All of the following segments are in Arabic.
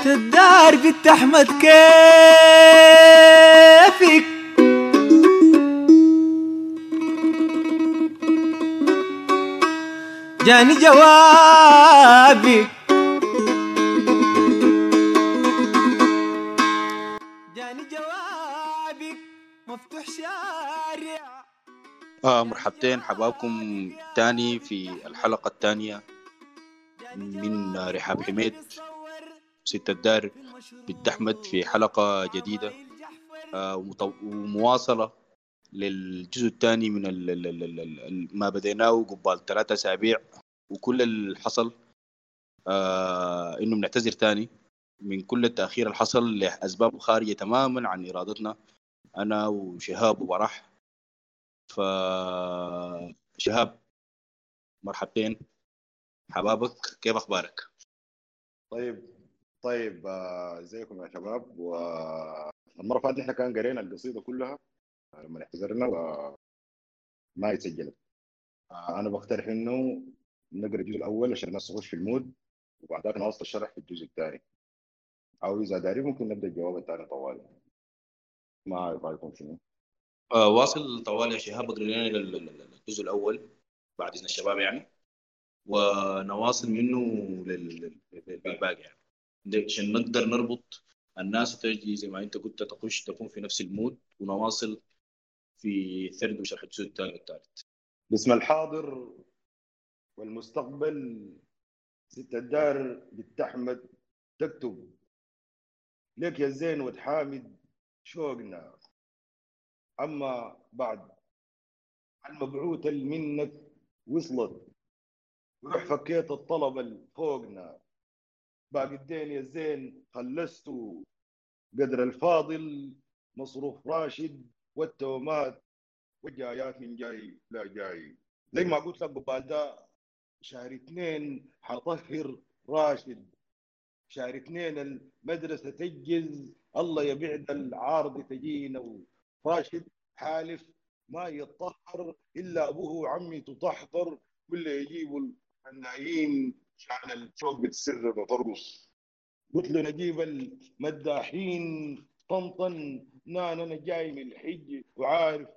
ست الدار بنت أحمد كيفك؟ جاني جوابك. جاني جوابك. مفتوح شارع. آه مرحبتين. حبابكم تاني في الحلقة الثانية من رحاب حميد. ست الدار بنت أحمد في حلقة جديدة آه ومواصلة للجزء الثاني من ما بديناه قبال ثلاثة أسابيع وكل اللي حصل آه إنه بنعتذر تاني. من كل التأخير اللي حصل لأسباب خارجة تماما عن إرادتنا أنا وشهاب وبرح. ف شهاب مرحبتين. حبابك كيف أخبارك؟ طيب. طيب آه، إزيكم يا شباب؟ والمرة اللي فاتت إحنا كان قرينا القصيدة كلها آه، لما اعتذرنا وما اتسجلت آه، أنا بقترح إنه نقرأ الجزء الأول عشان الناس تخش في المود وبعد ذلك نواصل الشرح في الجزء الثاني. أو إذا داري ممكن نبدأ الجواب الثاني طوالي ما أعرف رأيكم شنو. آه واصل طوال يا شهاب اقرا لنا ال- ال- ال- الجزء الأول بعد إذن الشباب يعني. ونواصل منه لل- لل- للباقي يعني. عشان نقدر نربط الناس وتجي زي ما انت قلت تخش تكون في نفس المود ونواصل في ثرد وشرح الجزء الثاني والثالث. باسم الحاضر والمستقبل ست الدار بنت احمد تكتب. لك يا زين وتحامد شوقنا. أما بعد المبعوث اللي منك وصلت. وروح فكيت الطلب فوقنا باقي الدين يا زين خلصته قدر الفاضل مصروف راشد والتومات والجايات من جاي لا جاي. زي ما قلت لك قبال ده شهر اثنين حطهر راشد. شهر اثنين المدرسة تجز الله يبعد العارض تجينا. راشد حالف ما يتطهر إلا أبوه وعمي تطهر ولا يجيبوا النايين عشان الشوق بتسر وترقص قلت له نجيب المداحين طنطن نان أنا جاي من الحج وعارف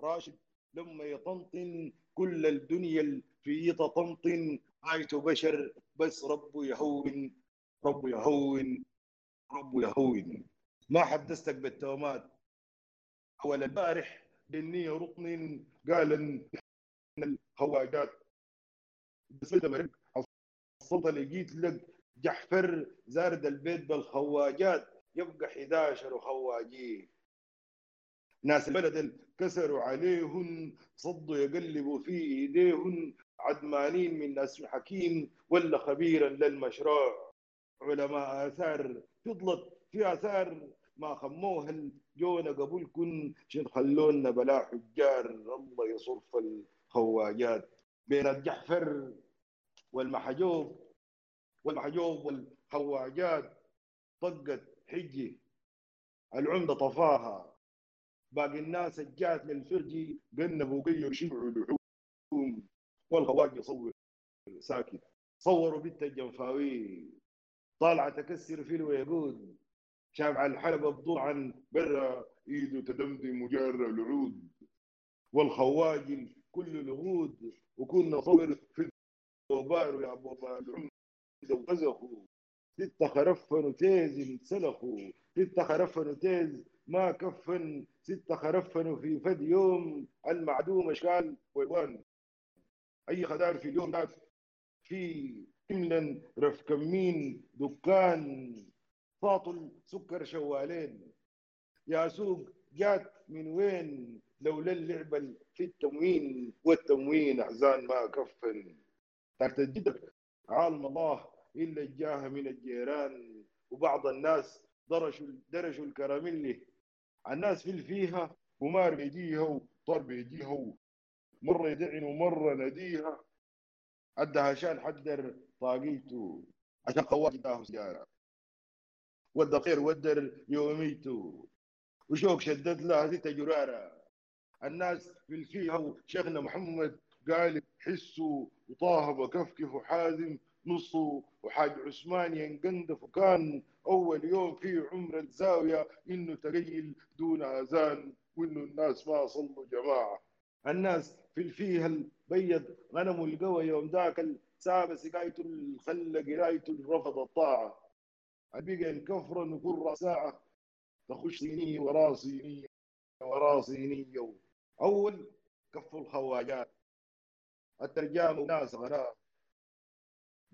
راشد لما يطنطن كل الدنيا في تطنطن عايته بشر بس ربه يهون ربه يهون ربه يهون. ما حدثتك بالتومات. أول البارح بالنية رطن قال إن الخواجات بس انت حصلت لقيت لك جحفر زارد البيت بالخواجات يبقى 11 خواجيه ناس البلد كسروا عليهن صدوا يقلبوا في إيديهن عدمانين من ناس حكيم ولا خبيرا للمشروع. علماء آثار فضلت في آثار ما خموها جونا قبلكن عشان خلونا بلا حجار الله يصرف الخواجات. بين الجحفر والمحجوب والمحجوب والخواجات طقت حجي العمدة طفاها. باقي الناس الجات للفرجي قنبوا قيوا شبعوا لحوم والخواج يصور ساكت. صوروا بنت الجنفاوي طالعة تكسر في الويقود. شاف على الحلبة بضوعا برا إيده تدمدم وجار العود. والخواجل كل العود وكنا صور في الوبار يا أبو العمدة وقزخوا ستة خرفن وتيز انسلخوا ستة خرفن وتيز ما كفن ستة خرفن في فد يوم. المعدوم اشكال والوان. أي خدار في اليوم ده في كملا رف كمين دكان. فاطل سكر شوالين. يا سوق جات من وين؟ لولا اللعبة في التموين. والتموين أحزان ما كفن تحت الجدك عالم الله. إلا الجاه من الجيران وبعض الناس درشوا درجوا الكراميلي الناس في فيها ومار بيجيها وطار بيجيها مرة يدعن ومرة نديها عدها شان حدر طاقيته عشان خواج داه سيارة خير ودر يوميته. وشوك شدد له ذي جرارة الناس في الفيها شيخنا محمد قال حسوا وطه وكفكف وحازم نصه وحاج عثمان ينقندف وكان أول يوم في عمر الزاوية إنه تقيل دون آذان وإنه الناس ما صلوا جماعة. الناس في الفيها البيض غنموا القوى يوم ذاك ساب سقايته الخلة قرايته رفض الطاعة. بقى انكفرا وكل ساعة تخش صينية ورا صينية ورا صينية أول كفوا الخواجات. الترجام وناس غناء.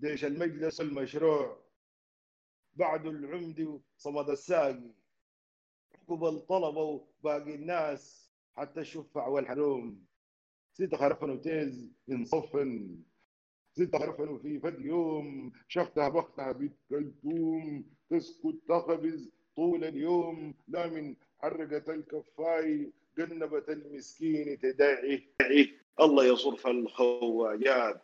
ديش المجلس المشروع بعد العمدي صمد الساقي. عقب الطلبة وباقي الناس حتى الشفع والحروم ست خرفن وتيز ينصفن ست خرفن في فد يوم. شختها بختها بيت كلثوم تسكت تخبز طول اليوم. لا من حرقة الكفاي. جنبت المسكين تدعي الله يصرف الخواجات.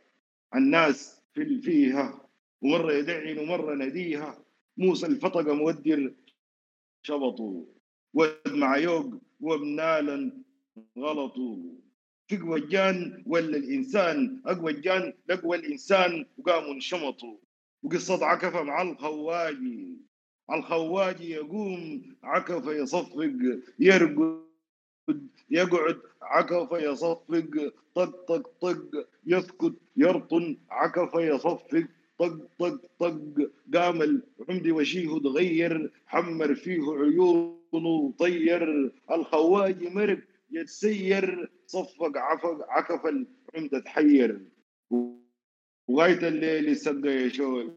الناس في فيها ومرة يدعن ومرة نديها موسى الفطقة مودر شبطوا ود مع يوق وبنالا غلطوا تقوى الجان ولا الإنسان أقوى الجان اقوى الإنسان وقاموا انشمطوا وقصة عكفة مع الخواجي. الخواجي يقوم عكفة يصفق يرقد يقعد عكفة يصفق طق طق طق يسكت يرطن عكفة يصفق طق طق طق. قام العمدي وشيه تغير حمر فيه عيونه طير. الخواجي مرق يتسير صفق عفق عكف العمدة تحير. وغاية الليل سقى يشول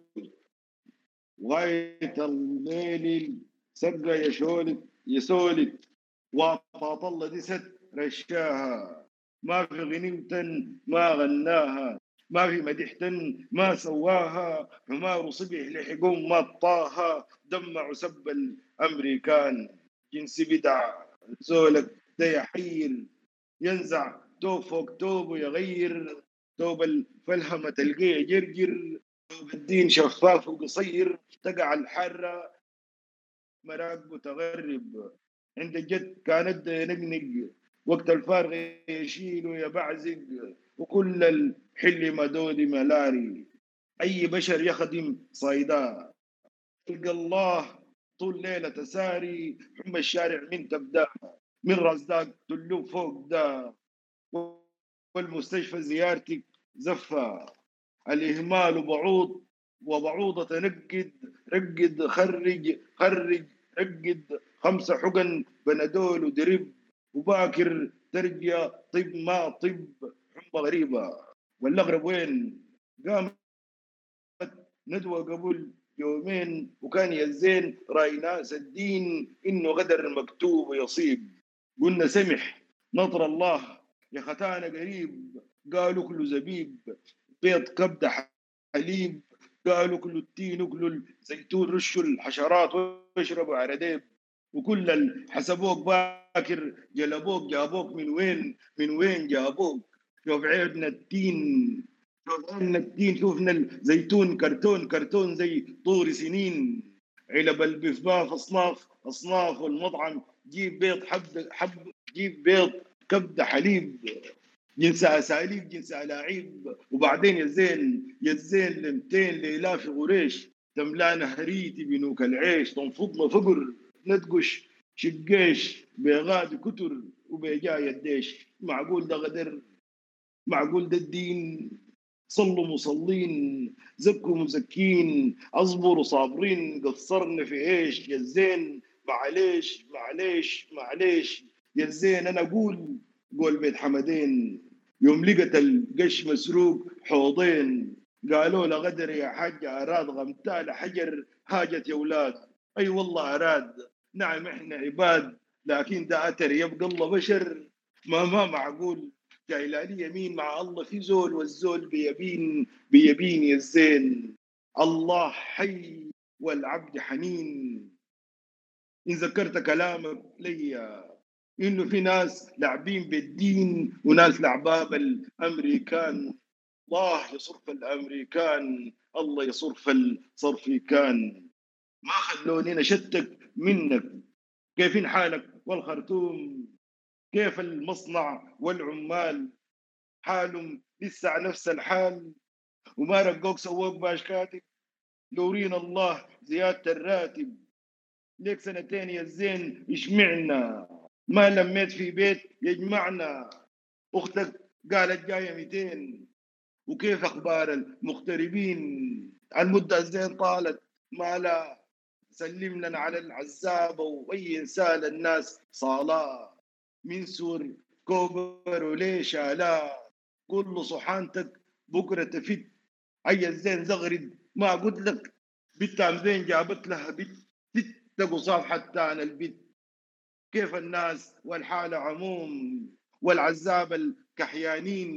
وغاية الليل سقى يشولك يسولك واطاط دي ست رشاها. ما في غنيمة ما غناها. ما في مديحة ما سواها. حمار صبح لحقوم ما طاها. دمع سب الأمريكان. جنس بدع. زولك ده يحير ينزع توب فوق توب ويغير. توب الفلهمة تلقيه يجرجر توب الدين شفاف وقصير. تقع الحرة. مراق متغرب عند الجد كانت ينقنق وقت الفارغ يشيل ويبعزق وكل الحل مدود ملاري. أي بشر يخدم صيدا. تلقى الله طول ليلة ساري حم الشارع من تبدأ من رصداق تلو فوق ده والمستشفى زيارتك زفة الإهمال بعوض وبعوضة تنقد رقد خرج خرج رقد خمسة حقن بنادول ودرب وباكر ترجع طب ما طب حمى غريبة. والأغرب وين؟ قامت ندوة قبل يومين وكان يزين رأي ناس الدين إنه غدر مكتوب ويصيب قلنا سمح نطر الله يا ختانا قريب قالوا كله زبيب بيض كبدة حليب قالوا كله التين وكله الزيتون رشوا الحشرات واشربوا عرديب وكل حسبوك باكر جلبوك جابوك من وين؟ من وين جابوك؟ شوف عيدنا التين شوف عيدنا التين شوفنا الزيتون كرتون كرتون زي طور سنين. علب البفباف اصناف اصناف والمطعم جيب بيض حب حب جيب بيض كبده حليب. جنس أساليب جنس ألاعيب. وبعدين يا زين يا زين ل 200 لالاف غريش تملأنا هريتي بنوك العيش. تنفضنا فقر. ندقش شقيش بيغادي كتر وبيجاي الديش معقول ده غدر معقول ده الدين. صلوا مصلين زكوا مزكين أصبروا صابرين. قصرنا في إيش؟ يا زين معليش معليش معليش. يا زين أنا أقول قول بيت حمدين. يوم لقت القش مسروق حوضين. قالوا له غدر يا حاج أراد غمتال حجر هاجت يا أولاد أي والله أراد. نعم إحنا عباد لكن ده أتر يبقى الله بشر. ما ما معقول؟ جاي لي يمين مع الله في زول والزول بيبين بيبين يا الزين. الله حي والعبد حنين. إن ذكرت كلامك ليا إنه في ناس لاعبين بالدين وناس لعباب الأمريكان. الله يصرف الأمريكان الله يصرف الصرفيكان ما خلوني نشتك منك. كيفين حالك والخرطوم؟ كيف المصنع والعمال؟ حالهم لسه على نفس الحال؟ وما رقوك سووك باش كاتب لورينا الله زيادة الراتب. ليك سنتين يا الزين يشمعنا ما لميت في بيت يجمعنا. أختك قالت جاية 200 وكيف أخبار المغتربين؟ المدة الزين طالت. ما لا سلم لنا على العزابه واي انسان الناس صالات من سور كوبر وليش لا كل صحانتك بكرة تفت أي الزين زغرد ما قلت لك. بنت زين جابت لها بنت تلقوا صافحه تانا البنت كيف الناس والحاله عموم والعزاب الكحيانين؟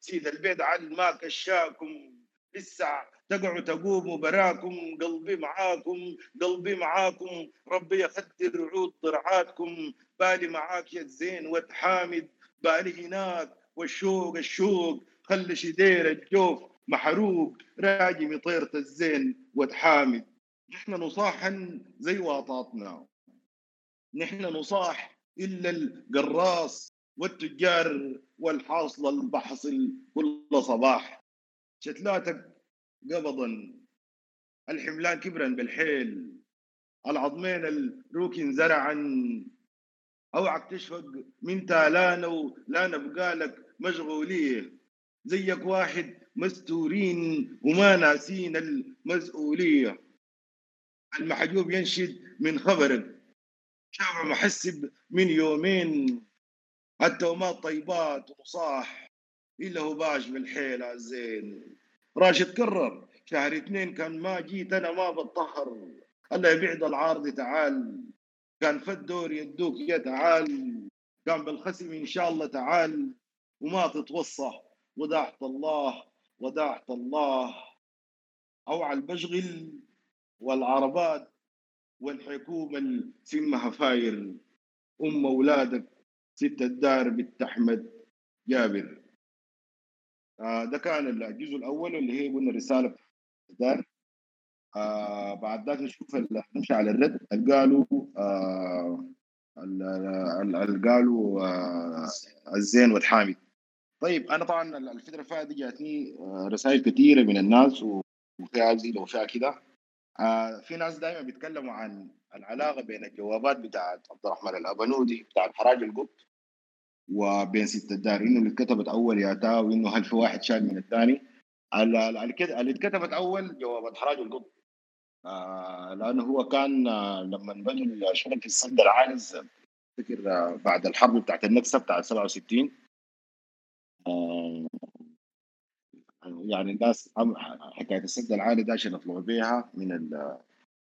سيد البيت عن ما كشاكم. لسه تقعوا تقوموا براكم قلبي معاكم قلبي معاكم. ربي يخدر رعود ضرعاتكم بالي معاك يا الزين وتحامد. بالي هناك والشوق الشوق. خلي شدير الجوف محروق. راجم طيرة الزين وتحامد. نحن نصاحا زي واطاتنا. نحن نصاح إلا القراص والتجار والحاصل البحصل كل صباح. شتلاتك قبضا. الحملان كبرا بالحيل. العظمين الروكن زرعا أوعك تشفق من تالانا ولا نبقى لك مشغوليه زيك واحد مستورين وما ناسين المسؤوليه المحجوب ينشد من خبرك شافع محسب من يومين. التومات طيبات وصاح إلا هو باش بالحيل الزين راشد كرر شهر اثنين كان ما جيت أنا ما بتطهر الله يبعد العارض تعال. كان فد دور يدوك يا تعال. كان بالخسم إن شاء الله تعال. وما تتوصى. وداعت الله وداعت الله. أو على البشغل والعربات والحكومة سمها فاير أم أولادك ست الدار بنت أحمد جابر. ده كان الجزء الأول اللي هي قلنا الدار آه بعد ذاك نشوف نمشي على الرد. قالوا آه قالوا آه الزين والحامد طيب أنا طبعا الفترة اللي فاتت جاتني آه، رسائل كثيرة من الناس و- وفيها زي وفيها كده. آه في ناس دائما بيتكلموا عن العلاقة بين الجوابات بتاعت عبد الرحمن الأبنودي بتاعت حراج القط وبين ست الدار إنه اللي اتكتبت أول يا تا وإنه هل في واحد شال من الثاني. اللي اتكتبت أول جوابات حراج القط آه لأنه هو كان آه لما الشغل في السد العالز افتكر آه بعد الحرب بتاعت النكسة بتاعت 67 آه يعني الناس حكاية السد العالي ده عشان يطلعوا بيها من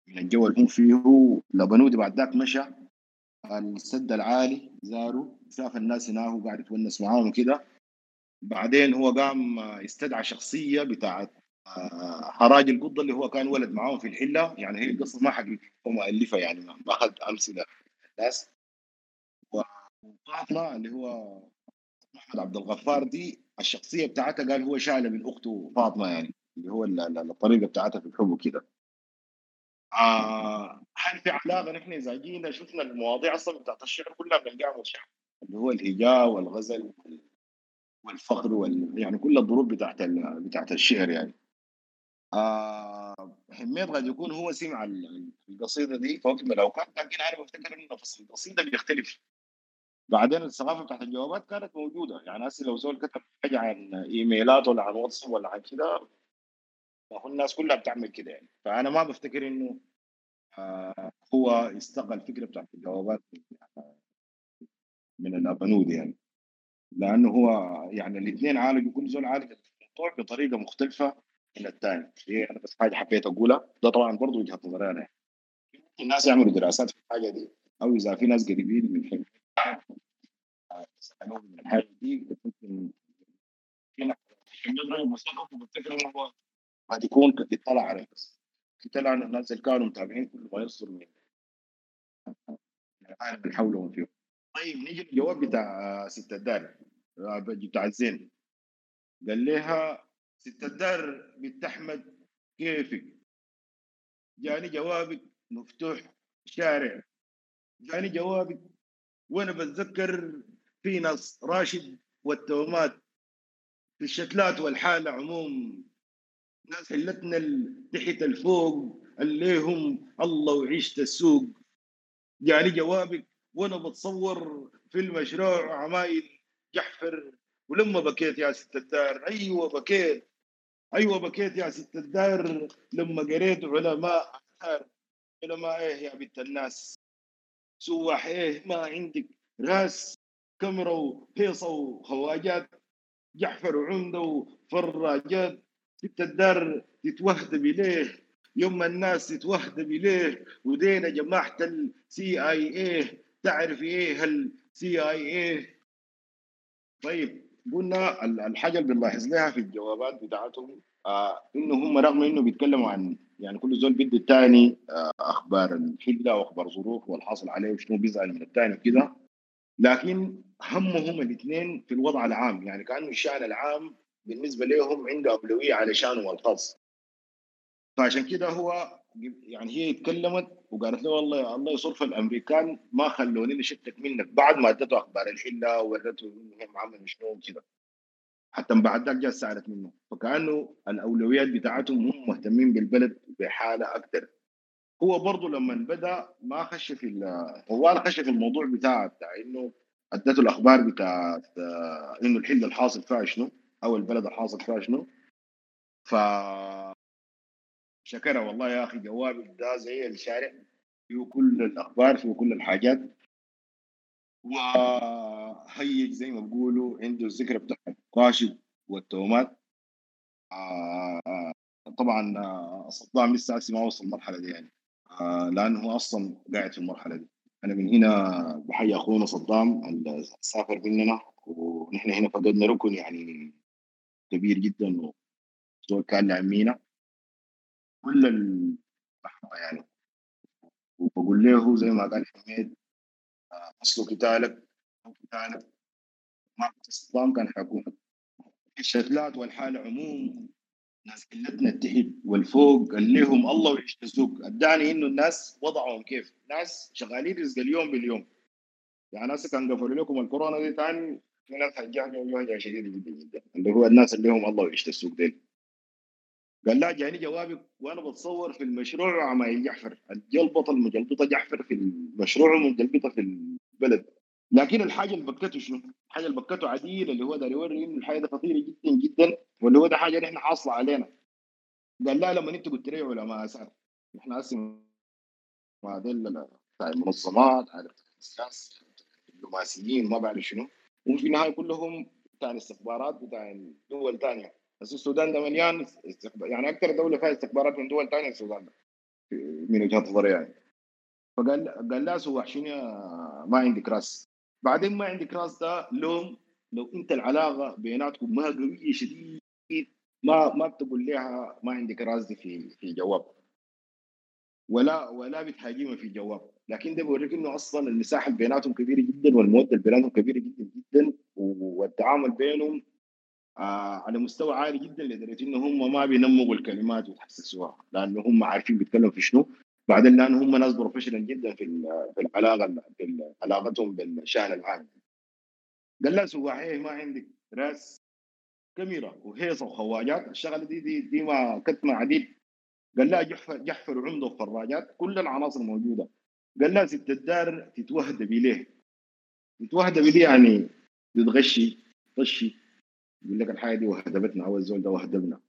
من الجو اللي هم فيه. لبنودي بعد ذاك مشى. السد العالي زاروا شاف الناس هناك وقاعد يتونس معاهم وكده بعدين هو قام آه، استدعى شخصية بتاعت آه، حراج القطه اللي هو كان ولد معاهم في الحلة. يعني هي القصة ما حقيقيه مؤلفة يعني ما اخذ أمثلة الناس. وفاطمة اللي هو أحمد عبد الغفار دي الشخصية بتاعتها قال هو شايلة من أخته فاطمة يعني اللي هو ال- ال- الطريقة بتاعتها في الحب وكده. آه هل في علاقه نحن اذا جينا شفنا المواضيع أصلا بتاعت الشعر كلها بنلقاها متشابهه اللي هو الهجاء والغزل والفقر وال... يعني كل الظروف بتاعت ال... بتاعت الشعر يعني. آه حميد قد يكون هو سمع ال- القصيدة دي فوقت ما لو كان لكن أنا بفتكر إنه نفس القصيدة بيختلف. بعدين الثقافة بتاعت الجوابات كانت موجودة. يعني هسه لو زول كتب حاجة عن إيميلات ولا عن واتساب ولا عن كده فهو الناس كلها بتعمل كده يعني. فأنا ما بفتكر إنه آه هو استقى الفكرة بتاعت الجوابات من الأبنود يعني. لأنه هو يعني الاثنين عالجوا كل زول عالج الموضوع بطريقة مختلفة من الثاني أنا بس حاجة حبيت أقولها. ده طبعا برضه وجهة نظري أنا. الناس يعملوا دراسات في الحاجة دي أو إذا في ناس قريبين من حين يسالون من الحاجة دي ممكن في ناس هو قد يكون قد يطلع على بس يطلع عن الناس اللي كانوا متابعين كل ما يصدر من العالم اللي حولهم فيه طيب نيجي للجواب بتاع ست الدار آه، بتاع الزين. قال لها ست الدار بنت أحمد كيفك؟ جاني جوابك مفتوح شارع. جاني جوابك وأنا بتذكر في ناس راشد والتومات في الشتلات والحالة عموم ناس حلتنا تحت الفوق اللي هم الله وعيشت السوق جاني جوابك وأنا بتصور في المشروع عمايل جحفر ولما بكيت يا ست الدار أيوه بكيت أيوه بكيت يا ست الدار لما قريت علماء آثار. علماء إيه يا بنت الناس سواح إيه ما عندك راس كاميرا وهيصه وخواجات جحفر وعمدة وفراجات ست الدار تتوهدب إليه. يوم الناس تتوهدب إليه ودينا جماعة السي اي تعرف إيه السي اي طيب قلنا ال- الحاجة اللي بنلاحظ لها في الجوابات بتاعتهم آه إنه هم رغم إنه بيتكلموا عن يعني كل زول بيدي الثاني آه أخبار الحله وأخبار ظروف والحاصل عليه وشنو بيزعل من الثاني وكده. لكن همهم الاثنين في الوضع العام يعني كأنه الشأن العام بالنسبة لهم عنده أولوية على شأنه الخاص فعشان كده هو يعني هي اتكلمت وقالت له والله الله يصرف الأمريكان ما خلوني نشتك منك. بعد ما أدته أخبار الحلة وورته انهم عملوا شنو كده حتى من بعد ذاك جاء سألت منه. فكانه الأولويات بتاعتهم هم مهتمين بالبلد بحالة أكثر. هو برضه لما بدأ ما خش في طوال خش في الموضوع بتاع بتاع إنه أدته الأخبار بتاعت آه، إنه الحلة الحاصل فيها شنو. أو البلد الحاصل فيها شنو. ف شكرا والله يا أخي جوابك ده زي الشارع فيه كل الأخبار فيه كل الحاجات. وهيج زي ما بيقولوا عنده الذكرى بتاع راشد والتومات. آه، طبعا آه، صدام لسه ما وصل المرحلة دي يعني. آه، لأنه أصلا قاعد في المرحلة دي. أنا من هنا بحيي أخونا صدام اللي سافر مننا ونحن هنا فقدنا ركن يعني كبير جدا وزول كان لعمينا كل المحبه يعني. وبقول له زي ما قال حميد آه، أصله قتالك أو قتالك. ما كنت كان حيكون الشتلات والحالة عموم ناس قلتنا تحت والفوق قال لهم الله السوق أداني إنه الناس وضعهم كيف. ناس شغالين رزق اليوم باليوم. يعني هسه كان قفلوا لكم الكورونا دي تاني في ناس هتجهجوا وجهه شديده جدا جدا اللي هو الناس اللي هم الله وعيش السوق ديل. قال لا جاني جوابك وأنا بتصور في المشروع عمايل جحفر الجلبطة المجلبطة جحفر في المشروع ومجلبطة في البلد. لكن الحاجة اللي بكته شنو؟ الحاجة اللي بكته عديل اللي هو ده يوري إنه الحاجة دي خطيرة جدا جدا واللي هو ده حاجة نحن حاصلة علينا. قال لا لما انت قلت لي علماء اثار نحن هسه ما دل بتاع المنظمات عارف السياسة دبلوماسيين ما بعرف شنو. وفي النهايه كلهم بتاع الاستخبارات بتاع دول ثانية بس السودان ده مليان استخبار يعني أكثر دولة فيها استخبارات من دول ثانية السودان ده من وجهة نظري يعني. فقال قال لا سوى يا- ما عندك راس. بعدين ما عندك راس ده لوم لو أنت العلاقة بيناتكم ما قوية شديد ما ما بتقول لها ما عندك راس دي في في جواب ولا ولا بتهاجمها في جواب لكن ده بيوريك إنه أصلا المساحة بيناتهم كبيرة جدا والمودة بيناتهم كبيرة جدا جدا والتعامل بينهم آه على مستوى عالي جدا لدرجة إنه هم ما بينمقوا الكلمات ويتحسسوها لأنه هم عارفين بيتكلموا في شنو. بعدين لأنه هم ناس بروفيشنال جدا في في العلاقة في علاقتهم بالشأن العام. قال لا سواحيه ما عندك راس كاميرا وهيصه وخواجات الشغلة دي دي, دي ما كتمه عديد قال لها جحفر, جحفر عمده وفراجات كل العناصر موجوده قال لها ست الدار تتوهد بليه تتوهد بليه يعني تتغشي تغشي يقول لك الحاجة دي وهدبتنا أو الزول ده وهدبنا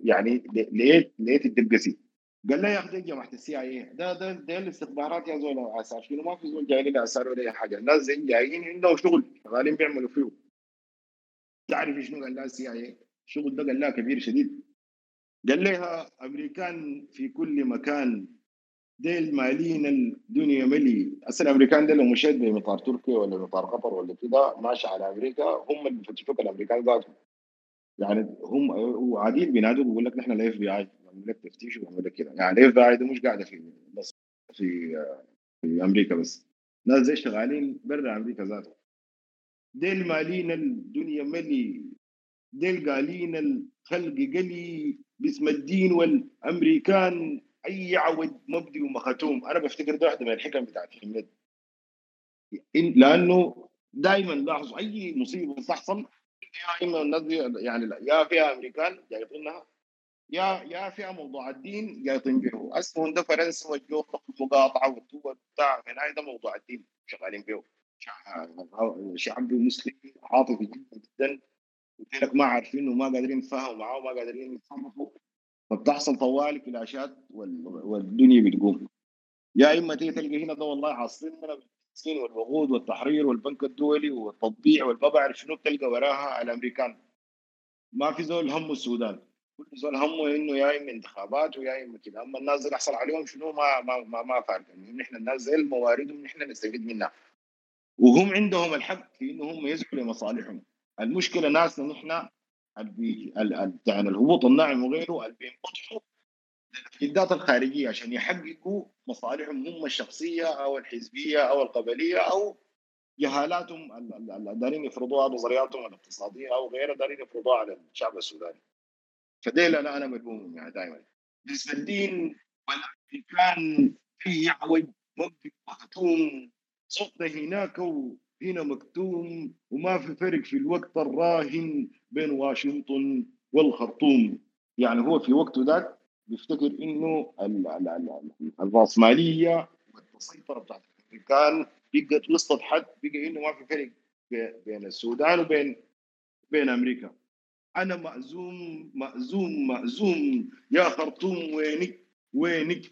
يعني لقيت لقيت الدبقسي قال لها يا أخي جماعة ال CIA ده ده ده الاستخبارات يا زول عسار شنو ما في زول جايين عسار ولا اي حاجة الناس زين جايين عندهم شغل شغالين بيعملوا فيه تعرف شنو قال لها ال CIA الشغل ده قال لها كبير شديد قال لها أمريكان في كل مكان. ديل مالين الدنيا ملي. اصل الامريكان ديل لو مشيت بمطار تركيا ولا مطار قطر ولا كده ماشي على أمريكا. هم اللي بيفتشوك الأمريكان ذاتهم يعني هم وعديل بينادوا بيقول لك نحن ال FBI بيعمل لك تفتيش وبيعمل لك كده. يعني ال FBI ده مش قاعدة في بس في في أمريكا بس. ناس زي شغالين برا أمريكا ذاته. ديل مالين الدنيا ملي. ديل قالين الخلق قلي. باسم الدين والأمريكان أي عود مبدي ومختوم. أنا بفتكر ده واحدة من الحكم بتاعت إن- لأنه دائما لاحظوا أي مصيبة تحصل يا اما الناس يعني يا فيها أمريكان جايبينها يا يا فيها موضوع الدين جايطين به. أسمهم ده فرنسا والجوطه والمقاطعه والدول بتاع هاي ده موضوع الدين شغالين به. شعبي مسلم عاطفي جدا جدا. قلت لك ما عارفين وما قادرين يتفاهموا معاه وما قادرين يتصرفوا فبتحصل طوالي كلاشات وال- والدنيا بتقوم. يا إما تيجي تلقى هنا ده والله حاصلين لنا بالتسكين والوقود والتحرير والبنك الدولي والتطبيع والما بعرف شنو بتلقى وراها الأمريكان. ما في زول همه السودان. كل زول همه إنه يا اما انتخابات ويا اما كده. أما الناس اللي يحصل عليهم شنو ما ما ما, ما فارق نحن الناس زي المواردهم نحن نستفيد منها. وهم عندهم الحق في إنه هم يسعوا لمصالحهم. المشكلة ناسنا نحن يعني الهبوط الناعم وغيره اللي بينفتحوا للاجندات الخارجية عشان يحققوا مصالحهم هم الشخصية أو الحزبية أو القبلية أو جهالاتهم دارين يفرضوها نظرياتهم الاقتصادية أو غيرها دارين يفرضوها على الشعب السوداني. فديل أنا أنا ملومهم يعني دائما بالنسبة للدين والامريكان في يعوج مبدئ مختوم صوتنا هناك وهنا مكتوم وما في فرق في الوقت الراهن بين واشنطن والخرطوم. يعني هو في وقته ذاك بيفتكر إنه ال- ال- ال- ال- الرأسمالية والتسيطره بتاعت الامريكان بقت وسط حد بقى إنه ما في فرق بي- بين السودان وبين بين أمريكا. أنا مأزوم مأزوم مأزوم. يا خرطوم وينك؟ وينك؟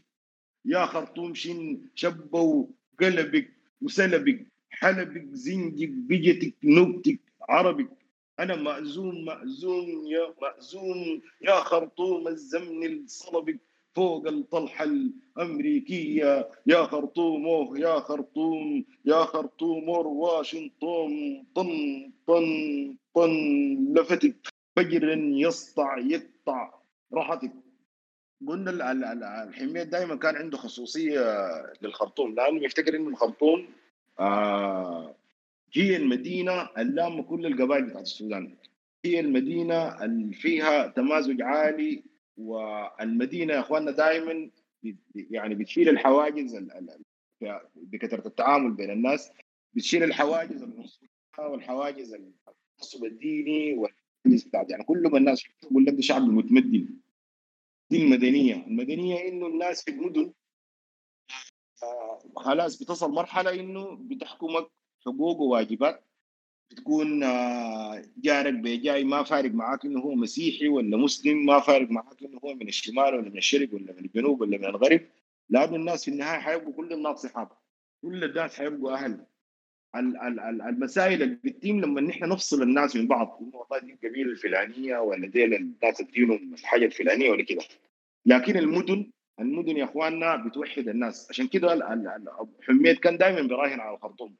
يا خرطوم شن شبوا قلبك وسلبك؟ حلبك زنجك بجتك نوبتك عربك. أنا مأزوم مأزوم يا مأزوم يا خرطوم الزمن الصلبك فوق الطلحة الأمريكية يا خرطوم أوه يا خرطوم يا خرطوم أور واشنطن طن طن طن لفتك. فجرا يسطع يقطع راحتك. قلنا ال- ال- ال- الحمية دائما كان عنده خصوصية للخرطوم. لأنه بيفتكر إنه الخرطوم آه هي المدينة اللامة كل القبائل بتاعت السودان. هي المدينة اللي فيها تمازج عالي والمدينة يا إخواننا دائما يعني بتشيل الحواجز ال- ال- ال- بكثرة التعامل بين الناس بتشيل الحواجز العنصرية والحواجز التعصب الديني والحواجز بتاعت يعني كل ما الناس يقول لك ده شعب متمدن. دي المدنية. المدنية إنه الناس في المدن آه، خلاص بتصل مرحلة إنه بتحكمك حقوق وواجبات بتكون آه، جارك بجاي ما فارق معاك إنه هو مسيحي ولا مسلم ما فارق معاك إنه هو من الشمال ولا من الشرق ولا من الجنوب ولا من الغرب. لأنه الناس في النهاية حيبقوا كل الناس صحاب كل الناس حيبقوا أهل. ال- ال- ال- المسائل اللي بتتم لما نحن نفصل الناس من بعض إنه والله دي القبيلة الفلانية ولا دي الناس الدينهم الحاجة الفلانية ولا كده. لكن المدن المدن يا إخواننا بتوحد الناس عشان كده حميد كان دائما بيراهن على الخرطوم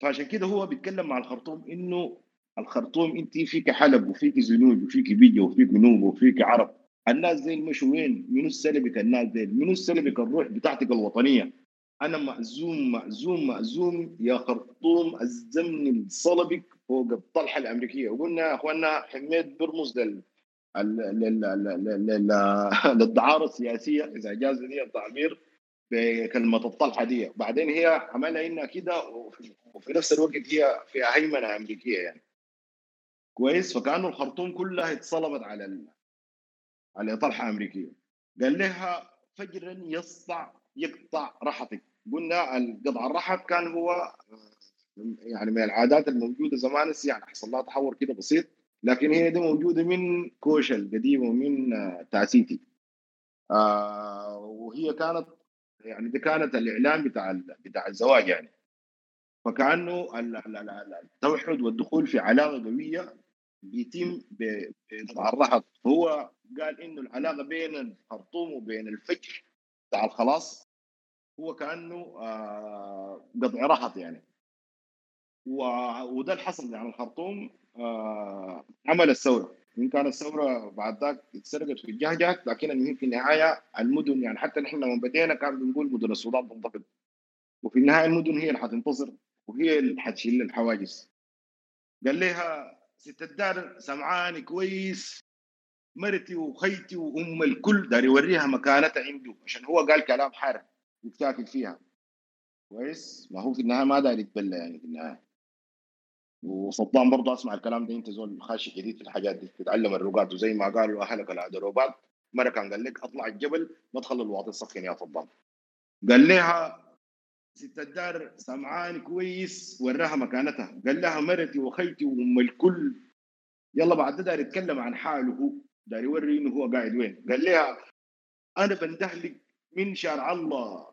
فعشان كده هو بيتكلم مع الخرطوم إنه الخرطوم انت فيك حلب وفيك زنوج وفيك بيجا وفيك نوبه وفيك عرب الناس دي مشوا وين؟ منو السلبك الناس دي؟ منو السلبك الروح بتاعتك الوطنية؟ أنا مأزوم مأزوم مأزوم يا خرطوم الزمن الصلبك فوق الطلحة الأمريكية وقلنا يا إخواننا حميد بيرمز لل للدعاره السياسية إذا جاز لي التعبير بكلمة الطلحة دي. بعدين هي عملها انها كده وفي, نفس الوقت هي فيها هيمنة أمريكية يعني. كويس؟ فكانه الخرطوم كلها اتصلبت على ال... على طلحة أمريكية. قال لها فجرا يسطع يقطع رحتك قلنا القطع الرحت كان هو يعني من العادات الموجودة زمان يعني حصل لها تحور كده بسيط. لكن هي دي موجودة من كوشا القديمه ومن آه، تاسيتي آه وهي كانت يعني دي كانت الاعلان بتاع بتاع الزواج يعني. فكأنه ال- ال- ال- ال- التوحد والدخول في علاقه قوية بيتم الرحت هو قال إنه العلاقة بين الخرطوم وبين الفجر بتاع الخلاص هو كأنه آه قطع رحت يعني. وده اللي حصل يعني الخرطوم آه عمل الثورة. إن كان الثورة بعد ذاك اتسرقت في الجهجهة لكن المهم في النهاية المدن يعني حتى نحن لما بدينا كان بنقول مدن السودان تنضبط وفي النهاية المدن هي اللي حتنتصر وهي اللي حتشيل الحواجز. قال لها ست الدار سمعاني كويس. مرتي وخيتي وأم الكل دار يوريها مكانتها عنده عشان هو قال كلام حار يتاكل فيها. كويس؟ ما هو في النهاية ما دار يتبلى يعني في النهاية. وصدام برضه أسمع الكلام ده أنت زول خاشي جديد في الحاجات دي. تتعلم الرقاد وزي ما قالوا أهلك العدروبات مرة كان قال لك أطلع الجبل ما تخلي الواطي يسخن يا صدام. قال لها ست الدار سمعاني كويس وراها مكانتها. قال لها مرتي وخيتي وأم الكل. يلا بعد ده داير يتكلم عن حاله هو داير يوري إنه هو قاعد وين. قال لها أنا بندهلك من شارع الله.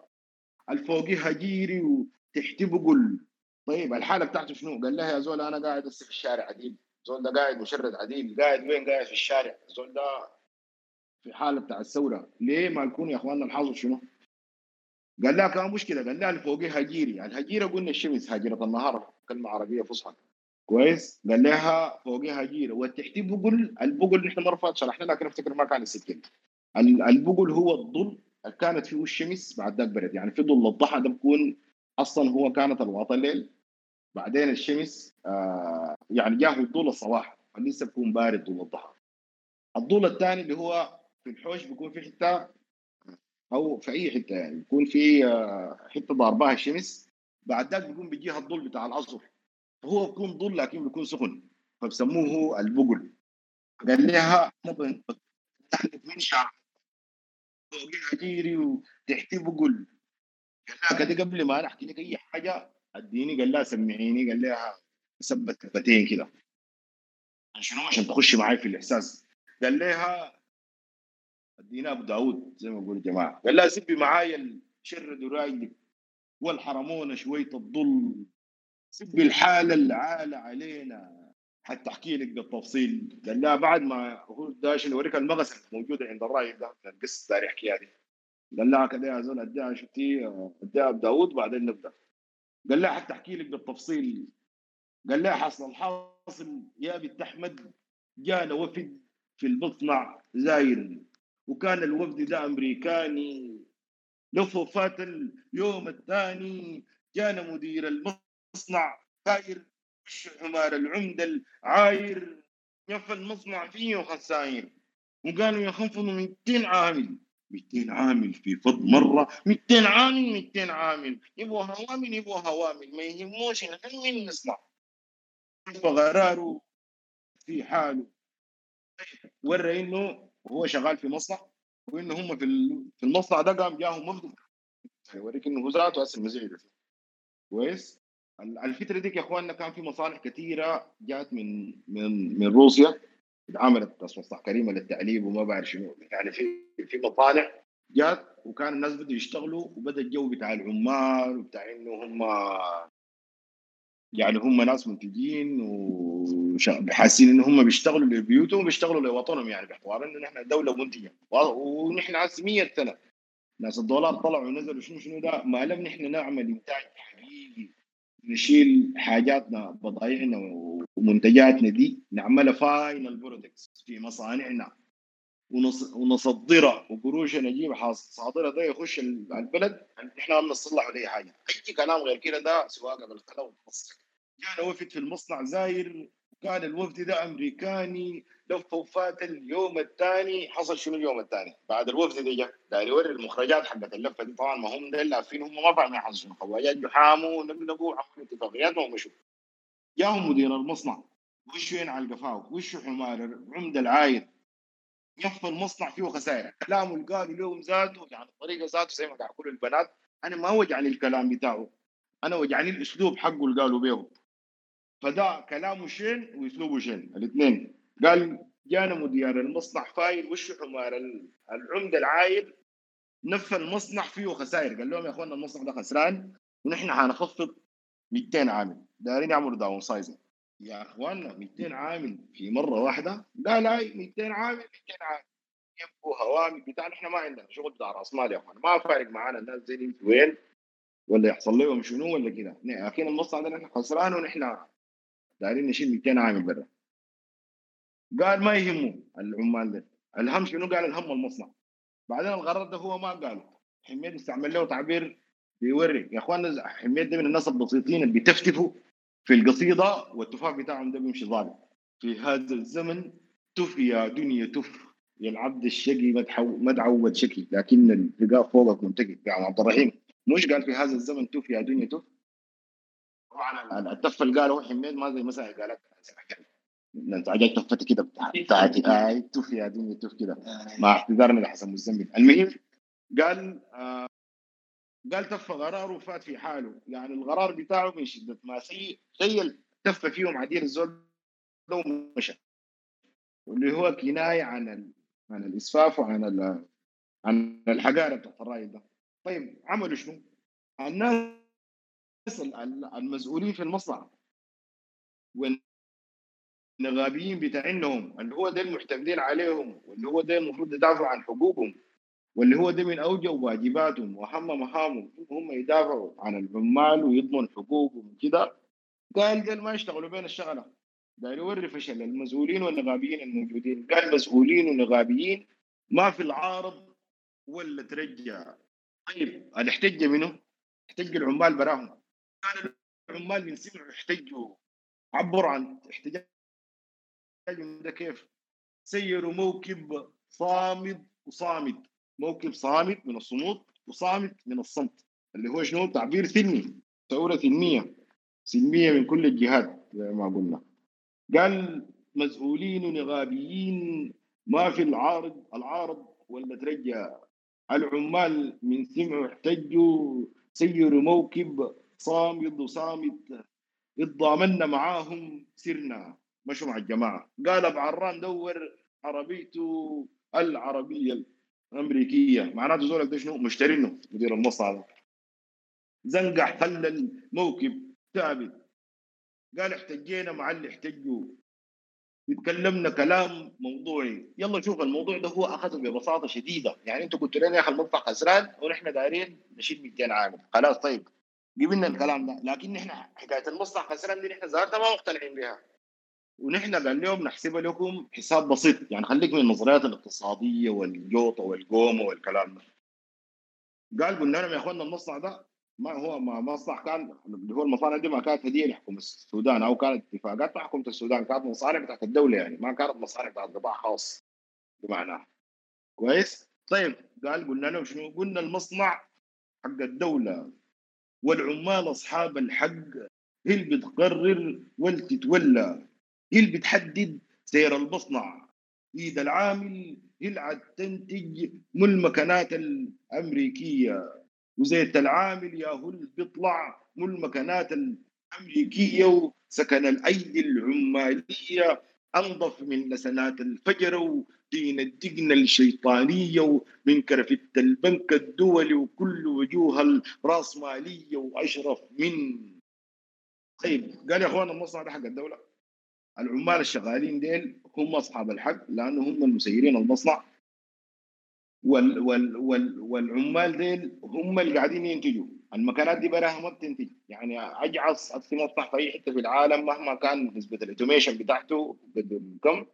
الفوقي هجيري وتحتي بقول طيب الحالة بتاعته شنو؟ قال لها يا زول أنا قاعد هسه في الشارع عديل. زول ده قاعد مشرد عديل. قاعد وين؟ قاعد في الشارع. زول ده في حالة بتاع الثورة. ليه ما نكون يا إخواننا الحاصل شنو؟ قال لها كان مشكلة. قال لها الفوقي هجيري. الهجيره قلنا الشمس هجيره النهار. كلمة عربية فصحى. كويس؟ قال لها فوقي هجيره والتحتي بقل البقل نحن مرة شرحنا لكن أفتكر ما كان السكين البقل هو الظل اللي كانت فيه الشمس بعد ذاك برد يعني في ظل الضحى ده بكون أصلا هو كانت الوطن الليل. بعدين الشمس آه يعني جاه الظل الصباح لسه بكون بارد ظل الضحى الظل الثاني اللي هو في الحوش بيكون في حتة أو في أي حتة يعني بيكون في آه، حتة ضارباها الشمس بعد ذاك بيكون بيجيها الظل بتاع العصر. هو بيكون ظل لكن بيكون سخن فبسموه البقل. قال لها من شعر فوقها جيري وتحتي بقل. قال لها كده قبل ما أنا احكي لك أي حاجة اديني قال لها سمعيني قال لها ثبت كفتين كده. شنو؟ عشان تخش معي في الإحساس. قال لها ادينا أبو داود زي ما بقول الجماعه قال لها سبي معايا الشرد ورايلك والحرمونا شوية الظل. سبي الحاله العالة علينا. حتى أحكي لك بالتفصيل. قال لها بعد ما هو داش يوريك المغسل موجوده عند الراي ده القصة حكي هذه قال لها كده يا زول أديها شفتي أديها داوود بعدين نبدأ. قال لها حتى أحكي لك بالتفصيل. قال لها حصل الحاصل يا بنت أحمد جانا وفد في المصنع زاير وكان الوفد ده أمريكاني. لفوا فات اليوم الثاني جانا مدير المصنع زاير حمار العمدة العاير يف المصنع فيه خساين وقالوا يخفضوا 200 عامل. 200 عامل في فض مرة. 200 عامل 200 عامل. يبغوا هوامل يبغوا هوامل. ما يهموش نحن من نصنع. فقراره في حاله. ورى إنه هو شغال في مصنع؟ وإنه هم في في المصنع ده قام جاهم وفد يوريك إنه هو ذاته هسه المزيد كويس؟ ال- الفترة ديك يا إخواننا كان في مصالح كثيره جات من من من روسيا. اتعملت مصنع كريمة للتعليب وما بعرف شنو. يعني في في مصانع جات وكان الناس بدوا يشتغلوا وبدأ الجو بتاع العمال وبتاع إنه هم يعني هم ناس منتجين وحاسين ان هم بيشتغلوا لبيوتهم وبيشتغلوا لوطنهم يعني باعتبار إنه نحن دولة منتجة. ونحن هسه 100 سنة. ناس الدولار طلعوا ونزلوا شنو شنو ده ما لم نحن نعمل إنتاج حقيقي نشيل حاجاتنا بضايعنا ومنتجاتنا دي نعملها final products في مصانعنا. ونص- ونصدرها. وقروش نجيب حاصل صادرها ده يخش ال- البلد إحنا ما بنصلح ولا اي حاجة. أي كلام غير كده ده سواقة بالخلا والفصل كان وفد في المصنع زاير كان الوفد ده أمريكاني لف وفات اليوم الثاني حصل شنو اليوم الثاني؟ بعد الوفد ده جا. داير يوري المخرجات حقت اللفة دي طبعا ما هم ده لافين هم ما فاهمين حصل شنو. خواجات جحاموا نقنقوا عملوا اتفاقيات ومشوا جاهم مدير المصنع. وش وين على القفاو وش حمار عمدة العايد. يف المصنع فيه خسائر. كلامه اللي قالوا لهم ذاته يعني الطريقة ذاته زي ما قاعد يقولوا البنات. أنا ما وجعني الكلام بتاعه. أنا وجعني الأسلوب حقه اللي قالوا به فده كلامه شين واسلوبه شين الاثنين. قال جانا مدير المصنع فايل وش حمار ال- العمدة العايل نفى المصنع فيه خسائر. قال لهم يا أخوانا المصنع ده خسران ونحن حنخفض 200 عامل. دايرين يعملوا downsizing يا أخوانا 200 عامل في مرة واحدة؟ لا لا 200 عامل 200 عامل. يبقوا هوامل بتاع نحن ما عندنا شغل بتاع رأس مال يا أخوانا. ما فارق معانا الناس زي وين؟ ولا يحصل لهم شنو ولا كده. لكن المصنع ده نحن خسران ونحن دايرين نشيل 200 عامل برا. قال ما يهمه العمال ده. الهم شنو؟ قال الهم المصنع بعدين الغرض ده هو ما قاله. حميد استعمل له تعبير بيوري. يا اخوانا حميد ده من الناس البسيطين اللي بيتفتفوا في القصيدة والتفاح بتاعهم ده بيمشي ظالم. في هذا الزمن تف يا دنيا تف. يا العبد الشقي ما تعود شكي لكن الرقاب فوقك منتقي. يعني عبد الرحيم مش قال في هذا الزمن تف يا دنيا تف؟ طبعا التفه اللي قالوا حميد ما زي مثلا قالت أنت عجبت تفتي كده بتاعتي اي تف يا دنيا تف كده. مع اعتذارنا لحسن مزمل. المهم قال آه قال تف غرار وفات في حاله. يعني الغرار بتاعه من شدة ما سيء تخيل تف فيهم عديل الزول ده ومشى. واللي هو كناية عن ال... عن الإسفاف وعن ال... عن الحقارة بتاعت الرأي ده. طيب عملوا شنو؟ الناس المسؤولين في المصنع. والنغابيين بتاعينهم اللي هو ده المحتملين عليهم واللي هو ده المفروض يدافعوا عن حقوقهم واللي هو ده من أوجه واجباتهم واهم مهامهم هم يدافعوا عن العمال ويضمن حقوقهم وكده. قال دول ما يشتغلوا بين الشغلة. قال يوري فشل المسؤولين والنغابيين الموجودين. قال مسؤولين ونغابيين ما في العارض ولا ترجع. طيب الاحتج منه؟ احتج العمال براهم. كان العمال من سمعوا يحتجوا عبروا عن احتجاجهم ده كيف؟ سيروا موكب صامد وصامد موكب صامت من الصمود وصامت من الصمت اللي هو شنو؟ تعبير سلمي ثورة سلمية سلمية من كل الجهات زي ما قلنا. قال مسؤولين ونغابيين ما في العارض العارض ولا ترجع العمال من سمعوا احتجوا سيروا موكب صامد وصامت اتضامنا معاهم سرنا. مشوا مع الجماعة؟ قال أبو عران دور عربيته العربية الأمريكية. معناته زولك ده شنو مشترينه مدير المصنع ده زنقح خلى الموكب ثابت. قال احتجينا مع اللي احتجوا. اتكلمنا كلام موضوعي. يلا شوف الموضوع ده هو اخذه ببساطة شديدة. يعني أنتوا قلتوا لنا يا أخي المقطع خسران ونحن دايرين نشيل 200 عامل. خلاص طيب. قبلنا الكلام ده. لكن نحن حكاية المصنع خسران دي نحن ذاتها ما مقتنعين بها ونحن قال لهم نحسبها لكم حساب بسيط. يعني خليك من النظريات الاقتصادية والجوطة والقومة والكلام ده. قال قلنا لهم يا اخوانا المصنع ده ما هو ما مصنع كان اللي هو المصانع دي ما كانت هدية لحكومة السودان أو كانت اتفاقات مع حكومة السودان. كانت مصانع بتاعت الدولة يعني ما كانت مصانع بتاعت قطاع خاص بمعنى. كويس؟ طيب قال قلنا لهم شنو؟ قلنا المصنع حق الدولة والعمال أصحاب الحق هي اللي بتقرر واللي تتولى هي اللي بتحدد سير المصنع. إيد العامل هي اللي عاد تنتج من المكانات الأمريكية. وزيت العامل يا هو بيطلع من المكانات الأمريكية وسكن الأيدي العمالية أنظف من لسنات الفجر ودين الدقن الشيطانية ومن كرفه البنك الدولي وكل وجوه الراسماليه وأشرف من. طيب قال يا أخوان المصنع ده حق الدولة. العمال الشغالين ديل هم أصحاب الحق لأنه هم المسيرين المصنع. وال وال وال والعمال ديل هم اللي قاعدين ينتجوا. المكانات دي براها ما بتنتج. يعني أجعص في مصنع في اي حتة في العالم مهما كان نسبة ال automation بتاعته قد كم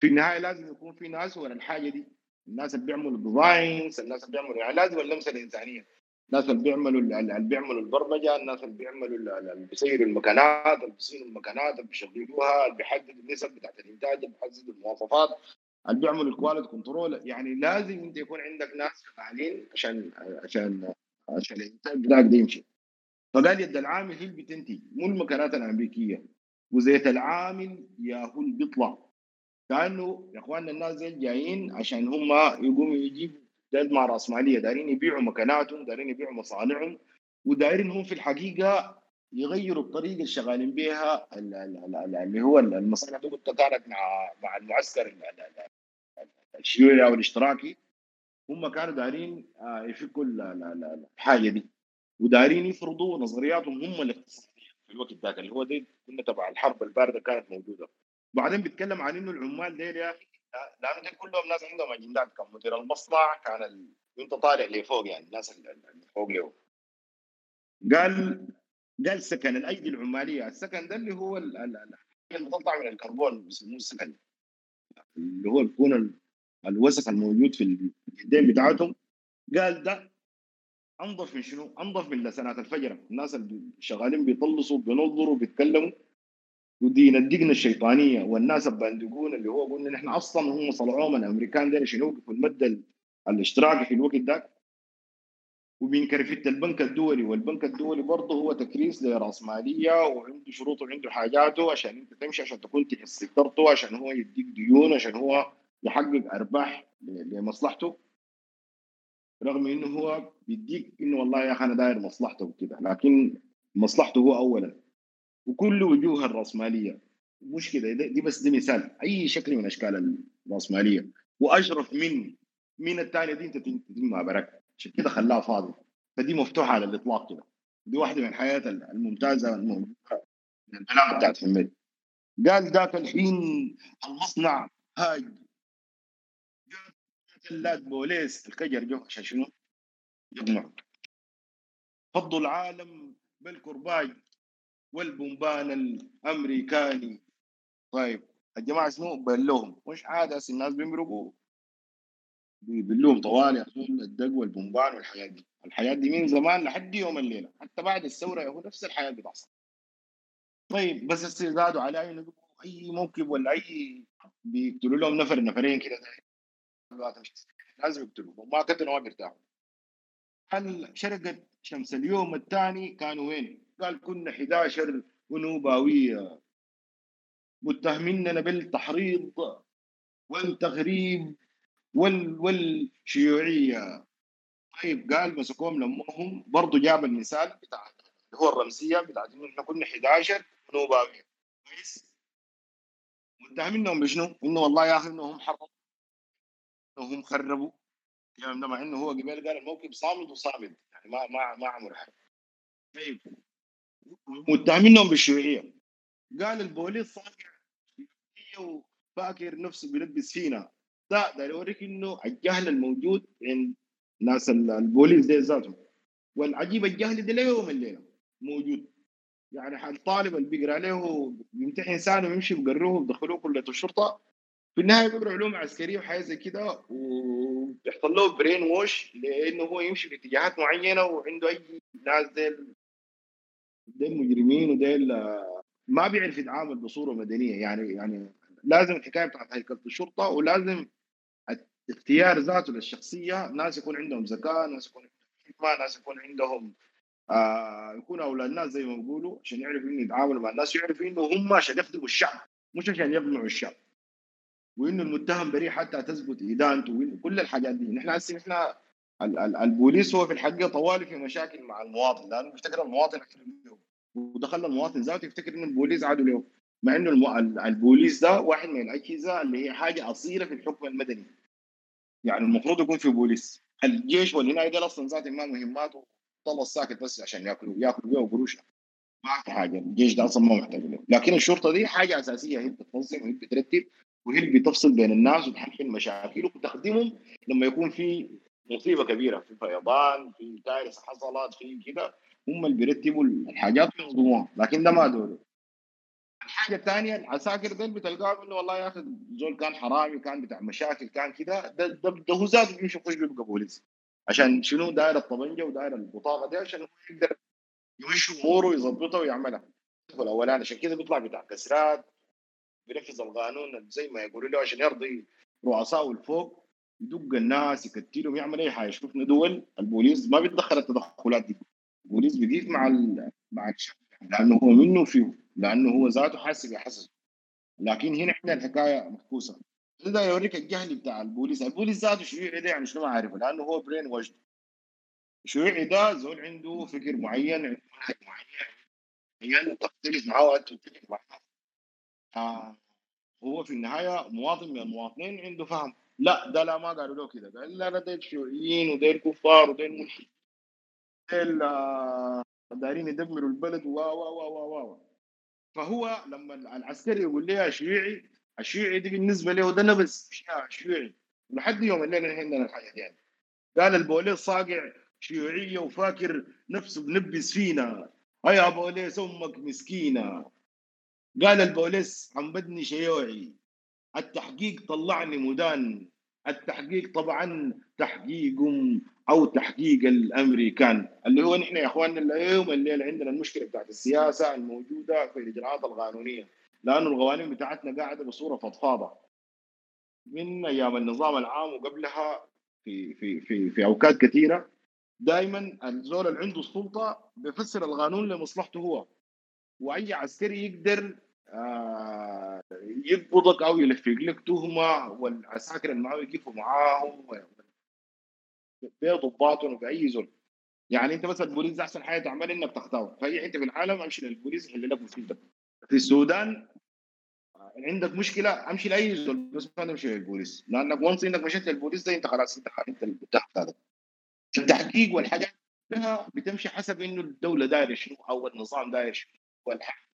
في النهاية لازم يكون في ناس ورا الحاجة دي. الناس اللي بيعملوا designs الناس اللي بيعملوا يعني لازم اللمسه الإنسانية. الناس اللي بيعملوا اللي بيعملوا البرمجة الناس اللي بيعملوا اللي بيسيروا المكانات اللي بيصينوا المكانات اللي بيشغلوها اللي بيحددوا النسب بتاعت الإنتاج اللي بيحددوا المواصفات اللي بيعملوا ال quality control يعني لازم أنت يكون عندك ناس فعالين عشان عشان عشان الإنتاج بتاعك ده يمشي. فقال يد العامل هي اللي بتنتج مو المكانات الأمريكية. وزيت العامل يا هو اللي بيطلع. كانه يا إخواننا الناس دي جايين عشان هم يقوموا يجيبوا ده مع راسماليه دايرين يبيعوا مكاناتهم دايرين يبيعوا مصانعهم ودايرين هم في الحقيقة يغيروا الطريقة اللي شغالين بها اللي هو المصانع دي. كانت مع مع المعسكر الشيوعي أو الاشتراكي. هم كانوا دايرين يفكوا الحاجة دي. ودايرين يفرضوا نظرياتهم هم الاقتصادية في الوقت ذاك اللي هو دي كنا تبع الحرب الباردة كانت موجودة. بعدين بيتكلم عن إنه العمال ديل يا أخي لأنه دي كلهم ناس عندهم أجندات كان مدير المصنع كان ال... انت طالع لفوق يعني الناس اللي فوق له قال قال سكن الأيدي العمالية السكن ده اللي هو المقطع من الكربون بيسموه السكن اللي هو بيكون الوسخ الموجود في اليدين بتاعتهم. قال ده أنظف من شنو؟ أنظف من لسنات الفجر الناس اللي شغالين بيطلصوا بينظروا بيتكلموا. ودين الدقن الشيطانية. والناس البندقون اللي هو قلنا نحن أصلا هم صنعوهم من الامريكان دول عشان يوقفوا المد الاشتراكي في الوقت ذاك. ومن كرفته البنك الدولي. والبنك الدولي برضه هو تكريس لرأسمالية وعنده شروطه وعنده حاجاته عشان أنت تمشي عشان تكون تحت سيطرته عشان هو يديك ديون عشان هو يحقق أرباح لمصلحته. رغم إنه هو بيديك إنه والله يا أخي أنا داير مصلحته وكده لكن مصلحته هو اولا. وكل وجوه الرأسمالية. مش كده ده- دي بس دي مثال. أي شكل من أشكال الرأسمالية. وأشرف من من الثانية دي أنت تتم بركه عشان كده خلاها فاضي. فدي مفتوحة على الإطلاق كده. دي واحدة من الحياة الممتازة الموجوده من البلاغة بتاعت حميد. قال ذاك الحين المصنع هاج ثلاث بوليس الكجر جو عشان شنو؟ يقنعوا فضوا العالم بالكرباج والبومبان الأمريكاني. طيب الجماعة شنو؟ بلوهم. مش عادة الناس بيمرقوا؟ بيبلوهم طوالي اظن الدق والبومبان والحياة دي. الحياة دي من زمان لحد يوم الليلة. حتى بعد الثورة هو نفس الحياة بتحصل طيب بس هسه زادوا على أي موكب ولا أي بيقتلوا لهم نفر نفرين كده لازم يقتلوهم ما قتلوا ما بيرتاحوا. هل شرقت شمس اليوم الثاني كانوا وين؟ قال كنا 11 ونوباوية. متهميننا بالتحريض والتغريب وال والشيوعية. طيب قال مسكوهم لمهم برضه جاب المثال بتاع اللي هو الرمزية بتاعت إحنا كنا 11 ونوباوية. كويس؟ متهمينهم بشنو؟ إنه والله يا أخي إنهم حرموا. إنهم خربوا. يعني مع إنه هو قبل قال الموكب صامد وصامد. يعني ما ما ما عمل حاجة طيب. متهمينهم بالشيوعيه قال البوليس شيوعية وفاكر نفسه بيلبس فينا. لا ده يوريك إنه الجهل الموجود عند ناس ال- البوليس دي ذاتهم. والعجيب الجهل ده ليوم الليلة موجود. يعني الطالب اللي بيقرأ له بيمتحن سنة ويمشي بيقروه بيدخلوه كليه الشرطه في النهاية بيقرأ علوم عسكرية وحاجة زي كده وبيحصل له برين ووش لأنه هو يمشي في اتجاهات معينة وعنده أي ناس ديل ديل مجرمين وديل آه، ما بيعرف يتعامل بصورة مدنية. يعني يعني لازم الحكاية بتاعت هيكله الشرطة ولازم اختيار ذاته للشخصية. ناس يكون عندهم ذكاء ناس يكون عندهم حكمه ناس يكون عندهم آه يكون أولاد الناس زي ما بيقولوا عشان يعرفوا إنه يتعاملوا مع الناس يعرفوا إنه هم عشان يخدموا الشعب مش عشان يقمعوا الشعب. وإنه المتهم بريء حتى تثبت ادانته كل الحاجات دي. نحن هسه نحن البوليس هو في الحقيقة طوالي في مشاكل مع المواطن لأنه بيفتكر المواطن عدو له ودخل المواطن ذاته يفتكر انه البوليس عدو له مع إنه الم... ال- البوليس ده واحد من الأجهزة اللي هي حاجة أصيلة في الحكم المدني. يعني المفروض يكون في بوليس. الجيش والهناية ده أصلا ذاته ما مهماته طلع ساكت بس عشان يأكلوا يأكلوا بيه قروش ما في حاجة. الجيش ده أصلا ما محتاج له لكن الشرطة دي حاجة أساسية. هي بتنظم وهي بترتب وهي اللي بتفصل بين الناس وتحل مشاكل وتخدمهم لما يكون في مصيبة كبيرة في فيضان في كارثه حصلت في كده. هم اللي بيرتبوا الحاجات وينظموها لكن ده ما دوره الحاجة الثانية العساكر دول بتلقاهم إنه والله يا أخي زول كان حرامي كان بتاع مشاكل كان كده. ده, ده, هو ذاته بيمشي يخش بيبقى بوليس. عشان شنو؟ داير الطبنجة وداير البطاقة دي عشان يقدر يمشي أموره ويظبطها ويعملها. الأولاني عشان كده بيطلع بتاع كسرات بينفذ القانون زي ما يقولوا له عشان يرضي رؤسائه الفوق يدق الناس يكتلهم يعمل أي حاجة. شفنا دول البوليس ما بيتدخل التدخلات دي. البوليس بيقيف مع ال... مع الشعب لأنه هو منه فيه لأنه هو ذاته حاسب يحسس لكن هنا عندنا الحكاية معكوسه ده يوريك الجهل بتاع البوليس. البوليس ذاته شيوعي ده؟ يعني شنو ما عارفه؟ لأنه هو brainwashed. الشيوعي ده؟ زول عنده فكر معين عنده منهج معين يعني تختلف معاه وأنت تتفق معاه آه هو في النهاية مواطن من المواطنين عنده فهم. لا ده لا ما قالوا له كده. قال لا لا ديل شيوعيين وديل كفار وديل ملحدين ديل آه، دايرين يدمروا البلد و و و و و فهو لما العسكري يقول لها شيوعي الشيوعي دي بالنسبة له ده نبس شيوعي. لحد يوم الليلة عندنا الحاجة دي يعني. قال البوليس صاقع شيوعية وفاكر نفسه بنبس فينا. هيا بوليس أمك مسكينة. قال البوليس عم بدني شيوعي. التحقيق طلعني مدان. التحقيق طبعا تحقيق أو تحقيق الأمريكان اللي هو نحن يا إخواننا اليوم الليلة عندنا المشكلة بتاعت السياسة الموجودة في الإجراءات القانونية لأنه القوانين بتاعتنا قاعدة بصورة فضفاضة. من أيام النظام العام وقبلها في في في في أوقات كثيرة دائما الزول اللي عنده السلطة بيفسر القانون لمصلحته هو وأي عسكري يقدر آه، يقبضك أو يلفق لك تهمة والعساكر اللي معاه يقفوا معاه بضباطهم وبأي زول. يعني أنت بس البوليس أحسن حاجة تعمل إنك تختار. في أي حتة في العالم أمشي للبوليس يحل لك مشكلتك في السودان آه، عندك مشكلة أمشي لأي زول بس ما تمشي للبوليس. لأنك وانس إنك مشيت للبوليس ده أنت خلاص أنت أنت المتهم هذا. التحقيق والحاجات كلها بتمشي حسب إنه الدولة دايرة شنو أو النظام داير شنو والحق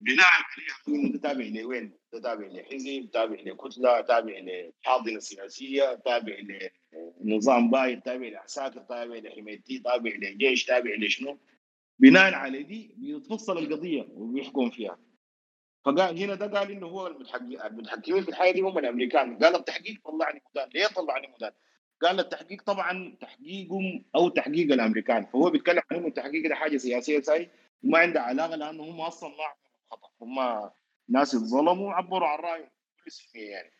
بناء عليها انت تابع لوين؟ تابع لحزب، تابع لكتلة، تابع لحاضنه سياسية، تابع لنظام بايد، تابع لعساكر، تابع لحمايتي، تابع لجيش، تابع لشنو؟ بناء على دي بيتفصل القضية وبيحكم فيها. فقال هنا ده قال إنه هو المتحكمين في الحياة دي هم الأمريكان، قال التحقيق طلعني مدان، ليه طلعني مدان؟ قال التحقيق طبعا تحقيقهم أو تحقيق الأمريكان، فهو بيتكلم عن التحقيق ده حاجة سياسية ساي وما عنده علاقة لأنه هم أصلا ما خطأ. هم ناس اتظلموا عبروا عن رايهم يعني.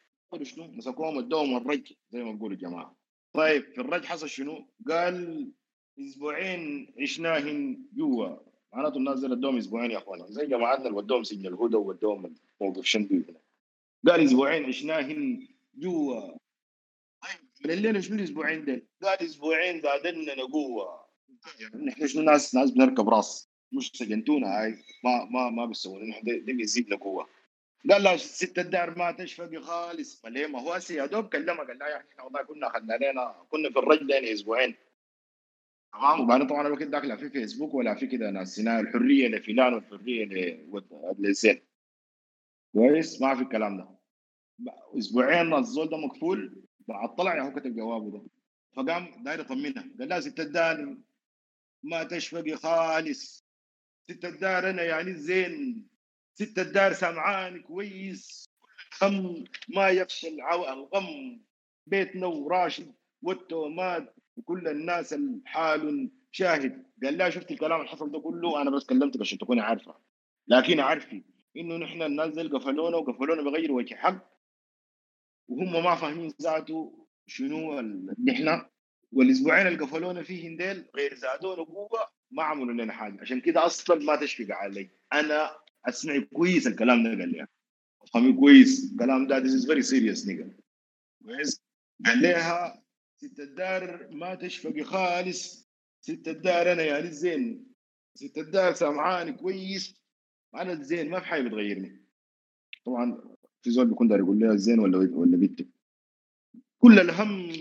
شنو. مسكوهم ادوهم الرج زي ما بيقولوا الجماعه طيب في الرج حصل شنو؟ قال أسبوعين عشناهن جوا. معناته الناس دول ادوهم أسبوعين يا اخوانا زي جماعتنا اللي ودوهم سجن الهدى وودوهم موقف شندوي قال أسبوعين عشناهن جوا. طيب الليلة شنو الأسبوعين دول؟ قال أسبوعين زادنا قوه نحن شنو ناس؟ ناس بنركب راس. مش سجنتونا هاي ما ما ما بيسوون نحن ده بيزيدنا قوه قال لا ست الدار ما تشفقي خالص. ما ليه؟ ما هو هسه يا دوب كلمها قال لا يا إحنا والله كنا اخذنا لنا كنا في الرج لنا أسبوعين. تمام؟ وبعدين طبعا الوقت ذاك لا في فيسبوك ولا في كده ناس الحرية لفلان والحرية لزين. كويس؟ ما في الكلام ده. أسبوعين الزول ده مقفول؟ بعد طلع يا هو كتب جوابه ده. فقام داير يطمنها. قال لا ست الدار ما تشفقي خالص. ست الدار أنا يعني زين. ست الدار سمعان كويس. هم ما يخشى الغم. بيتنا وراشد والتومات وكل الناس الحال. شاهد. قال لا شفت الكلام اللي حصل ده كله؟ أنا بس كلمتك عشان تكوني عارفة. لكن عارفي إنه نحن دي قفلونا وقفلونا بغير وجه حق. وهم ما فاهمين ذاته شنو نحن. والأسبوعين اللي قفلونا فيهم ديل غير زادونا قوه ما عملوا لنا حاجة. عشان كده أصلا ما تشفق علي. أنا أسمع كويس الكلام ده قال لي. افهمي كويس. الكلام ده this is very serious نيجا كويس؟ قال لها ست الدار ما تشفقي خالص. ست الدار أنا يعني الزين ست الدار سامعاني كويس. أنا الزين ما في حاجة بتغيرني. طبعا في زول بيكون داير يقول لها الزين ولا ولا بنت؟ كل الهم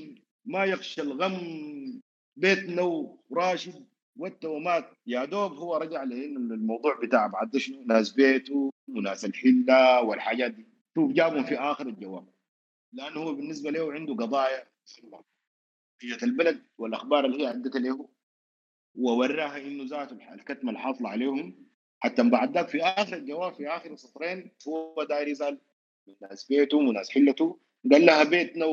ما يخشى الغم بيتنا وراشد والتومات يا دوب هو رجع لأنه الموضوع بتاع بعد شنو؟ ناس بيته وناس الحلة والحاجات دي. شوف جابهم في آخر الجواب. لأنه هو بالنسبة له عنده قضايا. هي البلد والأخبار اللي هي عدتها له. ووراها إنه ذاته الكتمة الحاصله عليهم. حتى بعد ذاك في آخر الجواب في آخر سطرين هو داير يزعل. من ناس بيته وناس حلته. قال لها بيتنا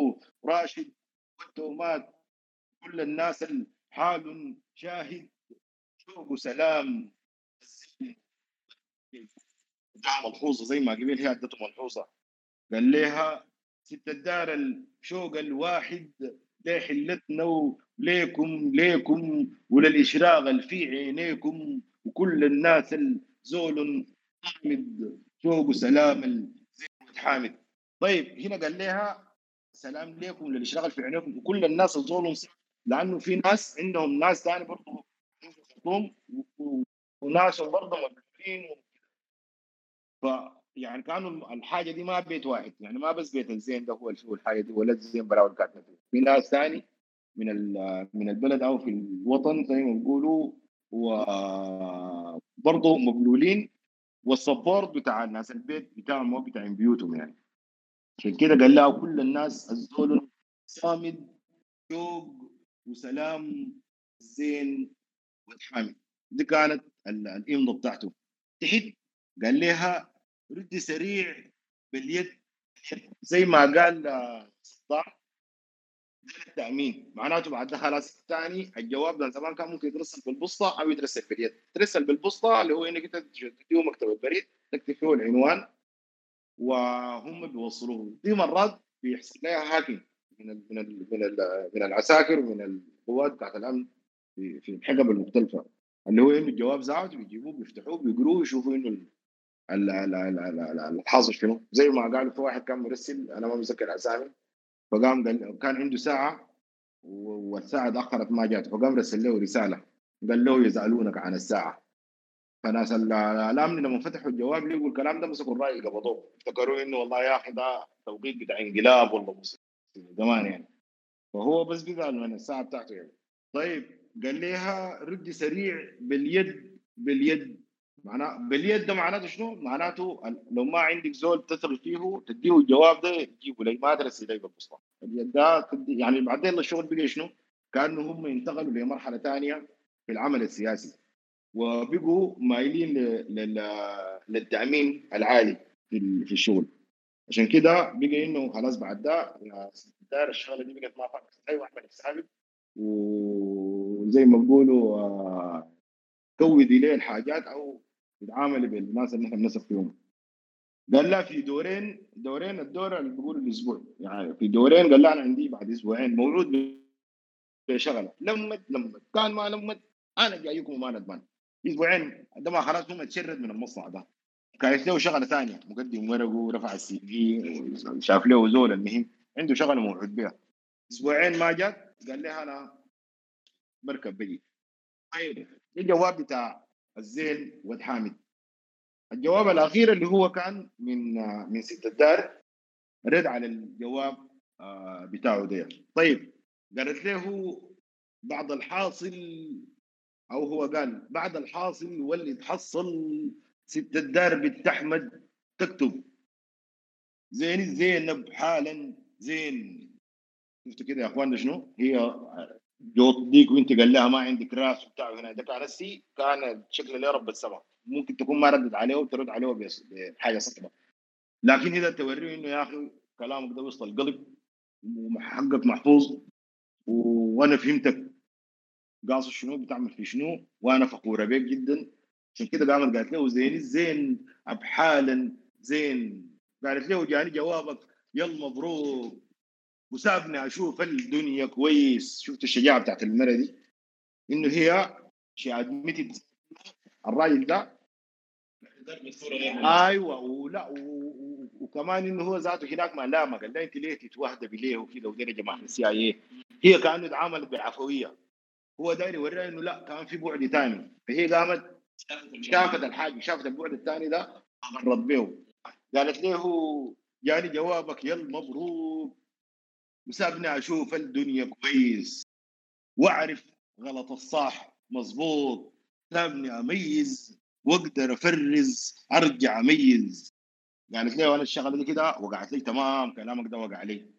وراشد والتومات كل الناس حال شاهد. شوق وسلام. ملحوظة زي ما قبل هي ادته ملحوظة. قال لها ست الدار الشوق الواحد ليه حلتنا وليكم ليكم وللإشراق في عينيكم. وكل الناس الزول حامد. شوق وسلام. حامد. طيب هنا قال لها سلام ليكم للإشراق في عينيكم. وكل الناس الزول لأنه في ناس عندهم ناس ثاني برضه وناس برضه مبلولين ف يعني كانوا الحاجة دي ما بيت واحد. يعني ما بس بيت الزين ده هو الحاجة دي ولا الزين براو الكاتنه فيه. في ناس ثاني من من البلد أو في الوطن زي ما بيقولوا وبرضه مبلولين والسبورت بتاع الناس البيت بتاعهم ما بتاع بيوتهم يعني. عشان كده قال لها كل الناس الزول صامد شوق وسلام زين وتحامي. دي كانت الامضه بتاعته. تحت قال لها ردي سريع باليد زي ما قال صدام التامين معناته بعد خلاص الثاني الجواب ده زمان كان ممكن يترسل بالبسطة أو يترسل باليد. ترسل بالبسطة اللي هو إنك أنت تديه مكتب البريد تكتب فيه العنوان. وهم بيوصلوه دي مرات بيحصل لها هاكينج من ال من ال من ال من العساكر ومن القوات بتاعت الأمن في في الحقب المختلفة. اللي هو إنه الجواب ذاته بيجيبوه بيفتحوه بيقروه يشوفوا إنه ال- ال- ال- ال- ال- ال- الحاصل شنو. زي ما قالوا في واحد كان مرسل أنا ما متذكر أسامي. فقام قال كان عنده ساعة والساعة تاخرت ما جات. فقام رسل له رسالة. قال له يزعلونك عن الساعة. فناس ال- الأمن لما فتحوا الجواب لقوا الكلام ده مسكوا الرأي قبضوه. افتكروا إنه والله يا أخي ده توقيت بتاع انقلاب ولا زمان يعني. فهو بس بيزعل من الساعة بتاعته يعني. طيب قال لها ردي سريع باليد باليد. معناه باليد ده معناته شنو؟ معناته لو ما عندك زول تثق فيه تديه الجواب ده تجيبه لي ما ترسل لي بالمصطلح اليد ده يعني بعدين الشغل بقى شنو؟ كأنه هم انتقلوا لمرحلة ثانية في العمل السياسي. وبقوا مايلين للتأمين العالي في ال- في الشغل. عشان كده بقى إنه خلاص بعد ده يا داير الشغله دي بقت ما فاهم أيوه احمد حسابي وزي ما بيقولوا آه، كودي ليه الحاجات أو تتعاملي بالناس اللي إحنا بنثق فيهم. قال لا في دورين دورين الدور اللي بيقولوا الأسبوع. يعني في دورين قال لا أنا عندي بعد أسبوعين موعود بشغله لمت لمت كان ما لمت أنا جايكم وما ندمان. أسبوعين ده خلاص هم تشرد من المصنع ده. كانت له شغلة ثانية. مقدم ورقه رفع السي في شاف له زول المهم. عنده شغلة موعود بها. أسبوعين ما جات قال لي أنا بركب بجي طيب الجواب بتاع الزين ود حامد الجواب الأخير اللي هو كان من من ست الدار رد على الجواب آه، بتاعه ده. طيب قالت له بعد الحاصل أو هو قال بعد الحاصل واللي تحصل ست الدار بنت احمد تكتب. زين الزينب حالا زين. شفتوا كده يا إخواننا شنو؟ هي جو ديك وأنت قال لها ما عندك راس وبتاع هنا. ده كان السي كان شكله ليه رب السماء. ممكن تكون ما ردت عليه وترد عليه بحاجة صعبة. لكن إذا توريه إنه يا أخي كلامك ده وسط القلب وحقك محفوظ وأنا فهمتك. قاصد شنو بتعمل في شنو؟ وأنا فخوره بيك جدا. عشان كده قامت قالت له زين الزين ابحالا زين. قالت له جاني جوابك يلا مبروك. وسابني أشوف الدنيا كويس. شفت الشجاعة بتاعت المرة دي؟ إنه هي شي ادمتد الراجل ده. أيوه ولا وكمان إنه هو ذاته هناك ما لامه قال أنت ليه تتوهدبي ليه وكذا ودي جماعة السي اي هي كأنه تعاملت بعفوية. هو داير يوريها إنه لا كان في بعد ثاني فهي قامت شافت الحاجة شافت البعد الثاني ده اغرت به. قالت له جاني جوابك يلا مبروك. وسابني أشوف الدنيا كويس. وأعرف غلط الصح مظبوط. سابني أميز وأقدر أفرز أرجع أميز. قالت لي وأنا الشغلة دي كده وقعت لي تمام كلامك ده وقع لي.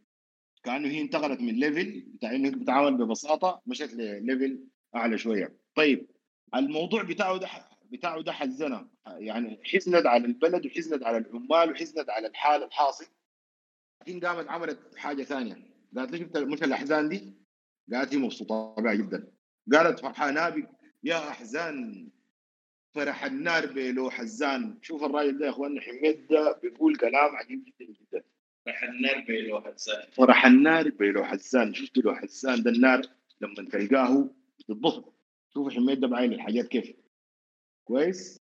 كأنه هي انتقلت من level بتاع إنه بتتعامل ببساطة مشت لل level أعلى شوية. طيب الموضوع بتاعه ده بتاعه ده حزنة. يعني حزنت على البلد وحزنت على العمال وحزنت على الحال الحاصل. لكن قامت عملت حاجة ثانية. قالت لي شفت مش الأحزان دي؟ قالت هي مبسوطة بها جدا. قالت فرحانه بك يا أحزان فرح النار بلو حزان شوف الراجل ده يا إخواننا حميد ده بيقول كلام عجيب جدا جدا. فرح النار بيلو حسان فرح النار بلو حزان. شفت لو حزان ده النار لما تلقاه تتبسط شوف حميد ده بعين الحاجات كيف. كويس؟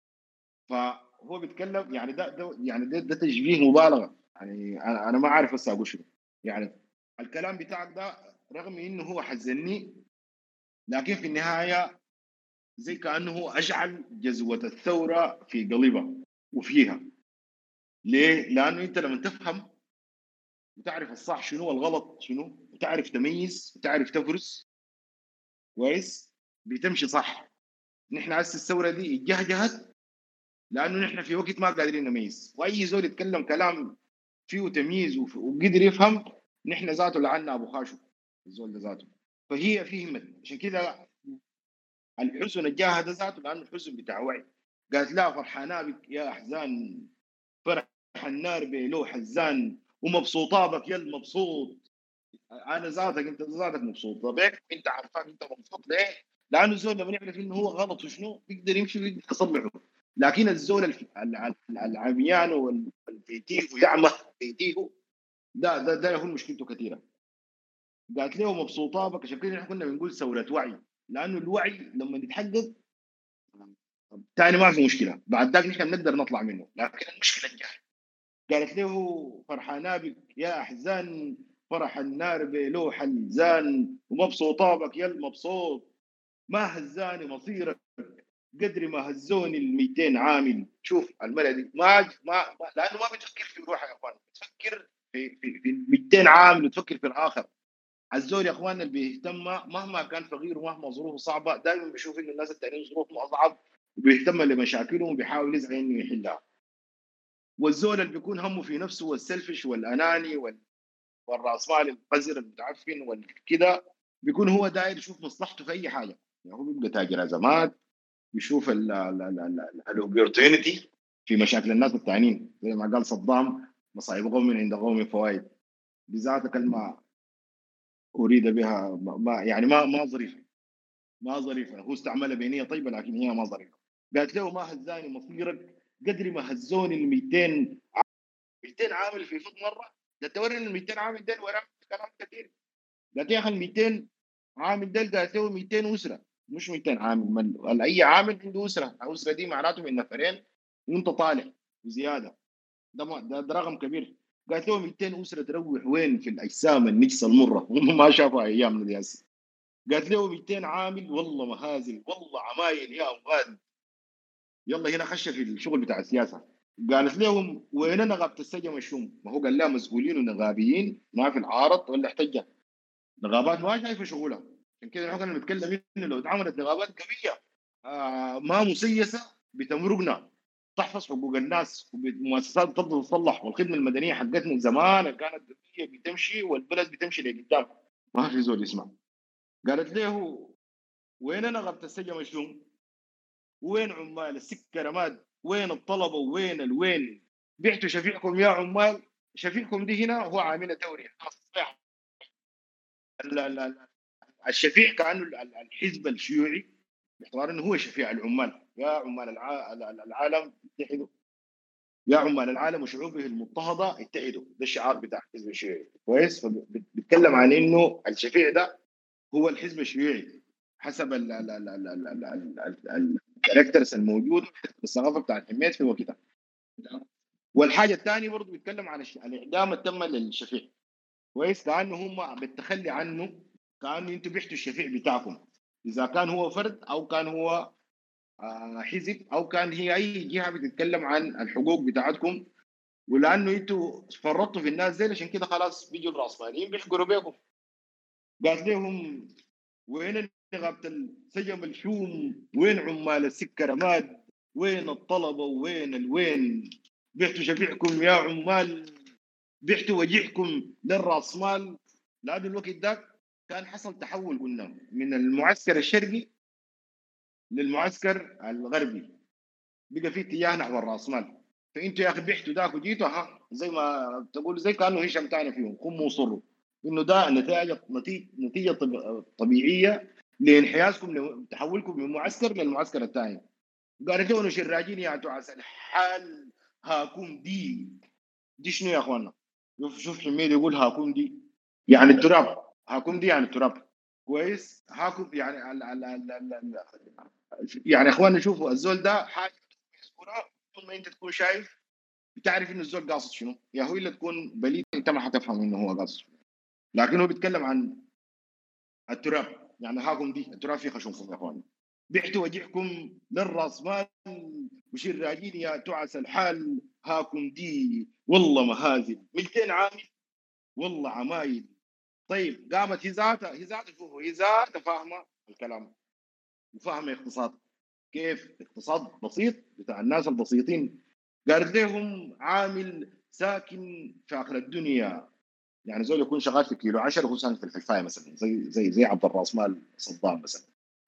فهو بيتكلم يعني ده, ده يعني ده, ده تشبيه مبالغة. يعني أنا ما عارف هسه أقول شنو. يعني الكلام بتاعك ده رغم إنه هو حزني لكن في النهاية زي كأنه أجعل جذوة الثورة في قلبها وفيها. ليه؟ لأنه أنت لما تفهم وتعرف الصح شنو والغلط شنو؟ وتعرف تميز وتعرف تفرز. كويس؟ بتمشي صح. نحن هسه الثورة دي اتجهجهت لأنه نحن في وقت ما قادرين نميز. وأي زول يتكلم كلام فيه تمييز وقدر يفهم نحن ذاته لعنا أبو خاشو الزول ده ذاته. فهي فهمت عشان كده الحزن الجاه ده ذاته لأنه الحزن بتاع وعي. قالت لا فرحانة بك يا أحزان فرح النار بلو حزان ومبسوطة يا المبسوط أنا ذاتك أنت ذاتك مبسوط. بك أنت عارفان أنت مبسوط ليه؟ لأنه الزول لما يعرف إنه هو غلط وشنو بيقدر يمشي ويقدر يصلحه. لكن الزول العميان والبيتيه ويعمى بيتيه ده ده ده هو مشكلته كثيرة. قالت له مبسوطة بك. عشان كده كنا بنقول ثورة وعي. لأنه الوعي لما يتحقق تاني ما في مشكلة. بعد ذاك نحن بنقدر نطلع منه. لكن المشكلة الجهل قالت له فرحانا بك يا أحزان فرح النار له حزان ومبسوطه بك يا المبسوط. ما هزاني مصيرك قدر ما هزوني ال 200 عامل. شوف المرأة دي ما ما لأنه ما بتفكر في روحها يا أخوان بتفكر في في في ال 200 عامل وتفكر في الآخر. الزول يا اخواننا اللي بيهتم مهما كان فقير ومهما ظروفه صعبة دائما بيشوف إنه الناس التانيين ظروفهم اصعب وبيهتم لمشاكلهم وبيحاول يسعى إنه يحلها. والزول اللي بيكون همه في نفسه والسلفش والأناني وال- القذر المتعفن والكذا بيكون هو داير يشوف مصلحته في أي حاجة. يعني هو بيبقى تاجر ازمات بيشوف الاوبورتونيتي في مشاكل الناس الثانيين زي ما قال صدام مصائب قوم عند قوم فوائد بذات كلمة أريد بها ما يعني ما ما ظريفة. ما ظريفة. هو استعملها بنية طيبة لكن هي ما ظريفة. قالت له ما هزاني مصيرك؟ قدر ما هزوني ال 200 200 عامل في فوق مرة. ده توري ال 200 عامل ده وراه كلام كثير قالت يا أخي ال 200 عامل ده قالت له 200 أسرة. مش 200 عامل من أي عامل عنده أسرة. الاسره دي معناته من نفرين وانت طالع وزياده ده ده, رقم كبير. قالت له 200 أسرة تروح وين في الأجسام النجسه المرة؟ هم ما شافوا ايامنا دي قالت له 200 عامل. والله مهازل. والله عمايل يا أولاد. يلا هنا خش في الشغل بتاع السياسة. قالت لهم وين نغابه السجن الشوم؟ ما هو قال لها مسؤولين ونغابيين ما في العارض ولا احتجه نغابات ما شايفة شغلها عشان كده نحن كنا نتكلم إنه لو اتعملت نغابات قوية آه ما مسيسة بتمرقنا. تحفظ حقوق الناس ومؤسسات تفضل تصلح والخدمة المدنية حقتنا زمان كانت قوية بتمشي والبلد بتمشي لقدام. ما في زول يسمع. قالت له وين نغبت السجن مشلوم؟ وين عمال السكه رماد وين الطلبه وين الوين؟ بعتوا شفيعكم يا عمال؟ شفيعكم دي هنا هو عامله دوري لا لا لا. الشفيع كأنه الحزب الشيوعي باعتبار إنه هو شفيع العمال. يا عمال العالم اتحدوا. يا عمال العالم وشعوبه المضطهدة اتحدوا. ده الشعار بتاع الحزب الشيوعي. كويس؟ فبيتكلم عن إنه الشفيع ده هو الحزب الشيوعي حسب ال الكاركترز الموجود الثقافة بتاع الحميات في وقتها. والحاجة الثانية برضه بيتكلم عن الاعدام التم للشفيع. كويس؟ كانه هم بالتخلي عنه كانه أنتم بيحتوا الشفيع بتاعكم. إذا كان هو فرد أو كان هو آه، حزب أو كان هي أي جهة بتتكلم عن الحقوق بتاعتكم. ولأنه أنتوا فرطتوا في الناس دي عشان كده خلاص بيجوا الرأسماليين بيحقروا بيكم قالت لهم وين نغابة السجن الشوم وين عمال السكة رماد وين الطلبة؟ وين الوين؟ بعتوا شفيعكم يا عمال بعتوا وجيعكم للراسمال لأنه الوقت ذاك كان حصل تحول قلنا من المعسكر الشرقي للمعسكر الغربي. بقى في اتجاه نحو الراسمال فإنتوا يا أخي بعتوا ذاك وجيتوا ها زي ما تقول زي كأنه هشام تاني فيهم قموا وصروا. إنه ده نتائج نتيجة نتيجة طب- طبيعية لانحيازكم لتحولكم من معسكر للمعسكر الثاني. قالت له شراجين يا تعس الحال هاكم دي. دي شنو يا اخوانا شوف شوف حميد يقول هاكم دي. يعني التراب. هاكم دي يعني التراب. كويس؟ هاكم يعني ال ال ال ال ال يعني اخوانا شوفوا الزول ده حاجة طول ما أنت تكون شايف. بتعرف إنه الزول قاصد شنو. يا هو الا تكون بليد أنت ما حتفهم إنه هو قاصد لكن هو بيتكلم عن التراب. يعني هاكم دي التراب فيه خشومكم يا اخوان بعتوا وجهكم للراسمال وشراجين يا تعس الحال هاكم دي والله مهازل 200 عامل والله عمايل. طيب قامت هي ذاتها هي ذاتها شوفوا هي ذاتها فاهمة الكلام. وفاهمة اقتصاد. كيف؟ اقتصاد بسيط بتاع الناس البسيطين. قالت لهم عامل ساكن في آخر الدنيا. يعني زول يكون شغال في كيلو 10 وهو ساكن في الحفايه مثلا زي زي زي عبد الراسمال صدام مثلا.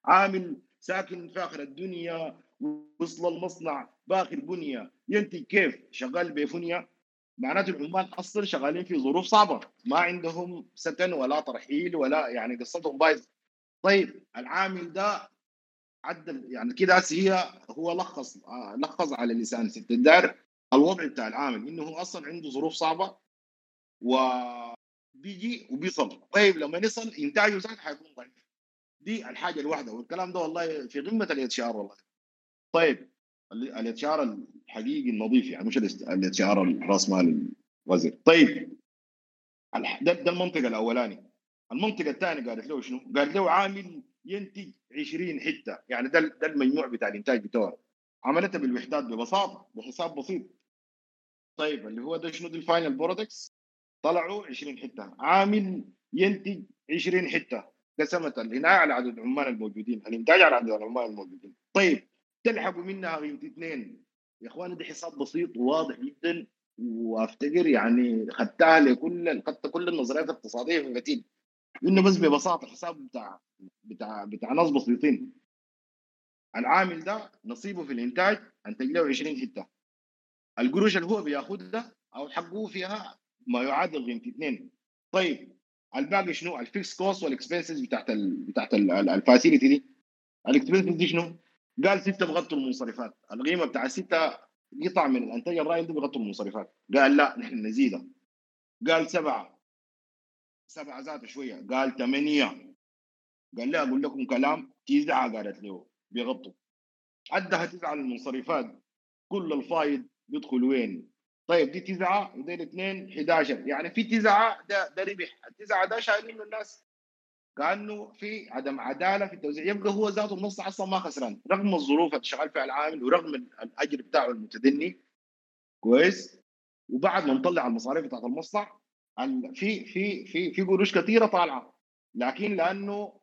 عامل ساكن في آخر الدنيا وصل المصنع باخر بنيه ينتج كيف؟ شغال بفنيا معناته العمال أصلا شغالين في ظروف صعبة. ما عندهم سكن ولا ترحيل ولا يعني قصتهم بايظة. طيب العامل ده عدل يعني كده هي هو لخص آه لخص على لسان ست الدار الوضع بتاع العامل إنه هو أصلا عنده ظروف صعبة. و بيجي وبيصل طيب لما يصل انتاجه ذاته حيكون ضعيف. دي الحاجة الواحدة والكلام ده والله في قمة ال HR والله. طيب ال HR الحقيقي النظيف يعني مش ال HR راس مال الوزير. طيب ده, ده المنطقة الاولاني المنطقة الثانية قالت له شنو؟ قالت له عامل ينتج 20 حتة. يعني ده ده المجموع بتاع الإنتاج بتاعه عملتها بالوحدات ببساطة بحساب بسيط. طيب اللي هو ده شنو؟ دي ال final products. طلعوا 20 حتة. عامل ينتج 20 حتة. قسمت العنايه على عدد العمال الموجودين. الانتاج على عدد العمال الموجودين. طيب تلحقوا منها قيمه اثنين يا إخواني ده حساب بسيط وواضح جدا. وأفتكر يعني ختتها لكل ختت كل النظريات الاقتصادية في فتيل إنه بس ببساطة حساب بتاع بتاع بتاع ناس بسيطين. العامل ده نصيبه في الإنتاج أنتج له 20 حتة. القروش اللي هو بياخدها أو حقه فيها ما يعادل قيمه اثنين. طيب الباقي شنو؟ ال fixed cost وال expenses بتاعت ال بتاعت ال facility دي. ال expenses دي شنو؟ قال ستة بغطوا المنصرفات. القيمة بتاع السته قطع من الانتاج الراين دي بغطوا المنصرفات. قال لا نحن نزيدها. قال سبعة. سبعة ذاته شوية. قال ثمانية. قال لا أقول لكم كلام تسعة قالت له بيغطوا. عدها تسعة للمنصرفات. كل الفايض بيدخل وين؟ طيب دي تسعة ودي الاثنين 11 يعني في تسعة ده ده ربح. التسعة ده شايلين له الناس كأنه في عدم عدالة في التوزيع يبقى هو ذاته النص أصلا ما خسران. رغم الظروف اللي شغال فيها العامل ورغم الأجر بتاعه المتدني. كويس. وبعد ما نطلع المصاريف بتاعت المصنع ال- في في في في قروش كثيرة طالعة. لكن لأنه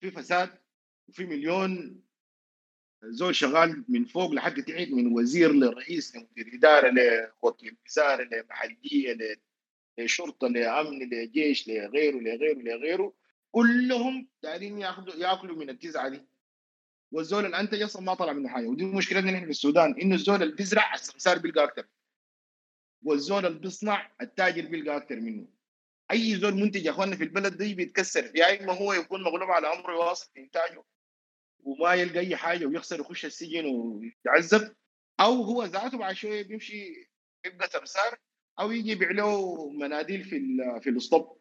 في فساد وفي مليون زول شغال من فوق لحد تحت من وزير لرئيس لمدير إدارة لوكيل وزارة لمحلية لشرطة لأمن لجيش لغيره لغيره لغيره. كلهم دايرين ياخذوا يأكلوا من التسعه دي. والزول الانتج أصلا ما طلع منه حاجة ودي مشكلتنا نحن في السودان إنه الزول اللي بيزرع السمسار بيلقى أكثر والزول اللي بيصنع التاجر بيلقى أكثر منه. أي زول منتج يا اخواننا في البلد دي بيتكسر. يا إما هو يكون مغلوب على أمره يواصل إنتاجه. وما يلقى أي حاجة ويخسر يخش السجن ويتعذب أو هو ذاته بعد شوية بيمشي يبقى سمسار أو يجي يبيع له مناديل في في الاسطب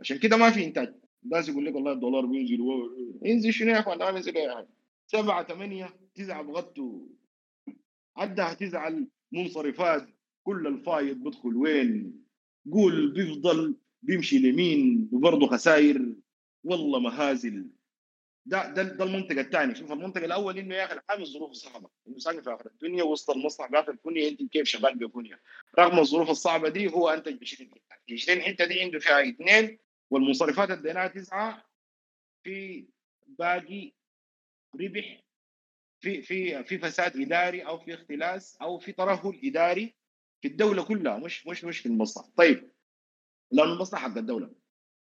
عشان كده ما في إنتاج. الناس يقول لك والله الدولار بينزل ينزل شنو يا أخوان؟ ينزل يا اخوان سبعة ثمانيه تسعة بغطوا. عدها تزعل منصرفات كل الفايض بدخل وين؟ قول بيفضل بيمشي لمين؟ وبرضه خسائر. والله مهازل. ده ده ده المنطقة الثانية شوف المنطقة الأول إنه يا أخي عامل ظروف صعبة. إنه ساكن في آخر الدنيا وسط المصنع قافل كونيا أنت كيف شغال بكونيا رغم الظروف الصعبة دي هو أنتج 20 حتة. 20 حتة دي عنده فيها اثنين والمنصرفات اديناها تسعة في باقي ربح في في في فساد إداري أو في اختلاس أو في ترهل إداري في الدولة كلها مش مش مش في المصنع. طيب لأنه المصنع حق الدولة.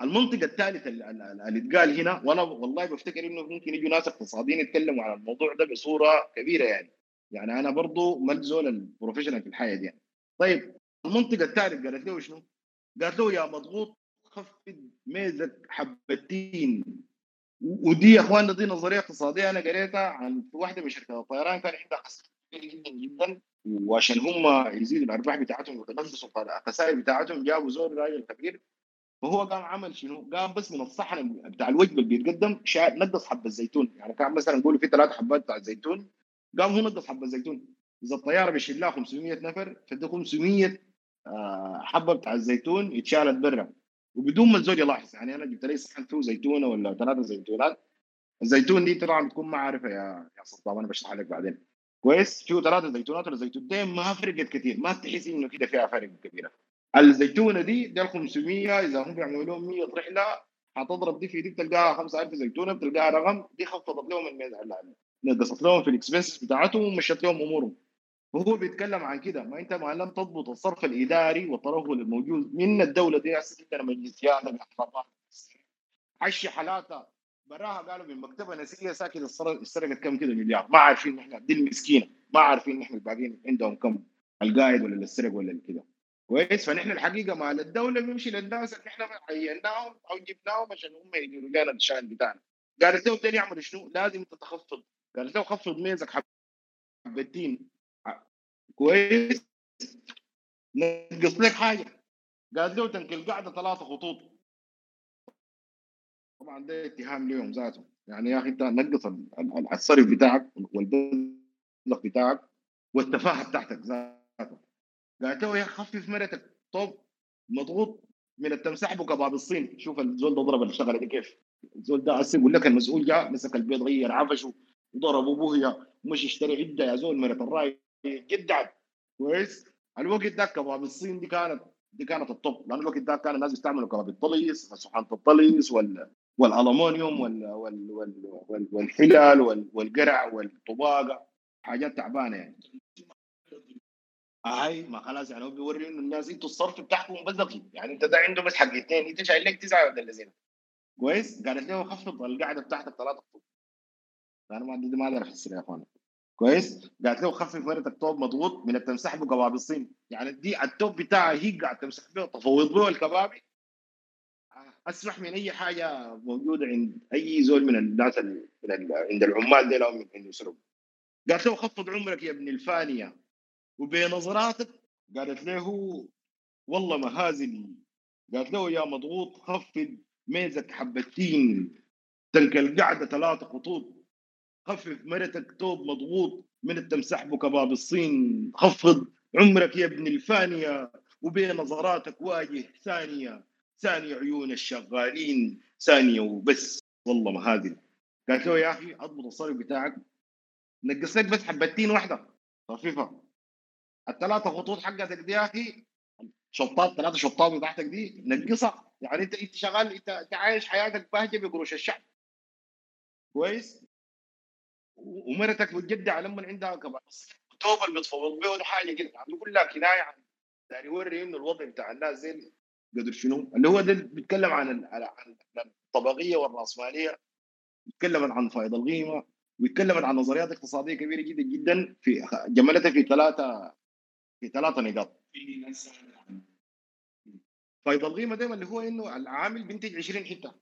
المنطقة الثالثة اللي اتقال هنا وأنا والله بفتكر إنه ممكن يجوا ناس اقتصاديين يتكلموا عن الموضوع ده بصورة كبيرة يعني يعني أنا برضو ما زول البروفيشنال في الحياة دي يعني. طيب المنطقة الثالثة قالت له شنو؟ قالت له يا مضغوط خفض ميزك حبتين ودي يا اخواننا دي نظرية اقتصادية أنا قريتها عن واحدة من شركات الطيران كان عندها خسائر كبيرة جدا جدا وعشان هم يزيدوا الأرباح بتاعتهم ويتنقصوا الخسائر بتاعتهم جابوا زول راجل كبير فهو قام عمل شنو؟ قام بس من الصحن بتاع الوجبه اللي بيتقدم شا... نقص حبة الزيتون يعني كان مثلا نقول في ثلاث حبات بتاع الزيتون قام هو نقص حبة الزيتون إذا الطيارة بيشيل لها 500 نفر فده 500 آه، حبة بتاع الزيتون اتشالت برا. وبدون ما الزول يلاحظ يعني أنا جبت لي صحن فيه زيتونه ولا ثلاثة زيتونات. الزيتون دي طبعا بتكون ما عارفه يا يا صدام أنا بشرح لك بعدين. كويس؟ فيه ثلاثة زيتونات ولا زيتونتين ما فرقت كثير ما تحس إنه كده فيها فرق كبيره الزيتونة دي دي ال 500 إذا هم بيعملوا لهم 100 رحله حتضرب دي في دي بتلقاها 5000 زيتونة بتلقاها رقم دي خفضت لهم الميزه نقصت لهم في الإكسبنسز بتاعتهم ومشت لهم أمورهم. وهو بيتكلم عن كده ما أنت ما لم تضبط الصرف الإداري والترهل الموجود من الدولة دي عندنا مجلسيات الاحترامات عش حالاتها. براها قالوا من مكتبة نسيه ساكن سرقت كم كده مليار. ما عارفين نحن دي المسكينة. ما عارفين نحن الباقيين عندهم كم القائد ولا اللي سرق ولا كده. كويس. فنحن الحقيقة مال الدولة بيمشي للناس اللي إحنا عيناهم أو جبناهم عشان هم يديروا لنا الشأن بتاعنا. قالت له بدنا يعملوا شنو؟ لازم تتخفض قالت له خفض ميزك حبتين كويس. نقص لك حاجة. قالت له تنكل قاعدة ثلاثة خطوط. طبعا ده اتهام لهم ذاته. يعني يا أخي أنت نقص ال- ال- الصرف بتاعك والبذخ بتاعك والتفاهة بتاعتك ذاته. قالت له يا خفف مرتك طوب مضغوط من التمساح بكباب الصين. شوف الزول ده ضرب الشغلة دي كيف. الزول ده هسه يقول لك المسؤول جاء مسك البيض غير عفشه وضرب ابوه مش اشتري عدة يا زول مرت الرأي. جدعت كويس؟ الوقت ده كباب الصين دي كانت دي كانت الطب. لأن الوقت ده كان الناس بيستعملوا كباب الطليس سبحانه الطليس وال والالومنيوم وال وال وال وال والحلال وال والقرع والطباقة. حاجات تعبانة يعني. هاي ما خلاص يعني هو بيوري إنه الناس أنتوا الصرف بتاعكم دقيق يعني أنت ده عنده بس حق اثنين انت شايل لك تسعة ولا الذين كويس؟ قالت له خفض القاعدة بتاعتك ثلاثة أنا ما عندي ما أقدر افسر يا اخوان كويس؟ قالت له خفف مرتك توب مضغوط من التمسح به كباب الصين يعني دي التوب بتاعها هي قاعد تمسح به تفوض به الكبابي. اسمح من أي حاجة موجودة عند أي زول من الناس ال- من ال- عند العمال دي لهم إنه يسرقوا. قالت له خفض عمرك يا ابن الفانية. وبنظراتك قالت له والله مهازل قالت له يا مضغوط خفض ميزك حبتين تلك القعده ثلاثة خطوط خفف مرتك توب مضغوط من التمسح بكباب الصين خفض عمرك يا ابن الفانية وبين نظراتك واجه ثانية ثانية عيون الشغالين ثانية وبس والله ما هذه قالت له يا أخي أضبط الصرف بتاعك نقص لك بس حبتين واحدة خفيفة. الثلاثة خطوط حقتك دي يا أخي. شطات ثلاثة شطات بتاعتك دي نقصها يعني أنت أنت شغال أنت عايش حياتك باهجة بقروش الشعب. كويس؟ ومرتك بتجدع لما عندها كمان. توب اللي بتفوض ولا حاجة كده. عم يقول لك كنايه عن يعني يوري إنه الوضع بتاع الناس زي قدر شنو؟ اللي هو ده بيتكلم عن عن الطبقية والرأسمالية. بيتكلم عن فائض القيمة. ويتكلم عن نظريات اقتصادية كبيرة جدا جدا في جملتها في ثلاثة في ثلاثة نقاط. في ناس فائض القيمه دائما اللي هو إنه العامل بينتج 20 حتة.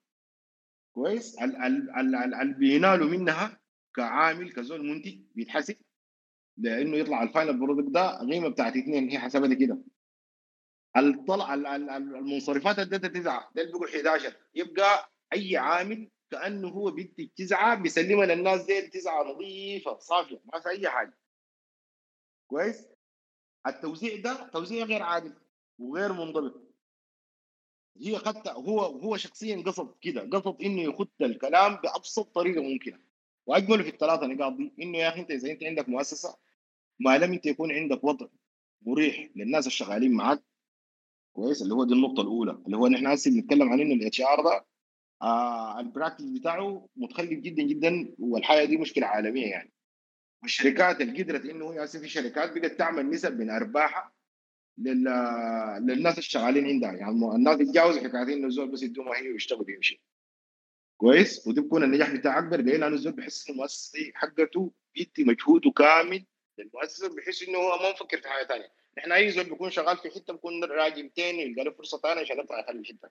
كويس؟ ال- ال- ال- ال- اللي بينالوا منها كعامل كزول منتج بيتحسب لإنه يطلع ال final product ده قيمة بتاعت اثنين هي حسبتها كده. الطلع ال- ال- ال- المنصرفات ادتها تسعه ده بيقول 11 يبقى أي عامل كأنه هو بينتج تسعة بيسلمها للناس دي تسعة نظيفة صافية ما في أي حاجة. كويس؟ التوزيع ده توزيع غير عادل وغير منضبط. هي خدت هو هو شخصيا قصد كده قصد إنه يخد الكلام بأبسط طريقة ممكنة. واجمله في الثلاثة نقاط دي إنه يا أخي أنت إذا أنت عندك مؤسسة ما لم انت يكون عندك وضع مريح للناس الشغالين معاك. كويس؟ اللي هو دي النقطة الأولى. اللي هو نحن هسه بنتكلم عن إنه ال HR ده آه ال practice بتاعه متخلف جدا جدا والحاجة دي مشكلة عالمية يعني. والشركات اللي قدرت إنه هي في شركات بقت تعمل نسب من أرباحها لل... للناس الشغالين عندها. يعني الناس تتجاوز حكاية إنه الزول بس يدوم هي ويشتغل ويمشي كويس؟ ودي بيكون النجاح بتاعه أكبر. ليه؟ لأنه الزول بيحس ان المؤسسه حقته بيدي مجهوده كامل للمؤسسة بحيث إنه هو ما مفكر في حاجة ثانية نحن أي زول بيكون شغال في حتة بيكون راجل تاني يلقى له فرصة ثانية عشان يطلع يخلي الحته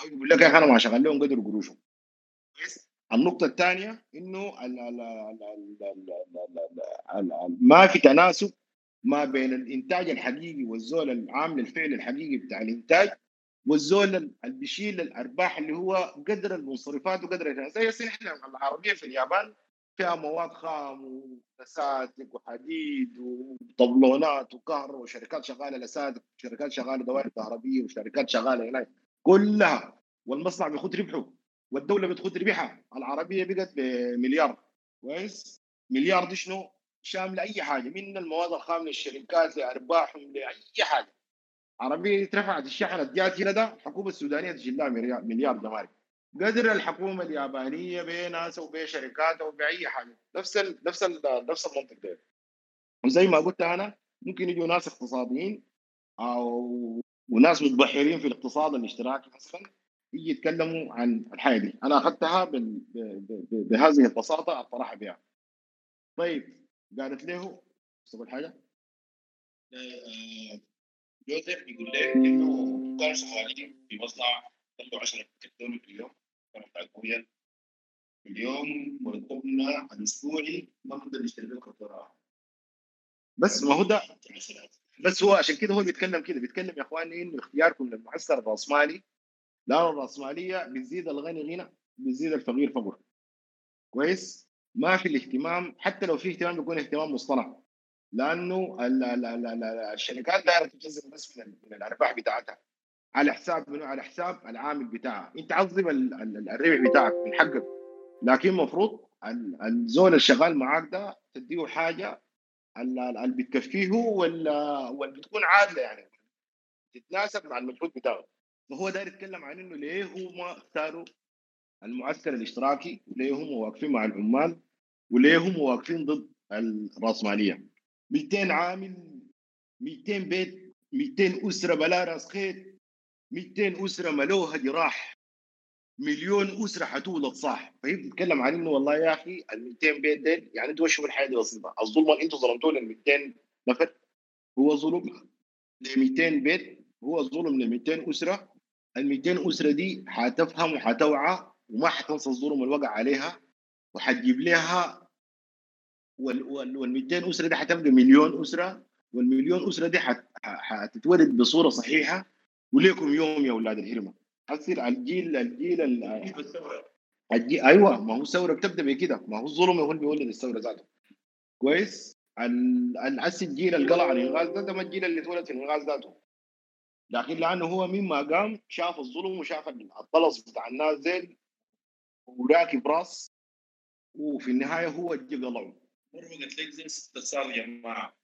أو يقول لك يا أخي أنا ما شغال لهم قدر قروشهم. كويس؟ النقطة الثانية إنه ما في تناسب ما بين الإنتاج الحقيقي والزول العامل الفعل الحقيقي بتاع الإنتاج والزول اللي بيشيل الارباح اللي هو قدر المنصرفات وقدر زي إحنا العربية في اليابان فيها مواد خام ولساتك وحديد وطبلونات وكهرباء وشركات شغالة لساتك وشركات شغالة دوائر كهربية وشركات شغالة هناك كلها والمصنع بيخد ربحه. والدولة بتخد ربحها. العربية بقت بمليار. كويس؟ مليار دي شنو؟ شاملة أي حاجة. من المواد الخام للشركات لارباحهم لأي حاجة. عربية اترفعت الشحنة جات هنا ده الحكومة السودانية تشيل لها مليار دمارك قدر الحكومة اليابانية بناس وبشركات وباي حاجة. نفس ال نفس ال نفس المنطق ده. وزي ما قلت أنا ممكن يجوا ناس اقتصاديين أو وناس متبحرين في الاقتصاد الاشتراكي مثلا. يجي يتكلموا عن الحاجة دي. أنا أخذتها بال... ب... ب... ب... بهذه البساطة الطرح بها. طيب قالت له تقول حاجة آه، جوزيف بيقول لك إنه كانوا شغالين في مصنع طلعوا 10 دولار في اليوم. كانوا بتاع في اليوم مرتبنا الاسبوعي ما نقدر نشتري له بس ما هو ده بس هو عشان كده هو بيتكلم كده. بيتكلم يا إخواني إنه اختياركم للمعسكر الرأسمالي لا الرأسمالية بتزيد الغني غنى بتزيد الفقير فقر كويس؟ ما في الاهتمام حتى لو في اهتمام بيكون اهتمام مصطنع. لأنه ال- ال- ال- ال- الشركات دايرة تجذب بس من الأرباح بتاعتها. على حساب منو؟ على حساب العامل بتاعها. أنت عظم ال- ال- الربح بتاعك من حقك. لكن المفروض ال- الزول الشغال معاك ده تديه حاجة ال- ال- اللي بتكفيه ولا ولا بتكون عادلة يعني. تتناسب مع المجهود بتاعه. فهو داير يتكلم عن إنه ليه هم اختاروا المعسكر الاشتراكي؟ وليه هم واقفين مع العمال؟ وليه هم واقفين ضد الرأسمالية؟ 200 عامل 200 بيت 200 أسرة بلا رأس خيط 200 أسرة ملوها جراح مليون أسرة حتولد صح فهي بتتكلم عن إنه والله يا أخي ال 200 بيت ديل يعني أنتوا شوفوا الحياة دي بسيطة. الظلم اللي أنتوا ظلمتوه لل 200 نفر هو ظلم ل 200 بيت هو ظلم ل 200 أسرة ال 200 أسرة دي حتفهم وحتوعى وما حتنسى الظلم اللي وقع عليها وحتجيب لها وال وال وال 200 أسرة دي حتبقى مليون أسرة والمليون أسرة دي حتتولد بصورة صحيحة وليكم يوم يا أولاد الهرمة. حتصير الجيل الجيل ال- الجيل أيوه ما هو الثورة بتبدأ بكده ما هو الظلم هو اللي بيولد الثورة ذاته. كويس؟ الجيل اللي قلع عن الإنغاز ده ده ما الجيل اللي اتولد في الإنغاز ذاته. لكن لأنه هو مما قام شاف الظلم وشاف الطلس بتاع الناس زين وراكب راس وفي النهاية هو اللي قلعه. مرة قلت لك زي استفسار يا جماعة.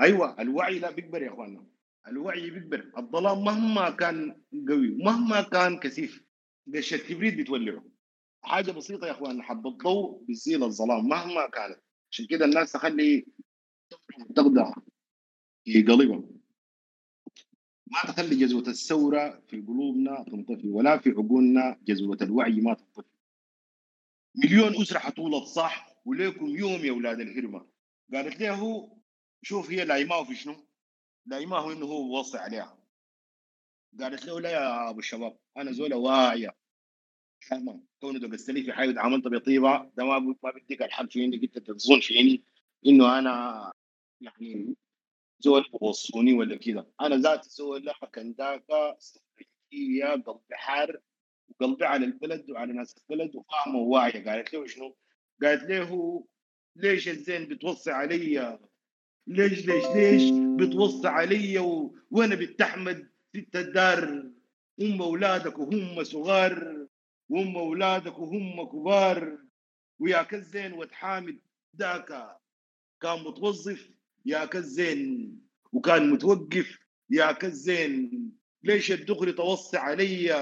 أيوه الوعي لا بيكبر يا إخواننا. الوعي بيكبر. الظلام مهما كان قوي مهما كان كثيف قش الكبريت بتولعه. حاجة بسيطة يا إخواننا حبه ضوء بتزيل الظلام مهما كانت. عشان كده الناس تخلي تقدر في قلبها ما تخلي جزوة الثورة في قلوبنا تنطفي ولا في عقولنا جزوة الوعي ما تنطفي. مليون أسرة حتولد صح وليكم يوم يا أولاد الهرمة. قالت له شوف هي لايماه في شنو؟ لايماه إنه هو وصي عليها. قالت له لا يا أبو الشباب أنا زوله واعية. فاهمه كونه دقست لي في حاجة وتعاملت بطيبة ده ما ما بديك الحق في إنك أنت تظن فيني إنه أنا يعني زول بوصوني ولا كذا أنا ذاتي زول كنداكا سلوكيه قلبي حار وقلبي على البلد وعلى ناس البلد وفاهمه وواعيه قالت له شنو؟ قالت له ليش الزين بتوصي علي؟ ليش ليش ليش بتوصي علي؟ و... وأنا بنت احمد ست الدار هم أولادك وهم صغار وهم أولادك وهم كبار. ويا كزين ود حامد ذاك كان متوظف. يا كزين وكان متوقف يا كزين ليش الدغري توصي علي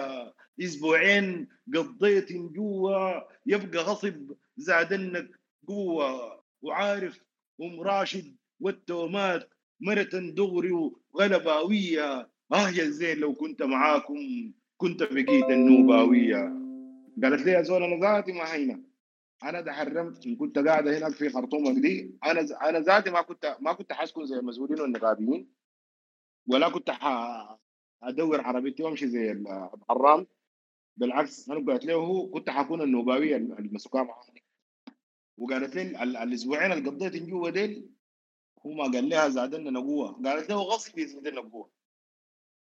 أسبوعين؟ قضيت جوا. يبقى غصب زادنك قوة. وعارف أم راشد والتومات مرة دغري وغلباوية آه يا زين لو كنت معاكم كنت بقيت النوباوية. قالت لي يا زول أنا ذاتي ما هينا أنا تحرمت كنت قاعدة هناك في خرطوم دي أنا. أنا ذاتي ما كنت ما كنت حاسكن زي المسؤولين والنقابيين ولا كنت ح... أدور عربيتي وأمشي زي ال- الحرام. بالعكس أنا قلت له هو كنت حكون النوباويه المسكوها وقالت لي ال- الأسبوعين اللي قضيت جوا ديل هو ما قال لها زادنا قوه قالت له غصب يزيدنا قوه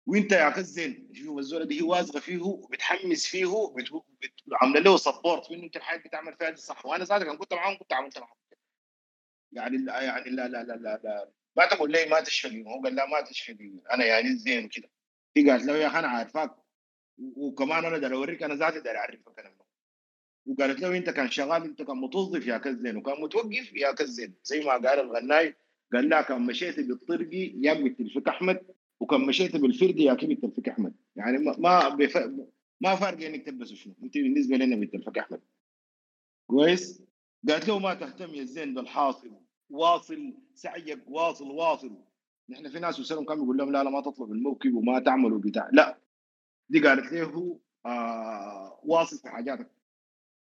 وانت يا كزين شوف الزوله دي واثقه فيه وبتحمس فيه عامله له سبورت انه انت الحاجة بتعمل فيها دي صح وأنا صادق أنا كنت معاهم كنت عملت معاهم. يعني لا يعني لا لا لا لا, لا. ما تقول لي ما تشفي هو قال لا ما تشفي أنا يعني الزين كده هي قالت له يا أخي أنا عارفاك و- وكمان أنا داير أوريك أنا ذاتي داير أعرفك أنا. وقالت له أنت كان شغال أنت كان متوظف يا كزين وكان متوقف يا كزين زي ما قال الغناي قال لها كان مشيت بالطرقي يا بتلفك أحمد وكان مشيت بالفردي يا كيف بتلفك أحمد. يعني ما ما فرق إنك تلبس شنو. أنت بالنسبة لنا بتلفك أحمد. كويس؟ قالت له ما تهتم يا زين بالحاصل. واصل سعيك واصل واصل. نحن في ناس وسلم كانوا بيقول لهم لا لا ما تطلب الموكب وما تعملوا بتاع. لا. دي قالت له آه واصل في حاجاتك.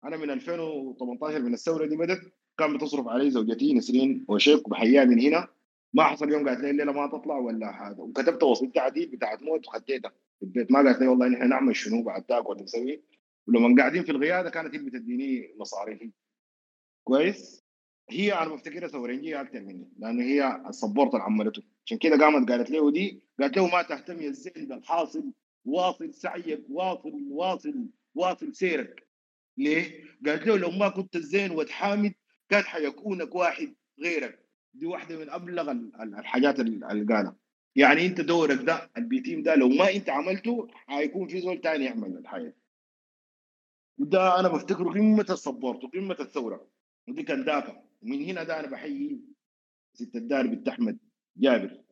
أنا من 2018 من الثورة دي بدت كان بتصرف علي زوجتي نسرين وشيك وبحياها من هنا. ما حصل يوم قالت لي الليلة ما تطلع ولا حاجة وكتبت وصيه تعديل بتاعت موت وخديتها في البيت. ما قالت لي والله نحن نعمل شنو بعد تاك ولا نسوي. ولما قاعدين في الغياده كانت هي بتديني مصاريفي. كويس؟ هي أنا بفتكرها ثورنجيه أكثر مني لأنه هي ال support اللي عملته عشان كده قامت قالت له دي قالت له ما تهتم يا الزين بالحاصل واصل سعيك واصل واصل واصل سيرك. ليه؟ قالت له لو ما كنت الزين ود حامد كان حيكونك واحد غيرك. دي واحدة من أبلغ ال- ال- الحاجات ال- اللي قالها يعني أنت دورك ده البيتم ده لو ما أنت عملته حيكون في زول تاني يعمل الحاجة. وده أنا بفتكره قمة ال support وقمه الثورة. ودي كان دافع. ومن هنا ده أنا بحيي ست الدار بنت أحمد جابر.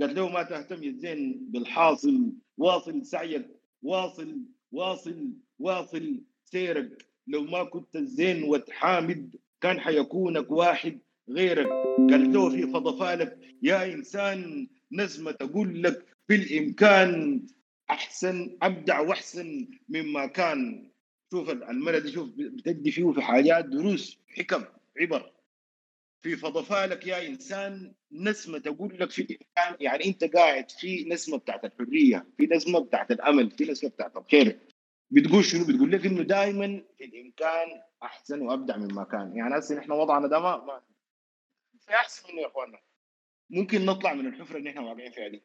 قالت له ما تهتم يا زين بالحاصل واصل سعيك واصل واصل واصل سيرك. لو ما كنت الزين ود حامد كان حيكونك واحد غيرك. قالت له في فضفالك يا إنسان نسمه تقول لك بالإمكان أحسن أبدع وأحسن مما كان. شوف المرة دي شوف بتدي فيه في حاجات دروس حكم عبر. في فضفالك يا إنسان نسمه تقول لك في الامكان يعني أنت قاعد في نسمه بتاعت الحرية في نسمه بتاعت الأمل في نسمه بتاعت الخير. بتقول شنو؟ بتقول لك إنه دائما في الإمكان أحسن وأبدع مما كان. يعني هسه نحن وضعنا ده ما- في احسن يا اخواننا ممكن نطلع من الحفرة اللي إحنا واقعين فيها دي.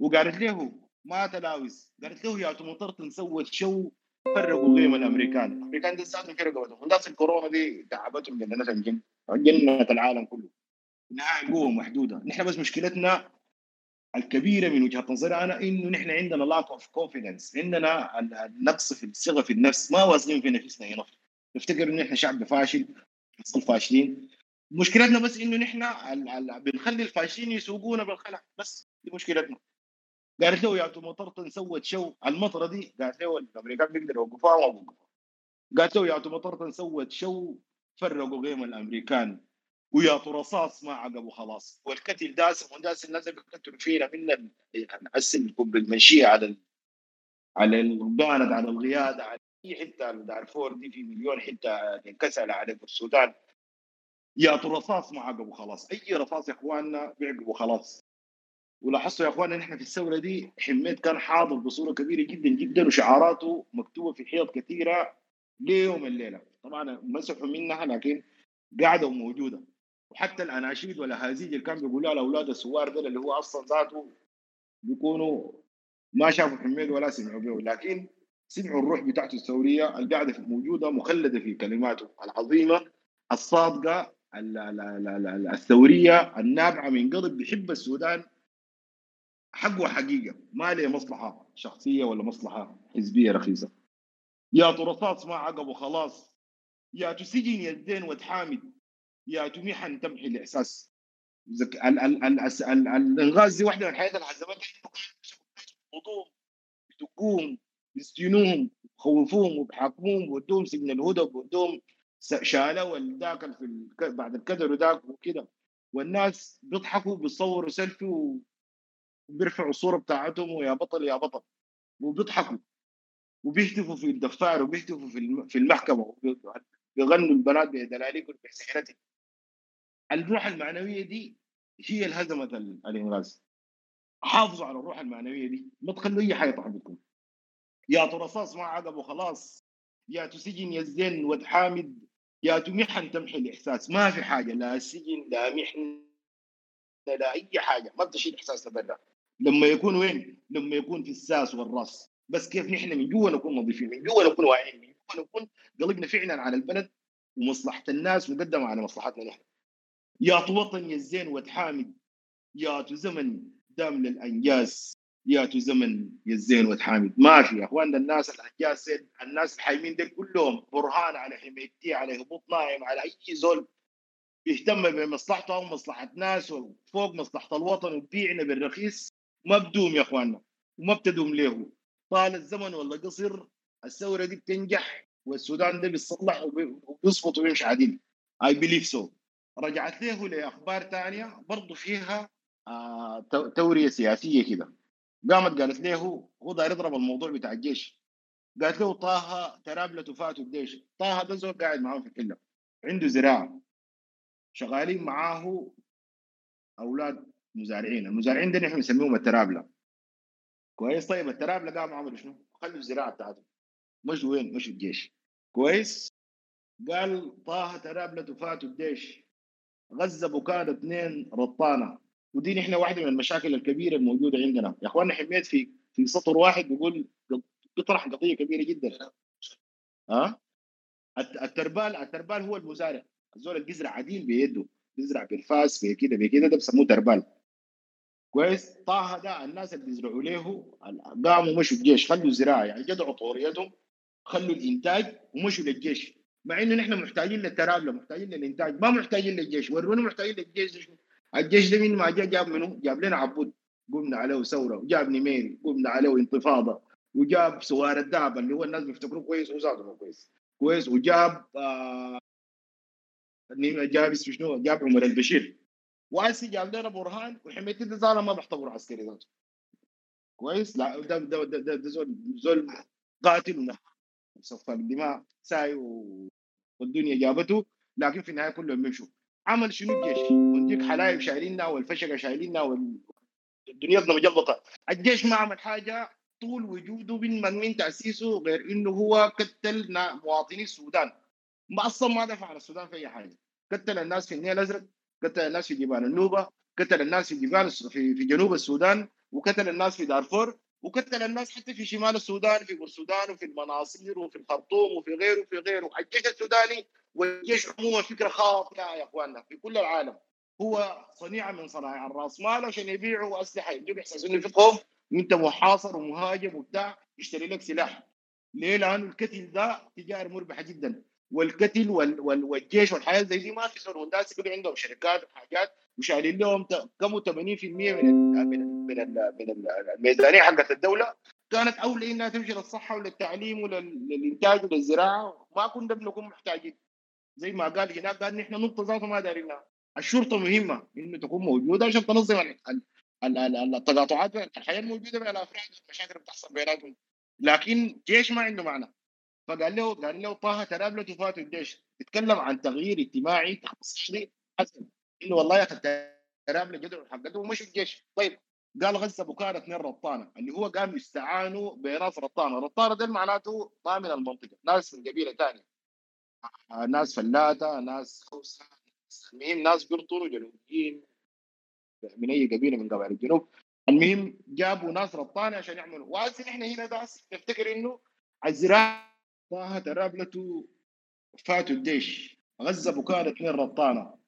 وقالت له ما تلاوز. قالت له يا تمطرت نسوت شو؟ فرقوا قيم الأمريكان. الأمريكان دي ذاتهم فرقوا الناس الكورونا دي تعبتهم جننت الجن جنت العالم كله. نهاية قوة محدودة. نحن بس مشكلتنا الكبيرة من وجهة نظري أنا إنه نحن عندنا lack of confidence. عندنا ال- النقص في الثقة في النفس. ما واثقين في نفسنا هنا. نفتكر إنه نحن شعب فاشل نحصل فاشلين. مشكلتنا بس إنه نحن بنخلي الفاشلين يسوقونا بالخلع. بس دي مشكلتنا. قالت له يا مطرت سوت شو؟ المطرة دي. قالت له الامريكان بيقدروا يوقفوها ما بوقفوها قالت له يا مطرت سوت شو؟ فرقوا قيم الأمريكان. ويا رصاص ما عقبوا خلاص. والكتل داسم وداس الناس بيقتلوا فينا من ال- السن بالمنشيه على. على الباند على القياده على أي حتة دارفور دي في مليون حتة انكسر على السودان. يا رصاص ما عقبوا خلاص. أي رصاص يا إخواننا بيعقبوا خلاص. ولاحظتوا يا إخواننا نحن في الثورة دي حميد كان حاضر بصورة كبيرة جدا جدا وشعاراته مكتوبة في حيط كثيرة ليوم الليلة. طبعا مسحوا منها لكن قاعدة وموجودة. وحتى الأناشيد والأهازيج اللي كان بيقولوها لاولاد السوار ده اللي هو أصلا ذاته بيكونوا ما شافوا حميد ولا سمعوا به. لكن سمعوا الروح بتاعته الثورية القاعدة موجودة مخلدة في كلماته العظيمة الصادقة ال- ال- ال- ال- الثورية النابعة من قلب بيحب السودان حقه حقيقة ما له مصلحة شخصية ولا مصلحة حزبية رخيصة يا رصاص ما عقبوا خلاص يا تسجن يا الدين وتحامد يا تميحا تمحي الإحساس. الانغاز دي واحدة من الحاجات اللي حزمتها خطوهم بدقوهم بيسجنوهم بخوفوهم وبحاكموهم بودوهم سجن الهدى بودوهم شالوا ذاك في. بعد الكدر وذاك وكده. والناس بيضحكوا بيصوروا سيلفي. وبيرفعوا الصورة بتاعتهم ويا بطل يا بطل. وبيضحكوا. وبيهتفوا في الدفار وبيهتفوا في في المحكمة بيغنوا البنات بدلاليك بسحرتك الروح المعنوية دي هي اللي هزمت ال- الإنغاز. حافظوا على الروح المعنوية دي. ما تخلوا أي حاجة تحبطكم يا رصاص ما عقبوا خلاص. يا تسجن يا الزين وتحامد. يا تمحن تمحي الإحساس. ما في حاجة لا سجن لا محن لا أي حاجة. ما بتشيل احساسنا برا لما يكون وين؟ لما يكون في الساس والرأس. بس كيف نحن من جوا نكون نظيفين؟ من جوا نكون واعيين؟ من جوا نكون قلبنا فعلا على البلد ومصلحة الناس مقدمه على مصلحتنا نحن. يا وطن يا الزين وتحامد. يا زمن دام للأنجاز. يا زمن يا الزين وتحامد ما في يا اخواننا الناس الانجاز سيد الناس الحايمين دول كلهم برهان على حميتي على هبوط نايم على أي زول بيهتم بمصلحته ومصلحه ناس وفوق مصلحة الوطن وبيعنا بالرخيص ما بدوم يا أخواننا وما بتدوم له طال الزمن ولا قصر الثورة دي بتنجح والسودان ده بيصلح وبي- وبيظبط وبيمشي عديل. I believe so رجعت له لأخبار ثانية برضه فيها آه تو- تورية سياسية كده. قامت قالت له هو داير يضرب الموضوع بتاع الجيش. قالت له طه ترابلة فاتوا الجيش طه ده زول قاعد معاه في الحله عنده زراعة. شغالين معاه أولاد مزارعين. المزارعين ده نحن بنسميهم الترابلة. كويس؟ طيب الترابلة قاموا عملوا شنو؟ خلوا الزراعه بتاعتهم مشوا وين؟ مشوا الجيش. كويس؟ قال طه ترابلة فاتوا الجيش غزه بكاد اثنين رطانة. ودي نحن واحدة من المشاكل الكبيرة الموجودة عندنا. يا إخواننا حميد في في سطر واحد بيقول بيطرح قضيه كبيرة جدا. ها؟ الت- التربال التربال هو المزارع. الزول اللي بيزرع عديل بيده بيزرع بالفاس بكده بكده ده بسموه تربال. كويس؟ طه ده الناس اللي بيزرعوا له قاموا مشوا الجيش خلوا الزراعة يعني جدعوا طوريتهم خلوا الإنتاج ومشوا للجيش. مع إنه نحن محتاجين للترابله محتاجين للإنتاج ما محتاجين للجيش. ورونا محتاجين للجيش؟ الجيش ده من ما جاء جاب منه؟ جاب لنا عبود. قمنا عليه ثوره وجاب نميري قمنا عليه انتفاضه وجاب سوار الدابه اللي هو الناس بيفتكروه كويس وزاده مو كويس. كويس. وجاب آه جاب اسمه شنو؟ جاب عمر البشير. واسي جاب لنا برهان. وحميت الزالة ما بيعتبره عسكري ذاته. كويس؟ لا ده ده ده, ده, ده زول زول قاتل ونهار سفاك دماء ساي والدنيا جابته. لكن في النهاية كلهم بيمشوا عمل شنو الجيش؟ ونديك حلايب شايليننا والفشقة شايليننا والدنيا مجلطه الجيش ما عمل حاجة طول وجوده من من, تأسيسه غير إنه هو قتل مواطني السودان. ما أصلا ما دفع عن السودان في أي حاجة. قتل الناس في النيل الأزرق قتل الناس في جبال النوبة قتل الناس في جبال في, في جنوب السودان وقتل الناس في دارفور وقتل الناس حتى في شمال السودان في السودان وفي المناصير وفي الخرطوم وفي غيره وفي غيره. الجيش السوداني والجيش عموما فكرة خاطئة يا إخواننا في كل العالم. هو صنيعه من صنايع الرأس مال عشان يبيعوا اسلحه يدوك احساس انه في خوف وأنت محاصر ومهاجم وبتاع يشتري لك سلاح. ليه؟ لأنه القتل ده تجاره مربحة جدا. والقتل وال وال والجيش والحياة زي دي ما في زول يقولوا عندهم شركات وحاجات وشايلين لهم كم 80% من ال من ال من ال من ال- الميزانية حقت الدولة. كانت أولى إنها تمشي للصحة وللتعليم وللانتاج وللزراعة. ما كنا بنكون محتاجين. زي ما قال هناك قال نحن نقطة ذاته ما دارينها. الشرطة مهمة. انه تكون موجودة عشان تنظم ال- ال- ال- ال- التقاطعات الحياة الموجودة بين الأفراد والمشاكل اللي بتحصل بيناتهم. لكن جيش ما عنده معنى. فقال له قال له طه ترابلة فات الجيش. يتكلم عن تغيير اجتماعي اقتصادي حسن انه والله يا أخي جدعوا حقته ومشوا الجيش. طيب. قال غزة بكاره اثنين رطانه اللي هو قام يستعانوا بناس رطانه رطانه ده معناته ضامن المنطقة. ناس من قبيلة ثانية. ناس فلاته ناس خوسه المهم ناس بيرطنوا جنوبيين من اي قبيلة من قبائل الجنوب. المهم جابوا ناس رطانه عشان يعملوا. وهسه نحن هنا ده نفتكر إنه الزراعة طه ترابلته فاتوا الجيش. غزه بكاره اثنين رطانه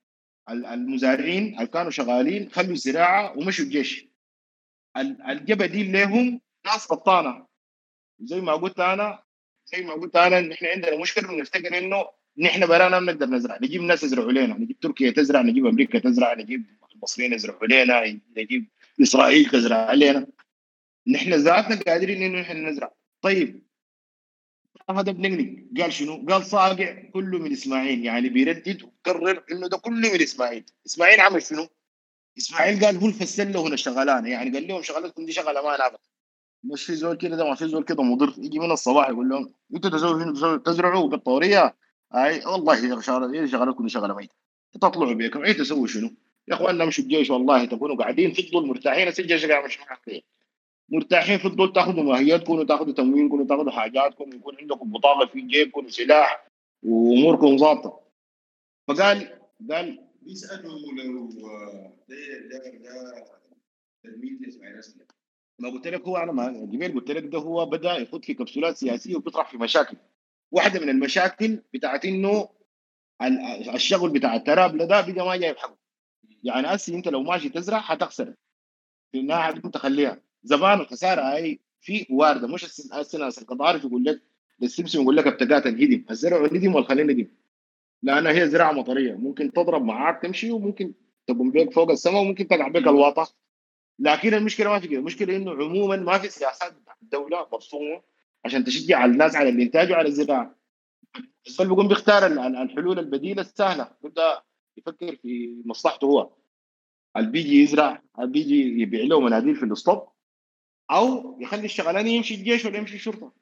ال- المزارعين اللي كانوا شغالين؟ خلوا الزراعة ومشوا الجيش. ال- الجبهه دي لهم ناس رطانه زي ما قلت أنا زي ما قلت أنا نحن عندنا مشكلة بنفتكر إنه نحن برانا بنقدر نزرع. نجيب ناس يزرعوا لنا نجيب تركيا تزرع نجيب أمريكا تزرع نجيب المصريين يزرعوا لنا نجيب إسرائيل تزرع علينا نحن ذاتنا قادرين إنه نحن نزرع. طيب هذا بنقلق. قال شنو؟ قال صاقع كله من إسماعيل يعني بيردد وكرر إنه ده كله من إسماعيل. إسماعيل عمل شنو؟ إسماعيل قال هو الفسل له هنا شغلانة يعني قال لهم شغلتكم دي شغلة ما نافع مش في زول كده ده ما في زول كده مضر. يجي من الصباح يقول لهم أنتوا تسووا تزرعوا بالطوريه أي والله شغله دي شغله ميته تطلعوا بيكم. اي تسووا شنو؟ يا اخواننا امشوا الجيش والله تكونوا قاعدين في الظل مرتاحين. هسه الجيش قاعد مش معاكم مرتاحين في الظل تاخذوا ماهياتكم وتاخذوا تموينكم وتاخذوا حاجاتكم. ويكون عندكم بطاقة في جيبكم وسلاح وأموركم ظابطة. فقال قال بيسألوا لو آه، ده ده تلميذ لاسماعيل اسلم ما قلت لك هو أنا ما جميل قلت لك ده هو بدأ يخوض في كبسولات سياسية وبيطرح في مشاكل. واحدة من المشاكل بتاعت إنه ال- الشغل بتاع الترابله ده بقى ما جايب حقه يعني أسي أنت لو ماشي تزرع حتخسر. في الناحية دي تخليها زمان الخساره هاي في واردة. مش السن- هسه ناس القضارف يقول لك السمسم يقول لك ابتقات الهدم الزرع الهدم والخليل ندم لانها هي زراعة مطرية. ممكن تضرب معاك تمشي وممكن تقوم بيك فوق السماء وممكن تقع بيك الواطة. لكن المشكلة ما في كده. المشكلة إنه عموما ما في سياسات الدولة مرسومه عشان تشجع الناس على الانتاج وعلى الزراعه الزول بيقوم بيختار ال- ال- الحلول البديلة السهلة. يبدأ يفكر في مصلحته هو. اللي بيجي يزرع؟ اللي بيجي يبيع له مناديل في الاسطب أو يخلي الشغلاني يمشي الجيش ولا يمشي الشرطة.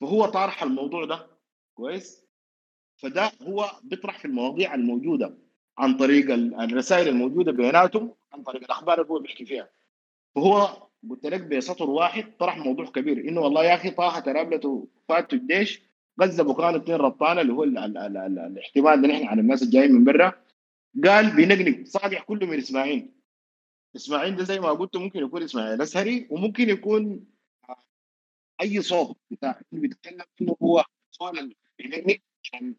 فهو طارح الموضوع ده. كويس؟ فده هو بيطرح في المواضيع الموجودة. عن طريق ال- الرسائل الموجودة بيناتهم عن طريق الأخبار اللي هو بيحكي فيها. فهو قلت لك بسطر واحد طرح موضوع كبير إنه والله يا أخي طه ترابلته فاتوا الجيش غزه بكان اثنين ربطانة اللي هو ال ال ال ال الاحتمال ده نحن عن الناس الجايين من برا. قال بنقنق صالح كله من إسماعيل. إسماعيل ده زي ما قلت ممكن يكون إسماعيل الأزهري وممكن يكون أي صوت بتاع بيتكلم انه هو بينقنق عشان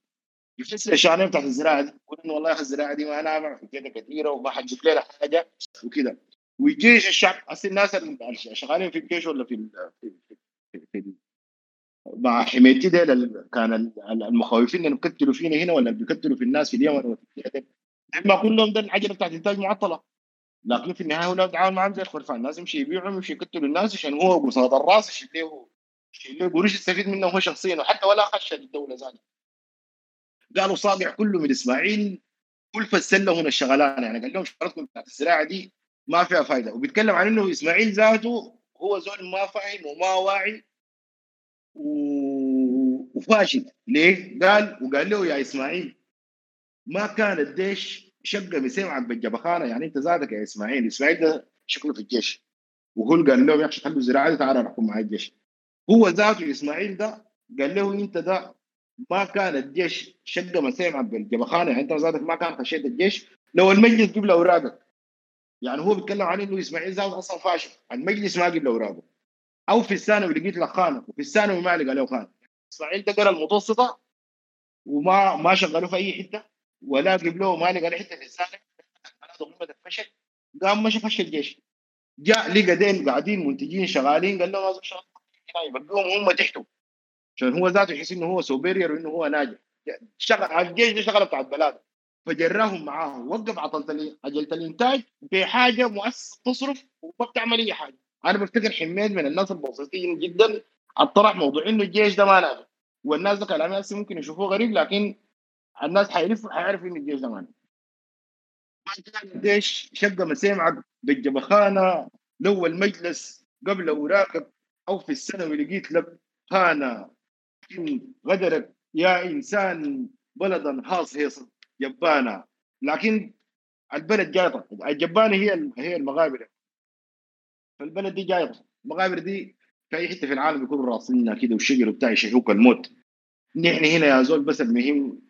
يفسر الشغلانه بتاعت الزراعة دي يقول إنه والله الزراعة دي ما نافع في كده كثيرة وما حتجيب لنا حاجة وكده. والجيش الشعب هسه الناس اللي شغالين في الجيش ولا في في في, في, مع حمايتي ديل كان ال- ال- المخاوفين انهم بيقتلوا فينا هنا ولا بيقتلوا في الناس في اليمن ولا في الجهة دي. ما كلهم ده العجله بتاعت إنتاج معطلة. لكن في النهاية هو بيتعامل معاهم زي الخرفان. الناس يمشي يبيعهم يمشي يقتلوا الناس عشان هو قصاد الراس يشيل له يشيل له قروش يستفيد منه هو شخصيا وحتى ولا خش للدولة ذاتها. قالوا صابع كله من إسماعيل كل فسل هنا الشغلانة. يعني قال لهم شغلتكم بتاعت الزراعة دي ما فيها فايدة. وبيتكلم عن إنه إسماعيل ذاته هو زول ما فاهم وما واعي. وفاشل. ليه؟ قال وقال له يا إسماعيل ما كان الجيش شقة بسمعك بالجبخانه يعني أنت ذاتك يا إسماعيل إسماعيل ده شكله في الجيش. وهو قال لهم يا أخي خلوا الزراعة تعال احكم معي الجيش. هو ذاته إسماعيل ده قال له أنت ده ما كان الجيش شقة مسامعك بالجبخانه يعني أنت ذاتك ما كان خشيت الجيش. لو المجلس جيب له أوراقك. يعني هو بيتكلم عن إنه إسماعيل ذاته أصلا فاشل. المجلس ما جيب له أوراقه. أو في الثانوي لقيت لك خانة وفي الثانوي ما لقى له خانة. إسماعيل ده المتوسطة وما ما شغلوه في أي حتة ولا جيب له ما لقى له حتة في الثانوي. الفشل قام مشى فشل الجيش. جاء لقى دين قاعدين منتجين شغالين قال لهم يبقوهم هم تحته. عشان هو ذاته يحس إنه هو superior وإنه هو ناجح. شغل الجيش ده شغله بتاعت بلاد فجراهم معاه وقف عطلة عجلة الانتاج بحاجة مؤسسه تصرف وما بتعمل اي حاجة. أنا بفتكر حميد من الناس البسيطين جدا اطرح موضوع إنه الجيش ده ما نافع والناس ده كلام ممكن يشوفوه غريب لكن الناس حيلفوا حيعرفوا إنه الجيش ده ما نافع الجيش شقه مسامعك بالجبخانه لو المجلس قبل أوراقك أو في السنة ولقيت لك خانه غدرك يا إنسان بلدا هاص هيص جبانة. لكن البلد جايطه الجبانة هي هي المغابرة. فالبلد دي جايطه المغابر دي في اي حتة في العالم يكونوا راصيننا كده والشجر بتاع يشهوك الموت. نحن هنا يا زول بس المهم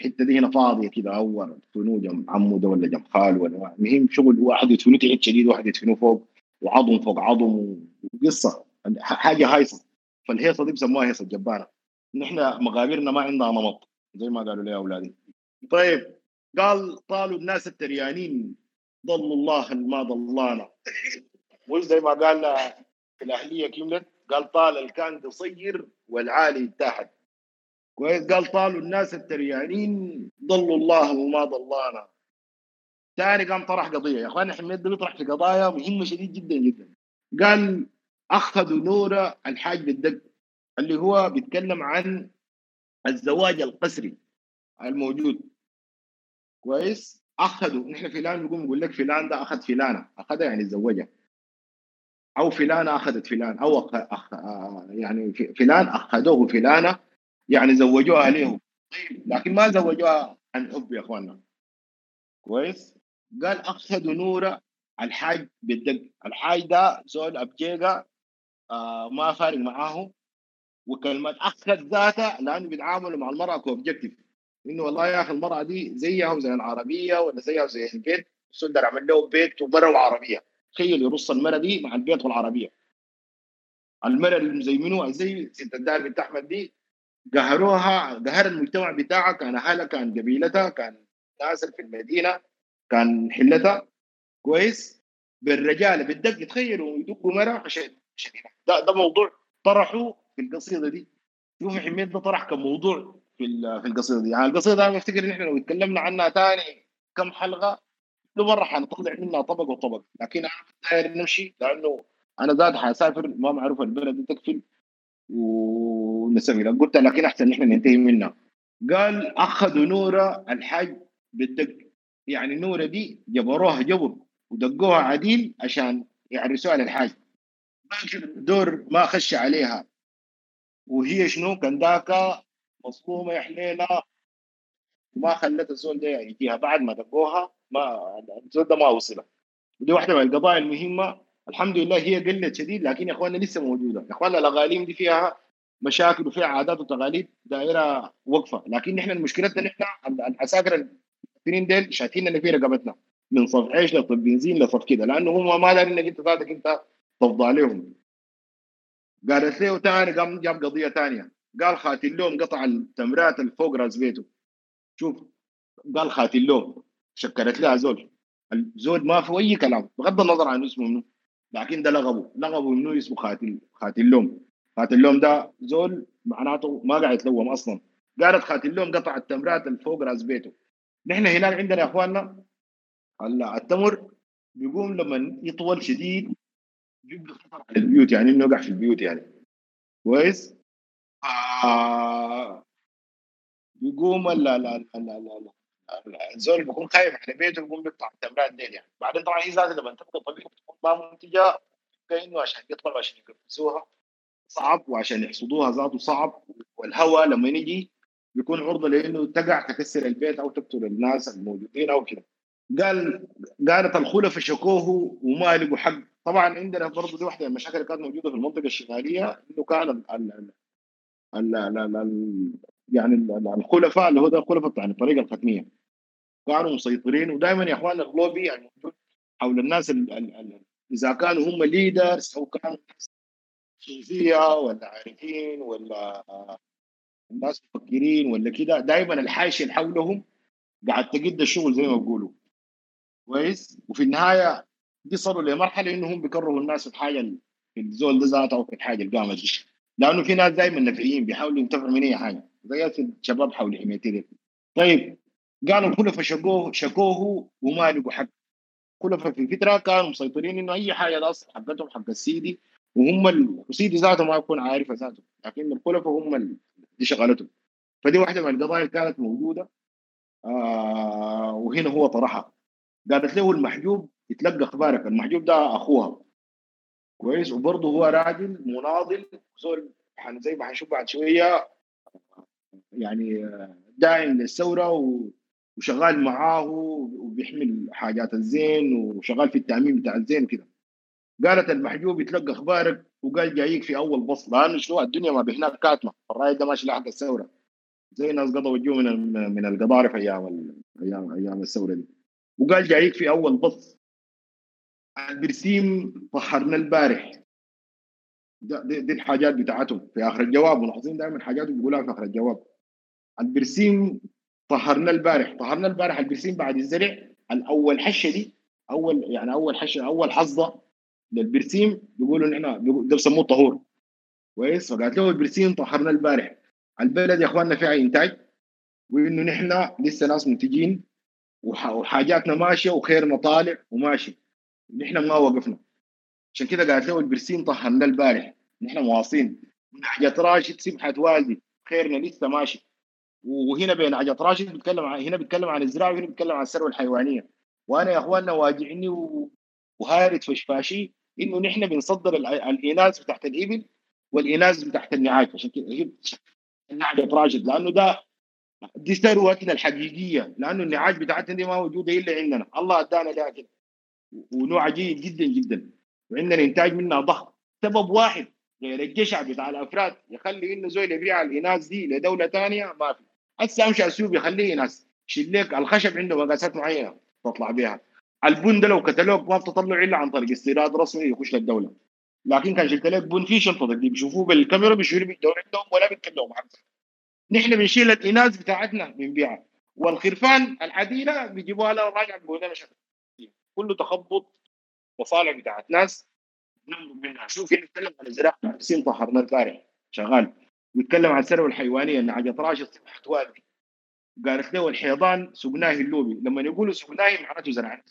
الحته دي هنا فاضية كده أول يدفنوه جنب عمه ده ولا جنب خاله ولا المهم شغل واحد يدفنوه تحت شديد واحد يدفنوه فوق وعظم فوق عظم وقصة حاجة هايصة. فالهيصة دي بسموها هيصة جبانة. نحن مغابرنا ما عندها نمط زي ما قالوا لي أولادي. طيب قال طالوا الناس التريانين ضلوا الله ما ضلانا. مش زي ما قال في الأهلية كملت قال طال الكان قصير والعالي تحت كويس؟ قال طالوا الناس التريانين ضلوا الله وما ضلانا. ثاني قام طرح قضية. يا أخوان حميد بيطرح في قضايا مهمة شديد جدا جدا. قال أخذوا نور الحاج بالدق. اللي هو بيتكلم عن الزواج القسري الموجود. كويس؟ اخذوا نحن فلان بيقوم يقول لك فلان ده أخذ فلانة. أخذها يعني تزوجها. أو فلانة أخذت فلان. أو أخ... يعني فلان أخذوه فلانة يعني زوجوها له لكن ما زوجوها عن حب يا إخواننا. كويس؟ قال اخذوا نور الحاج بالدق الحاج ده زول ابجيجا آه ما فارق معاه وكلمه اخذ ذاتها لأنه بيتعاملوا مع المرأة كوبجكتيف إنه والله يا أخي المرأة دي زيها وزي العربية ولا زيها وزي البيت سندر عمل له بيت ومره وعربيه تخيل يرص المرأة دي مع البيت والعربية. المرأة اللي مزيمنوها زي ست الدار بنت أحمد دي قهروها قهر المجتمع بتاعها كان أهلها كان قبيلتها كان ناس في المدينة كان حلتها. كويس؟ بالرجاله بالدق تخيلوا يدقوا عشان عشان ده, ده موضوع طرحه في القصيدة دي. شوف حميد ده طرح كموضوع في في القصيدة دي. يعني القصيدة أنا بفتكر إن إحنا لو اتكلمنا عنها ثاني كم حلقة كل مرة حنطلع منها طبق وطبق. لكن أنا داير نمشي لأنه أنا زاد حأسافر ما معروف البلد دي تقفل ونسوي قلت لكن أحسن إحنا ننتهي منها. قال أخذوا نوره الحج بالدق. يعني نوره دي جبروها جبر ودقوها عديل عشان يعرسوها للحاج. الدور ما خش عليها. وهي شنو؟ كان ذاك مصدومه يا حليله ما خلت الزول ده يجيها بعد ما دقوها ما الزول ده ما وصلها ودي واحدة من القضايا المهمة. الحمد لله هي قلت شديد لكن يا إخواننا لسه موجودة. يا إخواننا الأغاليم دي فيها مشاكل وفيها عادات وتقاليد دائرة وقفه لكن نحن مشكلتنا نحن العساكر المتاثرين ديل شاتين في رقبتنا. من صف عيش لصف بنزين لصف كده. لأنه هم ما دارين إنك أنت ذاتك أنت تفضى عليهم. قالت له ثاني قام جاب قضية ثانية قال خاتل لهم قطع التمرات اللي فوق راس بيته. شوف قال خاتل لهم شكرت لها زول الزول ما في أي كلام بغض النظر عن اسمه منه لكن ده لغبه. لغبه إنه اسمه خاتل خاتل لهم خاتل لهم ده زول معناته ما قاعد يتلوم أصلا. قالت خاتل لهم قطع التمرات اللي فوق راس بيته. نحن هناك عندنا يا إخواننا التمر بيقوم لما يطول شديد بيبقى خطر على البيوت يعني إنه يقع في البيوت يعني. كويس؟ آه. بيقوم لا لا لا لا لا الزول بيكون خايف على بيته بيقوم بيقطع التمرات ديل يعني. بعدين طبعا هي ذاتها لما تبقى طبيعي بتكون ما منتجة كأنه عشان يطلعوا عشان يقفزوها. صعب وعشان يحصدوها ذاته صعب. والهواء لما يجي بيكون عرضة لإنه تقع تكسر البيت أو تقتل الناس الموجودين أو كده. قال قالت الخلفاء شكوه وما لقوا حق. طبعا عندنا برضه دي واحدة من المشاكل اللي كانت موجودة في المنطقة الشمالية إنه كان ال ال ال يعني ال- الخلفاء اللي هو ده الخلفاء بتاع الطريقة الختميه كانوا مسيطرين ودائما يا اخواننا اللوبي يعني حول الناس ال ال ال إذا كانوا هم leaders أو كانوا صوفيه ولا عارفين ولا الناس مفكرين ولا كده دائما الحاشيه اللي حولهم قاعد تقد الشغل زي ما بيقولوا. كويس. وفي النهاية دي صاروا لمرحلة إنهم بيكرهوا الناس في الحاجة ال- في الزول ده ذاته أو في الحاجة اللي قامت دي. لأنه في ناس دائما نفعيين بيحاولوا ينتفعوا من أي حاجة. زي الشباب حول حمايتي دي. طيب قالوا الخلفاء شكوه شكوه وما لقوا حق. الخلفاء في فترة كانوا مسيطرين إنه أي حاجة ده حقتهم حق السيدي. وهم ال... وسيدي ذاته ما يكون عارفه ذاته. لكن الخلفاء هم ال... دي شغلتهم. فدي واحدة من القضايا اللي كانت موجودة. آه وهنا هو طرحها. قالت له المحجوب يتلقى أخبارك المحجوب ده أخوها. كويس. وبرضه هو راجل مناضل. زول حن- زي ما حنشوف بعد شوية يعني داعم للثورة وشغال معاه وبيحمل حاجات الزين وشغال في التأمين بتاع الزين كده قالت المحجوب يتلقى أخبارك وقال جايك في أول بص. لأنه شنو الدنيا ما بهناك كاتمة. الراي ده ماشي لحق الثورة. زي ناس قضوا وجوه من من القضارف أيام أيام أيام الثورة دي. وقال جايك في أول بص البرسيم طهرنا البارح. دي, دي الحاجات بتاعتهم في آخر الجواب ملاحظين دائما حاجاتهم بيقولها في آخر الجواب. البرسيم طهرنا البارح. طهرنا البارح البرسيم بعد الزرع الأول حشة دي أول يعني أول حشة أول حصه للبرسيم. بيقولوا بيقولوا- ده بسموه كويس؟ فقالت له البرسيم طهرنا البارح. البلد يا إخواننا فيها إنتاج وإنه نحن لسه ناس منتجين. وحاجاتنا ماشية وخيرنا طالع وماشي. نحن ما وقفنا. عشان كده قالت له البرسيم طهرنا البارح نحن مواصلين من حاجة راشد سمحة والدي. خيرنا لسه ماشي. وهنا بين حاجة راشد بيتكلم عن هنا بيتكلم عن الزراعة وهنا بيتكلم عن الثروة الحيوانية. وأنا يا أخواننا واجعني وهارد فشفاشي إنه نحن بنصدر الإناث بتاعت الإبل والإناث بتاعت النعاج. عشان كده النعجة راشد. لأنه ده دي ثروتنا الحقيقية لأنه النعاج بتاعتنا دي ما موجودة إلا عندنا. الله أدانا لها كده. ونوع جيد جدا جدا. وعندنا إنتاج منها ضخم. سبب واحد غير الجشع بتاع الأفراد. يخلي إنه زول يبيع الإناث دي لدولة ثانية ما في. هسه أمشي السوق يخليه اناث شيل لك الخشب عنده مقاسات معينة تطلع بها البن ده لو كتلوك ما بتطلع إلا عن طريق استيراد رسمي يخش للدولة. لكن كان شلت لك بن في شنطتك دي بيشوفوه بالكاميرا بالدولة عندهم ولا بيتكلموا معك نحن بنشيل الإناث بتاعتنا بنبيعها والخرفان العديلة بيجيبوها لنا راجع بيقولوا لنا كله تخبط مصالح بتاعت ناس نمر منها. شوف يتكلم عن الزراعه حسين طهرنا البارح شغال. ويتكلم عن الثروة الحيوانية إن حاجة راشد سمحت والدي قالت له الحيضان سقناه اللوبي. لما يقولوا سقناه معناته زرعناه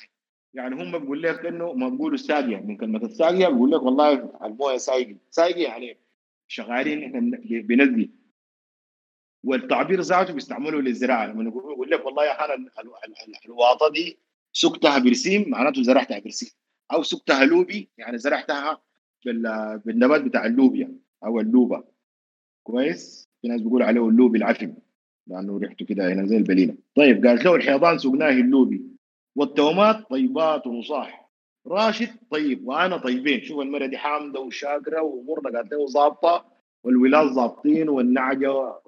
يعني هم بيقول لك إنه ما بيقولوا الساقية. من كلمة الساقية بيقول لك والله الموية سايقة. سايقة يعني شغالين إحنا بنزقي. والتعبير ذاته بيستعملوه للزراعة. لما يقول لك والله يا حنا ال- ال- ال- الواطة دي سكتها برسيم معناته زرعتها برسيم. أو سكتها لوبي يعني زرعتها بال- بالنبات بتاع اللوبيا أو اللوبا. كويس؟ في ناس بيقولوا عليه اللوبي العفن لأنه ريحته كده هنا زي البليله طيب قالت له الحيضان سقناه اللوبي. والتومات طيبات ونصاح راشد طيب وأنا طيبين. شوف المرة دي حامدة وشاكره وامورنا قالت له ظابطة والولاد ظابطين والنعجة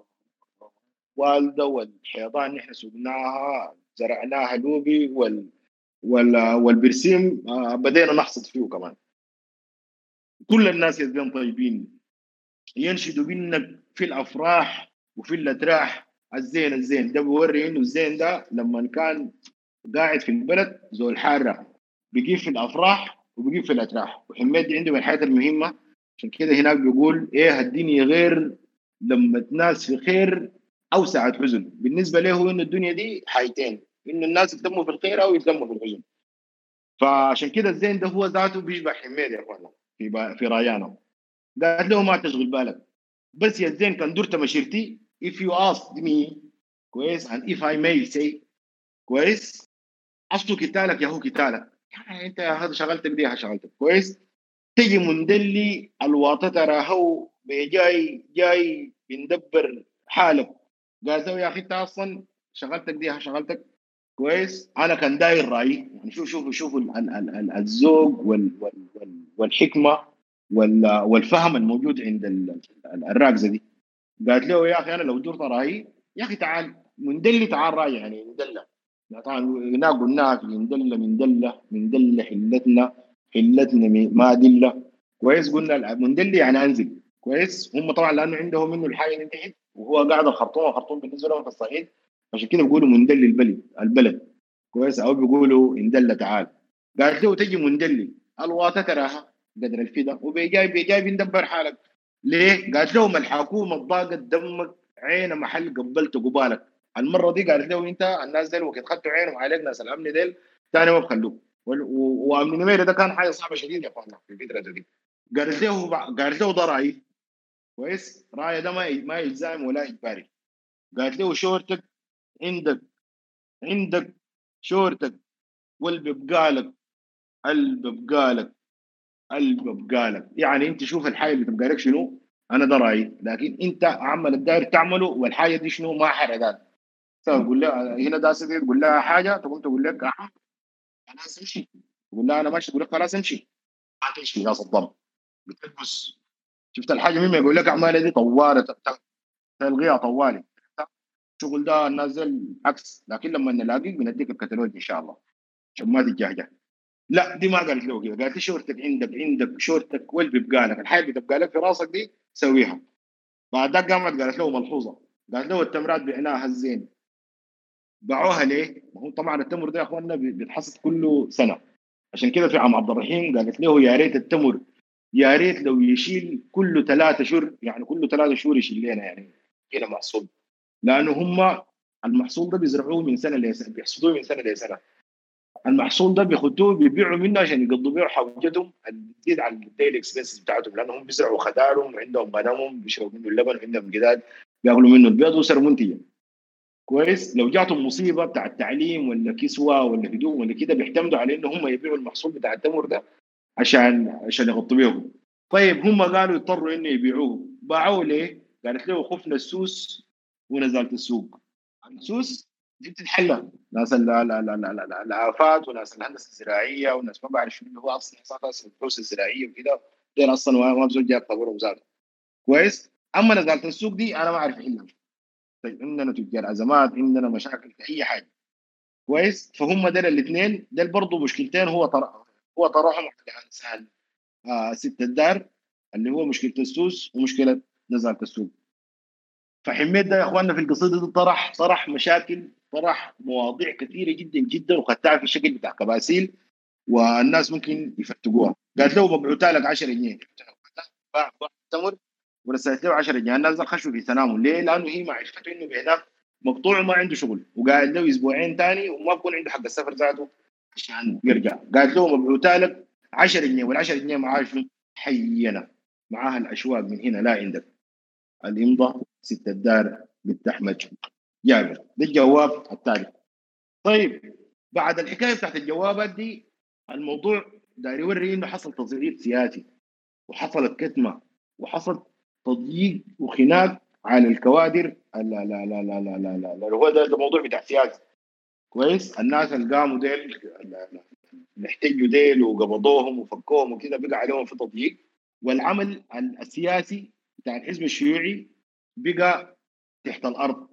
والدة والحيضان نحن سقناها زرعناها لوبي وال وال والبرسيم آه، بدينا نحصد فيه كمان. كل الناس زلمه طيبين. ينشدوا منك في الأفراح وفي الأتراح. الزين الزين. ده بيوري إنه الزين ده لما كان قاعد في البلد زول حارة. بيجيب في الأفراح وبيجيب في الأتراح. وحميد عنده من الحاجات المهمة. عشان كده هناك بيقول إيه الدنيا غير لما الناس في خير أو ساعه حزن بالنسبة له هو انه الدنيا دي حاجتين انه الناس يتلموا في الخير أو يتلموا في الحزن. فعشان كده الزين ده هو ذاته بيشبه حميد يا اخوانا في با... في رايانا قالت له ما تشغل بالك. بس يا زين كان درت مشيرتي. If you asked me كويس؟ And if I may say كويس؟ اصله قتالك يا هو قتالك. يعني أنت هذا شغلتك دي شغلتك. كويس؟ تجي مندلي الواطة ترى هو جاي جاي بندبر حالك. قال له يا أخي انت أصلا شغلتك دي شغلتك كويس؟ أنا كان داير رأيي. يعني شوف شوف شوف ال- ال- ال- ال- الذوق وال- وال- وال- والحكمة وال- والفهم الموجود عند ال- ال- الراكزه دي. قالت له يا أخي أنا لو درت رأيي يا أخي تعال مندلي تعال راي يعني مندله طبعا هناك قلناها في مندله مندله مندله حلتنا حلتنا ما دله كويس قلنا مندلي يعني أنزل. كويس؟ هم طبعا لأنه عندهم منه الحاجة دي انتهت. وهو قاعد الخرطوم الخرطوم بالنسبة لهم في الصعيد عشان كده بيقولوا مندلي البلد البلد. كويس؟ أو بيقولوا اندلة تعال. قالت له تجي مندلي الواطة تراها قدر الفدا وبيجاي بيجاي بندبر حالك. ليه؟ قالت لهم الحكومة ضاقت دمك عين محل قبلت قبالك. المرة دي قالت له أنت الناس ديل وقت خدتوا عينهم عليك ناس الأمن ديل ثاني ما بخلوك وأمن نميري ده كان حاجة صعبة شديد يا إخوانا في الفترة دي. قالت له قالت له ده رأيي. كويس؟ رايه ده ما ما يلزام ولا اجباري قالت له شورتك عندك عندك شورتك واللي بقالك اللي بقالك اللي بقالك يعني انت شوف الحاجة اللي تبقى لك شنو؟ أنا ده رأيي. لكن انت عمل الداير تعمله والحاجة دي شنو؟ ما حرقات تقول لها هنا ده تقول لها حاجة تقوم تقول لك آه، خلاص امشي. تقول لها أنا ماشي تقول لك خلاص امشي. ما تمشي. يا صدام. بتلبس. شفت الحاجة؟ مما يقول لك أعمالها دي ت- تلغيها طوالي. الشغل ده نازل عكس. لكن لما نلاقيك بنديك الكتالوج إن شاء الله. عشان ما تتجهجه لا دي ما قالت له كده. قالت لي شورتك عندك عندك شورتك واللي بيبقى لك؟ الحاجة اللي تبقى لك في راسك دي سويها. بعد ذاك قامت قالت له ملحوظة. قالت له التمرات بعناها الزين. باعوها ليه؟ ما هو طبعا التمر ده يا اخواننا بي- بيتحصد كل سنة. عشان كده في عم عبد الرحيم قالت له يا ريت التمر يا ريت لو يشيل كل ثلاثة شهور يعني كل ثلاثة شهور يشيل لنا يعني هنا محصول. لأنه هم المحصول ده بيزرعوه من سنة لسنه بيحصدوه من سنة لسنه المحصول ده بياخدوه بيبيعوا منه عشان يقضوا بيه حاجتهم بتزيد على ال daily expenses بتاعتهم لانهم بيزرعوا خدارهم وعندهم غنمهم بيشربوا منه اللبن وعندهم جداد بياكلوا منه البيض وصار منتجا كويس؟ لو جاتهم مصيبة بتاع التعليم ولا كسوة ولا هدوم ولا كده بيعتمدوا على ان هم يبيعوا المحصول بتاع التمر ده عشان عشان يغطوا بيهم. طيب هم قالوا يضطروا إنه يبيعوه باعوه ليه؟ قالت له خفنا السوس ونزلت السوق. السوس دي بتتحلى. ناس ال- ال- ال- ال- ال- الآفات وناس الهندسة الزراعية وناس ما بعرف اللي هو أصلا أساس البحوث الزراعية وكده. دول أصلا ما بزول جاب خبرهم ذاته كويس؟ أما نزلت السوق دي أنا ما أعرف احلها طيب عندنا تجار أزمات عندنا مشاكل في أي حاجة. كويس؟ فهم دول الاثنين. دول برضه مشكلتين هو هو طرحهم على انسان آه ست الدار اللي هو مشكلة السوس ومشكلة نزلة السوق. فحميد ده يا إخواننا في القصيدة دي طرح طرح مشاكل طرح مواضيع كثيرة جدا جدا وخدتها في الشكل بتاع كباسيل والناس ممكن يفتقوها. قالت له مبعوثها لك 10 جنيه. باع تمر. ورسلت له 10 جنيه. الناس خشوا في تناموا ليه؟ لأنه هي معرفته إنه بهناك مقطوع وما عنده شغل. وقاعد له أسبوعين ثاني وما بكون عنده حق السفر ذاته. عشان يرجع قالت له مبعوثها لك 10 جنيه وال 10 جنيه معاه شنو؟ حينا معاها الاشواق من هنا لا عندك الامضاء ست الدار بنت احمد جابر ده الجواب التالي طيب بعد الحكاية بتاعت الجوابات دي الموضوع داير يوري انه حصل تصعيد سياسي وحصلت كتمه وحصل تضييق وخناق على الكوادر لا لا لا لا لا, لا, لا هو ده الموضوع بتاع سياسي كويس؟ الناس اللي قاموا ديل اللي احتجوا ديل وقبضوهم وفكوهم وكده بقى عليهم في تضييق. والعمل السياسي بتاع الحزب الشيوعي بقى تحت الأرض.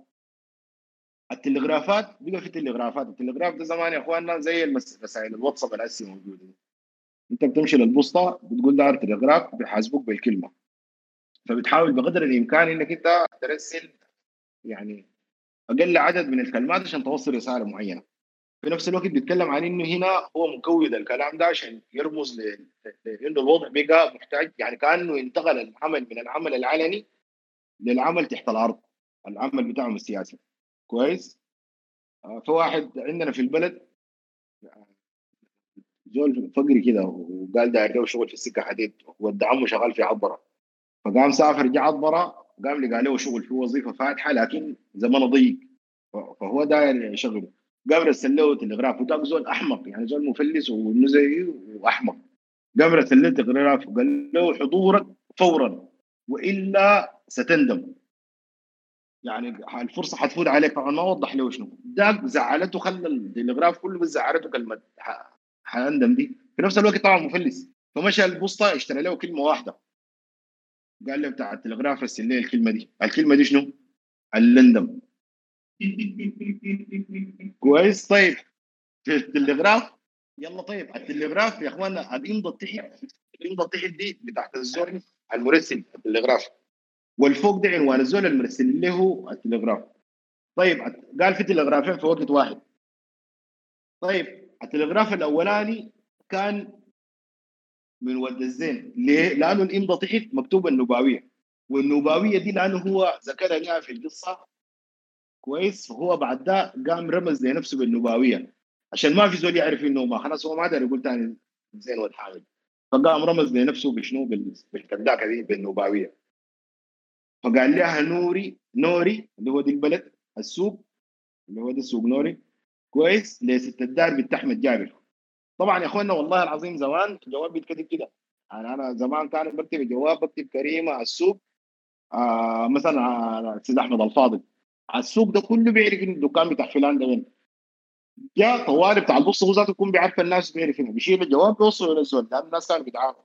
التلغرافات بقى في تلغرافات. التلغراف ده زمان يا إخواننا زي رسائل الواتساب الاسي موجودة. أنت بتمشي للبوسطة بتقول دار تلغراف بيحاسبوك بالكلمة. فبتحاول بقدر الإمكان إنك أنت ترسل يعني أقل عدد من الكلمات عشان توصل رسالة معينة. في نفس الوقت بيتكلم عن إنه هنا هو مكود الكلام ده عشان يرمز لإنه الوضع بقى محتاج يعني كأنه انتقل العمل من العمل العلني للعمل تحت الأرض العمل بتاعهم السياسي. كويس؟ آه، في واحد عندنا في البلد زول فقري كده وقال له شغل في السكة حديد ود عمه شغال في عبرة. فقام سافر جه عبرة قام لقى له شغل في وظيفة فاتحة لكن زمانه ضيق. فهو داير يشغله قام رسل له تلغراف وده زول أحمق يعني زول مفلس ومزي وأحمق. قام رسل له تلغراف وقال له حضورك فورا وإلا ستندم. يعني الفرصة حتفوت عليك طبعا ما وضح له شنو. ده زعلته خلى التلغراف كله بس زعلته كلمة ح- حاندم دي. في نفس الوقت طبعا مفلس. فمشى البوسطة اشترى له كلمة واحدة. قال له بتاع التلغراف رسل لي الكلمة دي. الكلمة دي شنو؟ اللندم. كويس؟ طيب. في التلغراف؟ يلا طيب. التلغراف يا اخوانا الامضه تحت الامضه تحت دي بتاعت الزول المرسل التلغراف. والفوق ده عنوان الزول المرسل له التلغراف. طيب قال في تلغرافين في وقت واحد. طيب التلغراف الأولاني كان من ولد الزين. ليه؟ لأنه الامضه تحت مكتوبه النباويه والنباويه دي لأنه هو ذكرها في القصة. كويس؟ وهو بعد ده قام رمز لنفسه بالنباويه عشان ما في زول يعرف إنه ما خلاص هو ما قدر يقول ثاني زين ولد حامد. فقام رمز لنفسه بشنو؟ بال- بالكذاكه دي بالنباويه فقال لها نوري نوري اللي هو دي البلد السوق اللي هو ده السوق نوري. كويس؟ لست الدار بنت أحمد جابر. طبعا يا أخوانا والله العظيم زمان الجواب بيتكتب كده. يعني أنا زمان كان بكتب الجواب بكتب كريمة السوق آه مثلا سيد أحمد الفاضل. السوق ده كله بيعرف إن الدكان بتاع فلان ده وين. جاء طوالي بتاع البص هو ذاته يكون بيعرف الناس بيعرف انه بيشيل الجواب بيوصله للزول لأن الناس كانوا بيتعاملوا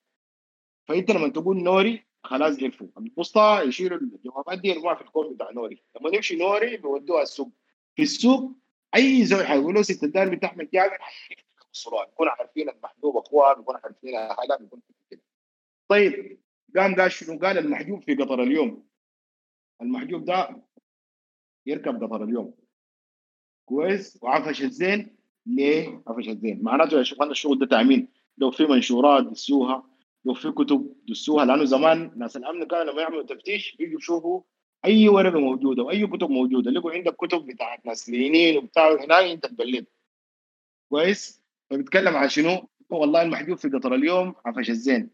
فأنت لما تقول نوري خلاص يعرفوا البوسطه يشيلوا الجوابات دي يرموها في الكون بتاع نوري. لما يمشي نوري بيودوها السوق. في السوق أي زول حيقولوا ست الدار بتاع أحمد حيوصلوها بيكونوا عارفين المحجوب أخوها بيكونوا عارفين اهلها بيكون كده. طيب قام قال شنو؟ قال المحجوب في قطر اليوم. المحجوب ده يركب قطر اليوم. كويس؟ وعفش الزين. ليه عفش الزين؟ معناته يا شيخنا الشغل ده تامين لو في منشورات دسوها لو في كتب دسوها لأنه زمان ناس الأمن كانوا لما يعملوا تفتيش بيجوا يشوفوا أي ورقة موجودة وأي كتب موجودة. لقوا عندك كتب بتاعت ناس لينين وبتاع هناك انت تبلد كويس؟ فبيتكلم عن شنو؟ والله المحجوب في قطر اليوم عفش الزين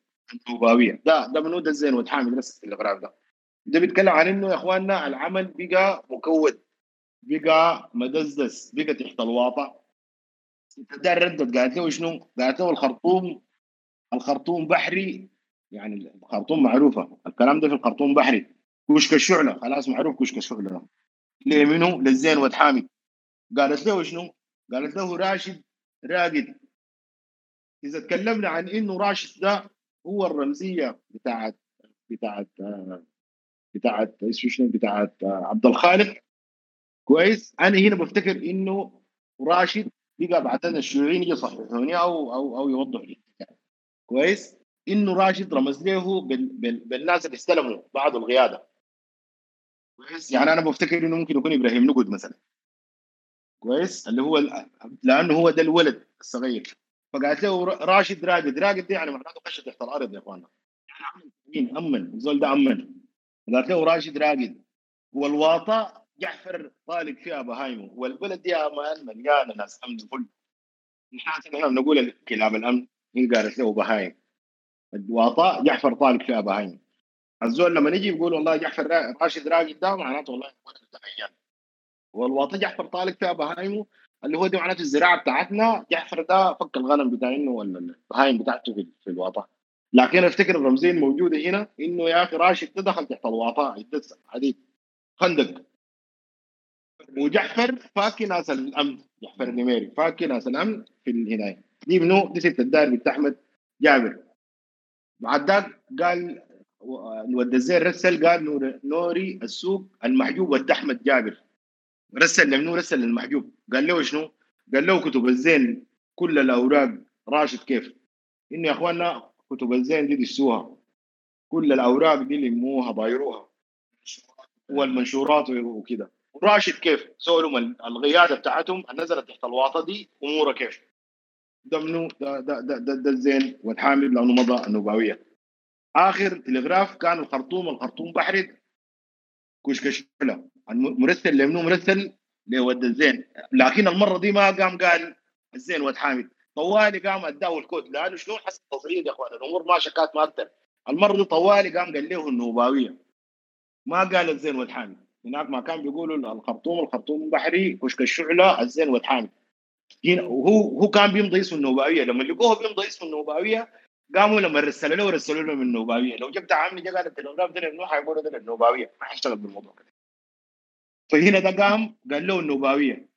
النوباويه ده ده منو؟ ده الزين وتحامل رسل الاغراض ده. ده بيتكلم عن إنه يا إخواننا العمل بقى مكود بقى مدزدز بقى تحت الواطة. ده ردت قالت له شنو؟ قالت له الخرطوم الخرطوم بحري. يعني الخرطوم معروفة الكلام ده في الخرطوم بحري. كشك الشعله خلاص معروف كشك الشعله ليه؟ منو؟ للزين ود حامد قالت له شنو؟ قالت له راشد راقد. إذا تكلمنا عن إنه راشد ده هو الرمزية بتاعت بتاعت بتاعت شنو بتاعت عبد الخالق. كويس؟ أنا هنا بفتكر إنه راشد بقى بعدين الشيوعيين يصححوني أو أو أو يوضحوا لي. كويس؟ إنه راشد رمز له بال بال بالناس اللي استلموا بعد القياده كويس؟ يعني أنا بفتكر إنه ممكن يكون إبراهيم نقد مثلا. كويس؟ اللي هو لأنه هو ده الولد الصغير. فقالت له راشد راقد. راقد دي يعني معناته خش تحت الأرض يا اخوانا يعني مين أمن. الزول ده أمن. قالت له راشد راقد. والواطة جعفر طالق فيها بهايمه والبلد دي يا مان مليانة ناس أمن كل نحن هنا بنقول كلاب الأمن. هي قالت له بهايم الواطة جعفر طالق فيها بهايمه الزول لما نجي يقول والله جعفر را- راشد راقد ده معناته والله الولد ده عيان. والواطه جعفر طالق فيها بهايمه اللي هو دي معناته الزراعة بتاعتنا. جعفر ده فك الغنم بتاعنا ولا البهايم بتاعته في, الواطة. لكن أفتكر الرمزيه الموجوده هنا إنه يا أخي راشد دخل تحت الواطة. حديد خندق. وجعفر فاكي ناس الأمن. جعفر النميري فاكي ناس الأمن في الهنايه دي منو؟ دي ست الدار بنت أحمد جابر. بعد ذاك قال و- ود الزين رسل قال نور نوري السوق المحجوب ود أحمد جابر. رسل لمنو رسل للمحجوب. قال له شنو؟ قال له كتب الزين كل الأوراق. راشد كيف؟ إنه يا أخواننا كتب الزين دي دسوها كل الأوراق دي لموها ضايروها والمنشورات وكده. راشد كيف؟ سولهم القياده بتاعتهم. نزلت تحت الواطه دي. أموره كيف؟ ده منو؟ ده ده ده, ده, ده الزين والحامد لأنه مضى النوباوية. آخر تلغراف كان الخرطوم. الخرطوم بحري كشكشله المرسل لمنو مرسل لود الزين. لكن المرة دي ما قام قال الزين ود حامد. طوالي قام أداه الكود لأنه شلون حسب تصعيد يا أخوان؟ الأمور ماشيه كانت ما أكثر. المرة دي طوالي قام قال له النوباويه ما قال الزين ود حامد. هناك ما كان بيقولوا الخرطوم الخرطوم بحري كشك الشعلة الزين ود حامد. هنا وهو هو كان بيمضي اسم النوباويه لما لقوه بيمضي اسم النوباويه قاموا لما رسلوا له رسلوا له من النوباويه لو جبت عمي جا قال التلغراف ده منو حيقولوا ده النوباويه ما حيشتغل بالموضوع كده. فهنا ده قام قال له النوباويه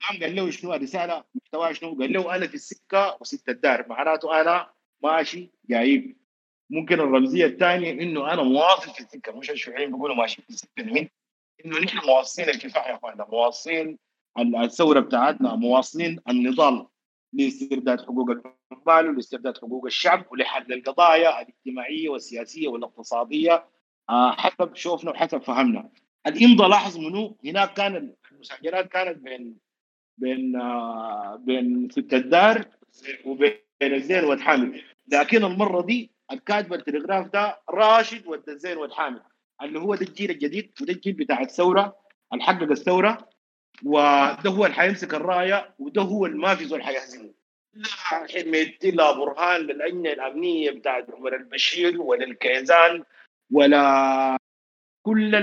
قام قال له شنو الرسالة؟ محتواها شنو؟ قال له أنا في السكة وست الدار معناته أنا ماشي جايب. ممكن الرمزية الثانية إنه أنا مواصل في السكة مش الشيوعيين بيقولوا ماشي في السكة. من إنه نحن مواصلين الكفاح يا اخواننا مواصلين الثورة بتاعتنا مواصلين النضال لاسترداد حقوق العمال ولاسترداد حقوق الشعب ولحل القضايا الاجتماعية والسياسية والاقتصادية. آه، حسب شوفنا وحسب فهمنا. الامضاء لاحظ منو؟ هناك كان المسجلات كانت بين بين آه، بين ست الدار وبين الزين والحامد. لكن المرة دي الكاتب التلغراف ده راشد ود الزين والحامد اللي هو ده الجيل الجديد وده الجيل بتاع الثورة اللي حقق الثورة وده هو اللي حيمسك الراية وده هو اللي ما في زول حيهزمه لا حميدتي لا برهان للأجنة الأمنية بتاعت عمر البشير ولا الكيزان ولا كل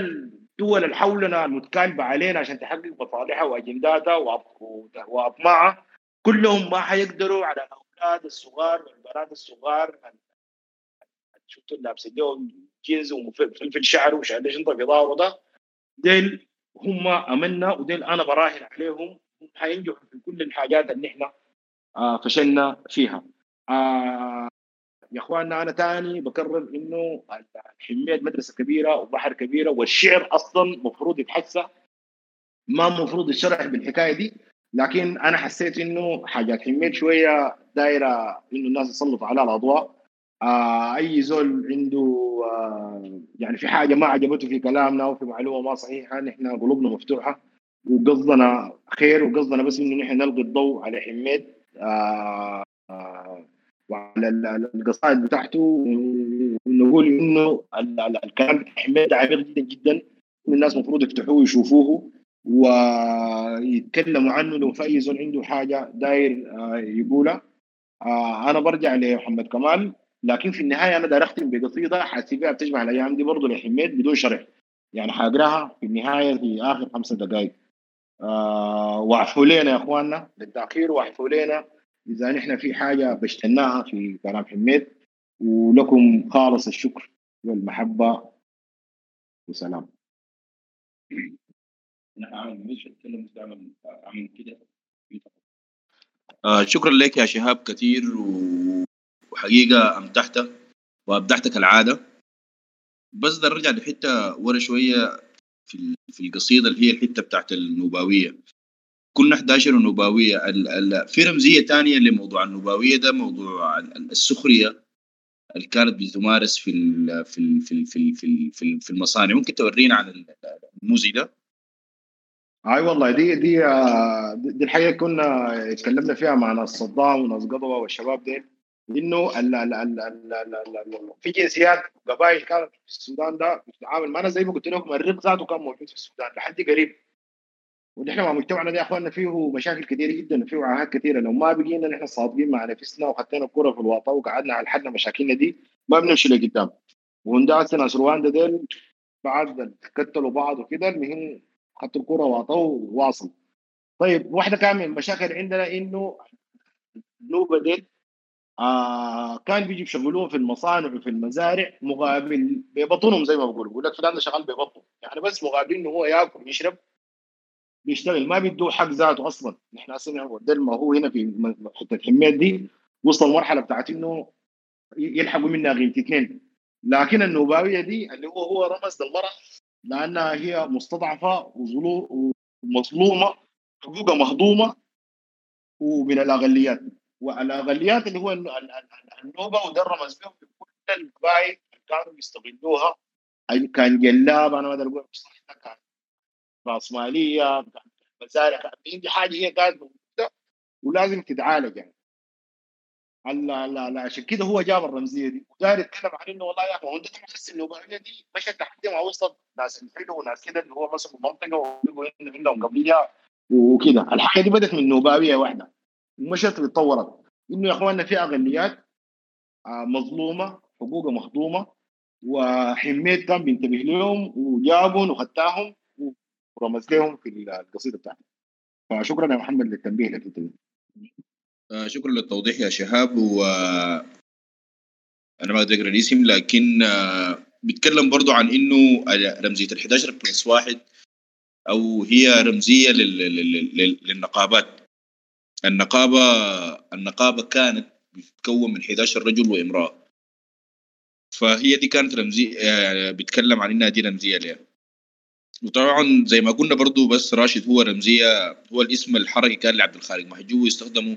الدول اللي حولنا المتكالبة علينا عشان تحقق مصالحها وأجنداتها وأط- وأطماعها كلهم ما حيقدروا على الأولاد الصغار والبنات الصغار. شفتوا لابسين لهم جينز وفلفل شعر وشايلين شنطة في ظهره ده ديل هم امنا وديل أنا براهن عليهم. هم حينجحوا في كل الحاجات اللي إحنا آه فشلنا فيها. آه يا إخواننا أنا تاني بكرر إنه الحميد مدرسه كبيرة وبحر كبيرة والشعر أصلا مفروض يتحسى ما مفروض يشرح بالحكاية دي لكن أنا حسيت إنه حاجات حميد شوية دايرة إنه الناس يسلطوا عليها الأضواء. آه أي زول عنده آه يعني في حاجة ما عجبته في كلامنا وفي معلومة ما صحيحة نحن قلوبنا مفتوحة وقصدنا خير وقصدنا بس إنه نحن نلقي الضوء على حميد آه آه وعلى ال- ال- القصائد بتاعته ونقول إنه ال- ال- الكلام بتاع حميد عميق جدا جدا الناس المفروض يفتحوه ويشوفوه ويتكلموا عنه لو في عنده حاجة داير آه، يقولها. آه، أنا برجع لمحمد كمال لكن في النهاية أنا داير أختم بقصيدة حاسبها بتشبه الأيام دي برضه لحميد بدون شرح. يعني حاقراها في النهاية في آخر خمسة دقائق آه واعفوا لنا يا إخواننا للتأخير واعفوا لنا إذا نحن في حاجة بشتناها في كلام حميد ولكم خالص الشكر والمحبة. وسلام. آه شكرا لك يا شهاب كثير و- وحقيقة أمتعت وأبدعت كالعادة بس ده نرجع لحتة ورا شوية في في القصيدة اللي هي الحتة بتاعت النوباوية. كنا 11 ونوباوية ال- ال- في رمزية تانية لموضوع النوباوية ده موضوع ال- ال- السخرية اللي كانت بتمارس في ال في ال في ال في ال في, ال في, في المصانع ممكن تورينا عن ال- الموزي ده اي والله دي دي آه، دي دي الحقيقة كنا اتكلمنا فيها مع ناس صدام وناس قضوه والشباب ديل انه ال ال ال ال ال ال في جنسيات قبائل كانت في السودان ده بتتعامل معنا زي ما قلت لكم الرق ذاته كان موجود في السودان لحد قريب ونحن مع مجتمعنا ده يا إخواننا فيه مشاكل كثيرة جدا وفيه عاهات كثيرة. لو ما بقينا نحن صادقين مع نفسنا وحطينا الكرة في الواطه وقعدنا على حل مشاكلنا دي ما بنمشي لقدام وهنداس ناس رواندا ديل بعد كتلوا بعض وكده المهم خدوا الكرة واعطوه واصل طيب واحدة كان من المشاكل عندنا إنه النوبه ديل آه كان بيجي يشغلوهم في المصانع وفي المزارع مقابل ببطنهم زي ما بقولوا بيقول لك فلان شغال ببطنه يعني بس مقابل إنه هو ياكل ويشرب بيشتغل ما بيدوه حق ذاته أصلا. نحن أصلا ده ما هو هنا في حتة حميد دي وصل المرحله بتاعت إنه يلحقوا منها قيمه اثنين. لكن النوباوية دي اللي هو هو رمز للمرأة لأنها هي مستضعفة وظلو مظلومه حقوقها مهضومة ومن الأقليات. والأقليات اللي هو ال- ال- ال- النوبة وده الرمز بهم في كل القبائل كانوا بيستغلوها. كان جلاب أنا ما أقدر أقول كان راسماليه مزارع عندي حاجة هي قاعد موجودة ولازم تتعالج يعني. لا لا لا عشان كده هو جاب الرمزية دي. وداير يتكلم عن إنه والله يا أخي أنت تحس النوبانيه دي مشت لحد ما وصلت ناس الحلو وناس كده اللي هو مسكوا المنطقة إنه عندهم قبلية وكده. الحاجة دي بدأت من نوباوية واحدة. ومشت وتطورت إنه يا أخواننا في اقليات آه، مظلومة حقوقها مخدومة وحميت كان بينتبه لهم وجابهم وخدتهم. ورمز لهم في القصيدة بتاعتي. فشكرا يا محمد للتنبيه لك أنت آه شكرا للتوضيح يا شهاب و أنا ما أقدر الاسم لكن آه بيتكلم برضو عن إنه رمزية ال 11 plus واحد أو هي رمزية لل... لل... لل... للنقابات. النقابة النقابة كانت بتتكون من 11 رجل وامرأة. فهي دي كانت رمزيه آه بيتكلم عن إنها دي رمزية لها وطبعا زي ما قلنا برضو بس راشد هو رمزية هو الاسم الحركي كان لعبد الخالق محجوب يستخدموا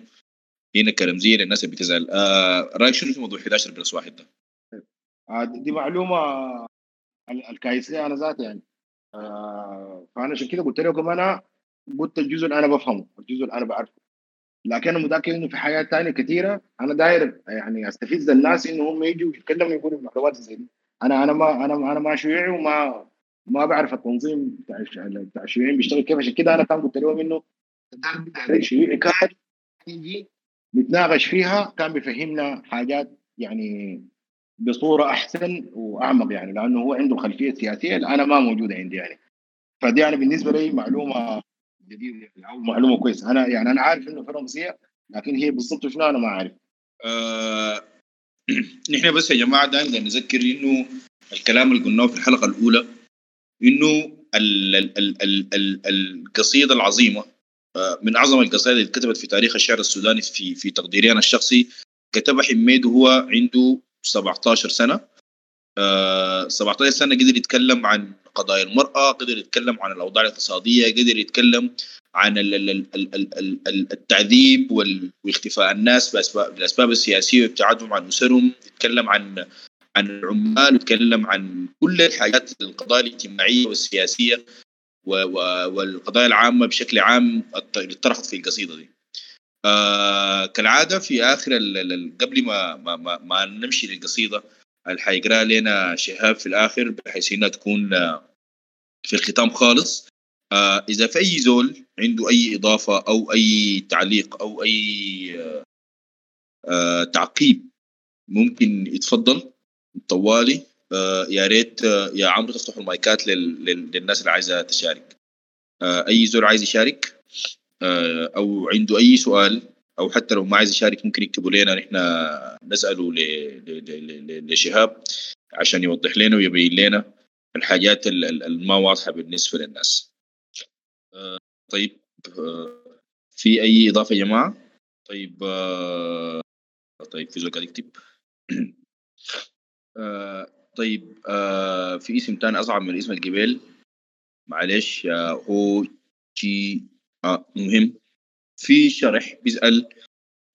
هنا كرمزية للناس اللي بتزعل. آه رأيك شنو في موضوع 11 plus واحد ده؟ آه، دي معلومة ال- الكايسية أنا ذاتي يعني. آه، فأنا عشان كده قلت لكم أنا قلت الجزء اللي أنا بفهمه الجزء اللي أنا بعرفه. لكن أنا متاكد إنه في حاجات تانية كثيره أنا داير يعني أستفز الناس إنه هم يجوا يتكلموا يقولوا المعلومات زي دي. أنا أنا ما أنا أنا ما شيوعي وما ما بعرف التنظيم بتاع بتاع الشيوعيين بيشتغل كيف. عشان كده أنا كان قلت لهم إنه الشيوعي كان يجي نتناقش فيها كان بيفهمنا حاجات يعني بصورة أحسن وأعمق يعني لأنه هو عنده خلفية سياسية أنا ما موجودة عندي يعني. فدي أنا بالنسبة لي معلومة جديدة يعني أو معلومة كويسة. أنا يعني أنا عارف إنه في رمزيه لكن هي بالضبط شنو أنا ما عارف آه نحن بس يا جماعة دائما نذكر إنه الكلام اللي قلناه في الحلقة الأولى انه ال ال ال ال ال القصيده العظيمه آه، من اعظم القصائد اللي اتكتبت في تاريخ الشعر السوداني في في تقديري أنا الشخصي كتبها حميد وهو عنده 17 سنه آه 17 سنه قدر يتكلم عن قضايا المراه قدر يتكلم عن الاوضاع الاقتصاديه قدر يتكلم عن ال- ال- ال- ال- ال- ال- ال- التعذيب واختفاء الناس بالاسباب السياسيه وابتعادهم عن اسرهم يتكلم عن عن العمال ويتكلم عن كل الحاجات القضايا الاجتماعية والسياسية والقضايا العامة بشكل عام اللي طرحت في القصيدة دي. آه كالعادة في آخر قبل ما ما, ما, ما نمشي للقصيدة اللي حيقرأ لنا شهاب في الآخر بحيث إنها تكون آه، في الختام خالص آه إذا في أي زول عنده أي إضافة أو أي تعليق أو أي آه آه تعقيب ممكن يتفضل طوالي آه يا ريت آه يا عمرو تفتحوا المايكات لل... لل... للناس اللي عايزة تشارك. آه أي زول عايز يشارك أو عنده أي سؤال أو حتى لو ما عايز يشارك ممكن يكتبوا لنا نحن نسأله. لشهاب عشان يوضح لنا ويبين لنا الحاجات ال- ال- الما واضحة بالنسبة للناس. طيب في أي إضافة يا جماعة؟ طيب طيب في زول قاعد يكتب. آه، طيب آه، في اسم تاني أصعب من اسم الجبال. معلش آه، هو جي آه مهم. في شرح بيسأل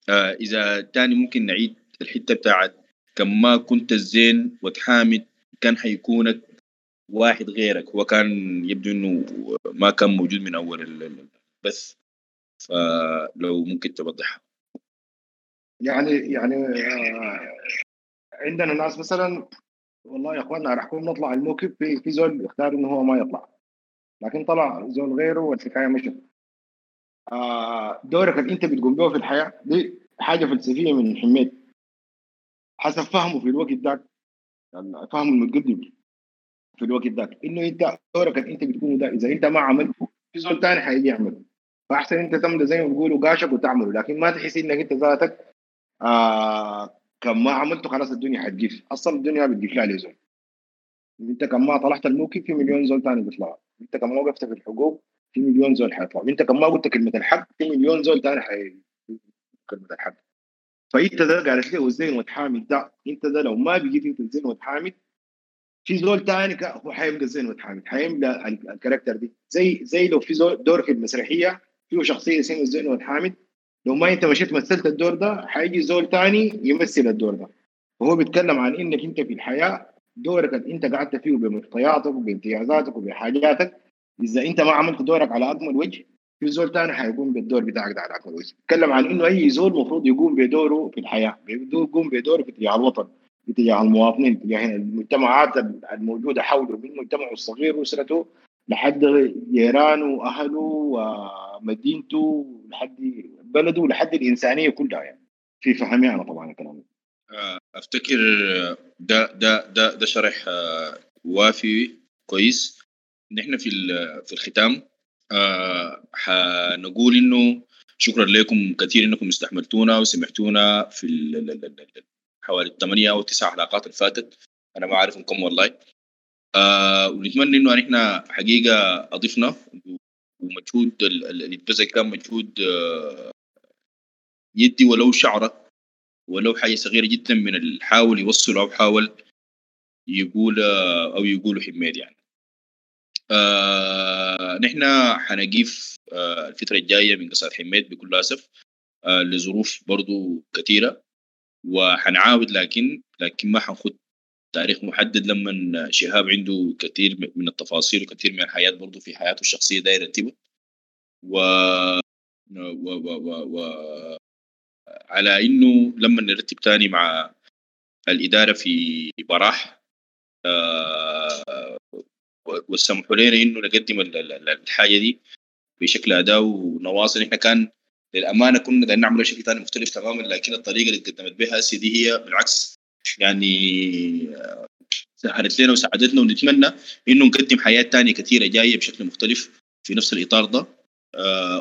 آه إذا تاني ممكن نعيد الحتة بتاعت كم ما كنت الزين وتحامد كان حيكونك واحد غيرك. هو كان يبدو إنه ما كان موجود من أول البث فلو ممكن توضحها. يعني يعني آه، عندنا ناس مثلا والله يا إخواننا راح نكون نطلع الموكب في في زول يختار إنه هو ما يطلع. لكن طلع زول غيره والحكاية مشت. آه، دورك اللي أنت بتقوم به في الحياة دي حاجة فلسفية من حميد. حسب فهمه في الوقت ذاك يعني فهمه المتقدم في الوقت ذاك. إنه أنت دورك اللي أنت بتقومه ده إذا أنت ما عملته في زول ثاني حيجي يعمله. فأحسن أنت تملى زي ما بيقولوا قاشك وتعمله. لكن ما تحس إنك أنت ذاتك آه كم ما عملته خلاص الدنيا حتجيف أصلا الدنيا بتجيف لها لزول أنت كم ما طلعت الموكب في مليون زول ثاني بيطلع. أنت كم ما وقفت في الحقوق في مليون زول حيطلع. أنت كم ما قلت كلمة الحق في مليون زول ثاني حي كلمة الحق. فأنت ده قالت له الزين وتحامد ده. أنت ده لو ما بقيت أنت الزين وتحامد في زول تاني كا- هو حيملى زين حامد حيملى ال- الكاركتر دي. زي زي لو في زول دور في المسرحية فيه شخصية اسمها زين حامد لو ما انت مشيت مثلت الدور ده حيجي زول تاني يمثل الدور ده. وهو بيتكلم عن إنك أنت في الحياة دورك أنت قعدت فيه بمعطياتك وبامتيازاتك وبحاجاتك. إذا أنت ما عملت دورك على أكمل وجه في زول تاني حيقوم بالدور بتاعك ده على أكمل وجه. بيتكلم عن إنه أي زول المفروض يقوم بدوره في الحياة يقوم بدوره في اتجاه الوطن اتجاه المواطنين اتجاه المجتمعات الموجودة حوله من مجتمعه الصغير وأسرته لحد جيرانه وأهله ومدينته لحد بلده لحد الإنسانية كلها يعني. في فهمي أنا طبعا الكلام. آه، أفتكر ده ده ده ده شرح آه، وافي كويس. نحن في في الختام آه، حنقول إنه شكرا لكم كثير إنكم استحملتونا وسمعتونا في ال- ال- ال- ال- حوالي الثمانية أو تسع حلقات اللي فاتت. أنا ما عارف كم والله. ونتمنى إنه إحنا حقيقة أضفنا. ومجهود ال- ال- اللي اتبذل كان مجهود يدي ولو شعره ولو حاجة صغيرة جدا من اللي حاول يوصله أو حاول يقول أو يقولوا حميد يعني. آه نحن حنقيف آه الفترة الجاية من قصة حميد بكل أسف آه لظروف برضو كثيرة وحنعاود لكن لكن ما حنخد تاريخ محدد لما شهاب عنده كثير من التفاصيل وكثير من الحياة برضو في حياته الشخصية داير يرتبه و و و و, و... على إنه لما نرتب تاني مع الإدارة في براح آه، وسمحوا لنا إنه نقدم ال- ال- ال- الحاجة دي بشكل أداء ونواصل. إحنا كان للأمانة كنا قاعدين نعمل شيء ثاني مختلف تماما لكن الطريقة اللي قدمت بها هسه دي هي بالعكس يعني آه، سهلت لنا وساعدتنا ونتمنى إنه نقدم حياه ثانية كثيرة جاية بشكل مختلف في نفس الإطار ده.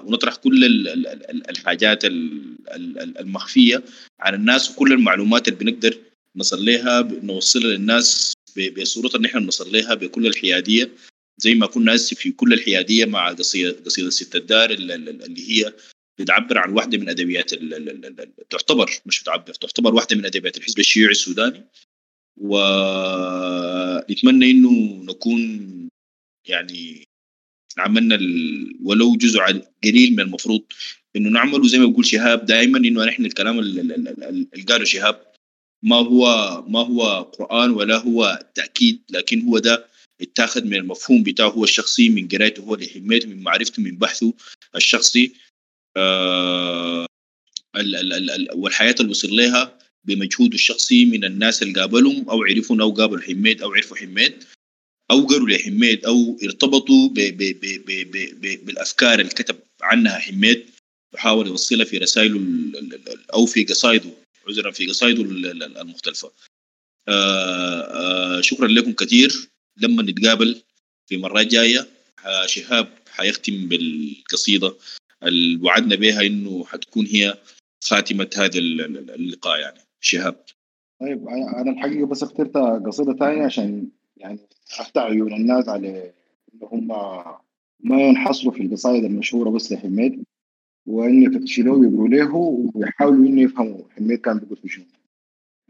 ونطرح كل ال- ال- ال- الحاجات ال- ال- المخفيه عن الناس وكل المعلومات اللي بنقدر نصل لها نوصلها للناس بصورة ان إحنا نصل لها بكل الحياديه زي ما كنا هسه في كل الحياديه مع قصيده قصيده ست الدار ال- ال- اللي هي بتعبر عن واحدة من ادبيات تعتبر مش بتعبر تعتبر واحدة من ادبيات الحزب الشيوعي السوداني ونتمنى انه نكون يعني عملنا ال- ولو جزء قليل من المفروض إنه نعمله. زي ما بيقول شهاب دائما إنه نحن الكلام ال- ال- ال- ال- اللي قاله شهاب ما هو ما هو قرآن ولا هو تأكيد لكن هو ده اتاخذ من المفهوم بتاعه. هو الشخصي من قرايته هو لحميته من معرفته من بحثه الشخصي. آه ال ال ال ال والحياة اللي وصل لها بمجهوده الشخصي من الناس اللي قابلهم أو عرفوا أو قابلوا حميد أو عرفوا حميد. أو قروا لحميد أو ارتبطوا ب ب ب ب ب ب بالأفكار اللي كتب عنها حميد. وحاول يوصلها في رسائله أو في قصائده عذرا في قصائده ال- ال- المختلفة. آه آه شكرا لكم كثير. لما نتقابل في مرات جاية آه شهاب حيختم بالقصيدة اللي وعدنا بها إنه حتكون هي خاتمة هذا ال- ال- اللقاء يعني. شهاب. طيب أنا الحقيقة بس اخترت قصيدة ثانية عشان يعني افتح عيون الناس على إن هم ما ينحصروا في القصائد المشهورة بس لحميد وان يفتشوا ويقروا له ويحاولوا إنه يفهموا حميد كان بيقول في شنو.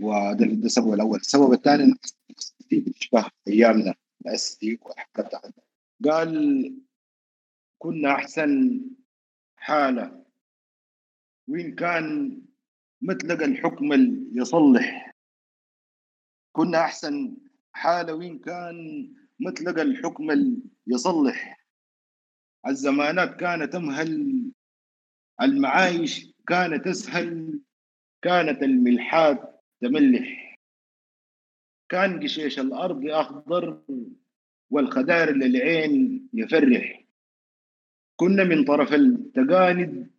وده ده السبب الأول. السبب الثاني دي بتشبه أيامنا الاس دي قال كنا أحسن حالة. وين كان متلقى الحكم يصلح كنا أحسن حاله وين كان متلقى الحكم اللي يصلح. الزمانات كانت أمهل المعايش كانت أسهل كانت الملحات تملح. كان قشيش الأرض أخضر والخدار للعين يفرح. كنا من طرف التقاند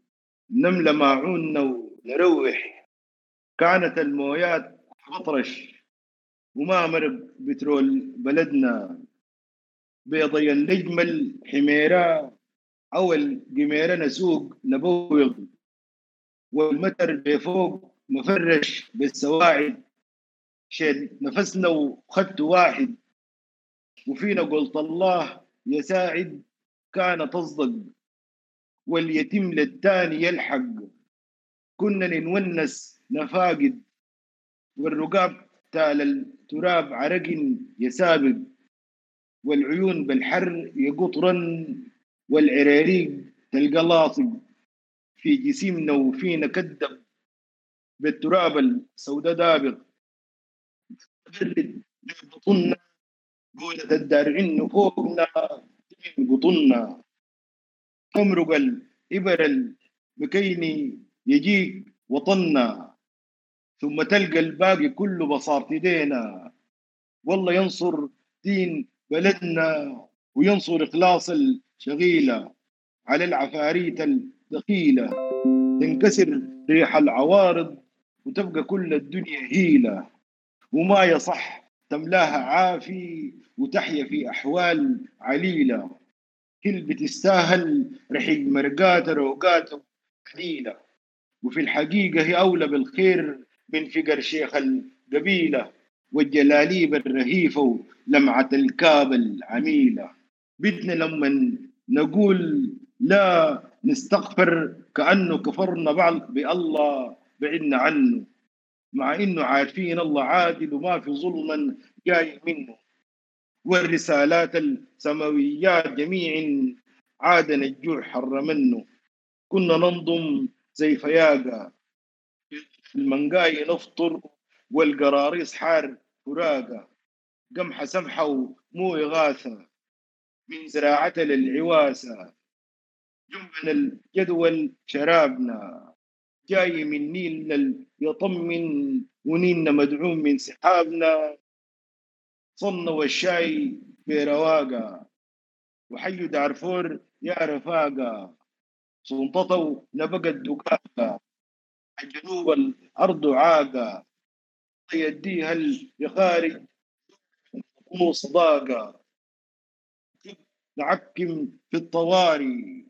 نملى ماعوننا ونروح. كانت المويات أطرش. وما مرق بترول بلدنا بيضي النجمة حميرة أول قميرة نسوق نبوغ والمتر بفوق مفرش بالسواعد. شد نفسنا وخدت واحد وفينا قلت الله يساعد كان تصدق واليتيم للتاني يلحق. كنا نونس نفاقد والرقاب تال تراب عرق يسابق والعيون بالحر يقطرا والعراريق تلقى لاصق في جسمنا وفينا كدب بالتراب السوداء دابق بطننا قولة الدارعين فوقنا قطنا. تمرق الإبر المكيني يجيك وطنا. ثم تلقى الباقي كله بصارت ايدينا والله ينصر دين بلدنا وينصر إخلاص الشغيلة على العفاريت الدخيلة. تنكسر ريح العوارض وتبقى كل الدنيا هيلة. وما يصح تملاها عافي وتحيا في أحوال عليلة. كل بتستاهل رحيق مرقات روقات قليلة. وفي الحقيقة هي أولى بالخير من فقر شيخ القبيلة والجلاليب الرهيفة ولمعة الكاب العميلة. بدنا لما نقول لا نستغفر كأنه كفرنا بعض بألله بعدنا عنه مع إنه عارفين الله عادل وما في ظلما جاي منه. والرسالات السماويات جميع عادنا الجوع حر منه كنا ننضم زي فياقة. المنقاي نفطر والقراريص حار فراقة. قمحة سمحة ومو إغاثة. من زراعتها للعواسة. جنبنا الجدول شرابنا. جاي من نيلنا يطمن ونيلنا مدعوم من سحابنا. صنا والشاي برواقة وحي دارفور يا رفاقة. سلطته نبقت دقاقة الجنوب الأرض عاقة. يديها اليخارج مو صداقة. نعكم في الطواري.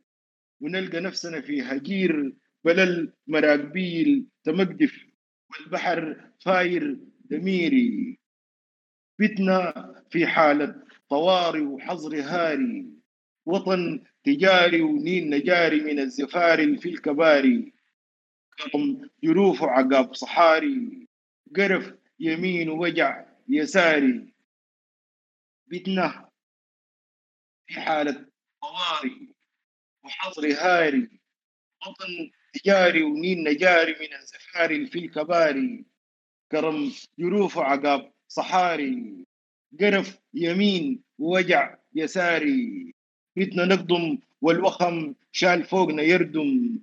ونلقى نفسنا في هجير بلل مراقبيل تمقدف والبحر فاير دميري. بتنا في حالة طواري وحظر هاري. وطن تجاري ونين نجاري من الزفاري في الكباري. جروف عقاب صحاري قرف يمين ووجع يساري. بتنا في حالة طواري وحظر هاري. وطن تجاري ونين نجاري من الزفاري في الكباري. كرم جروف عقاب صحاري قرف يمين ووجع يساري. بيتنا نقضم والوخم شال فوقنا يردم.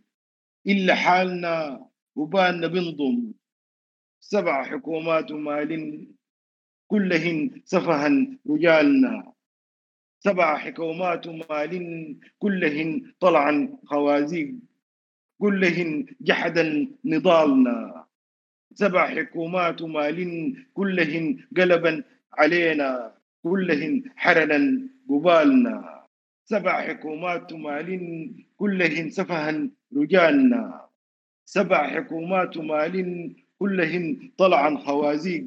إلا حالنا وبالنا بنضم. سبع حكومات ومال كلهن سفها رجالنا. سبع حكومات ومال كلهن طلعا خوازيق كلهن جحدا نضالنا. سبع حكومات ومال كلهن قلبا علينا. كلهن حرنا قبالنا. سبع حكومات ومال كلهن سفها رجالنا سبع حكومات ومال كلهن طلعا خوازيق.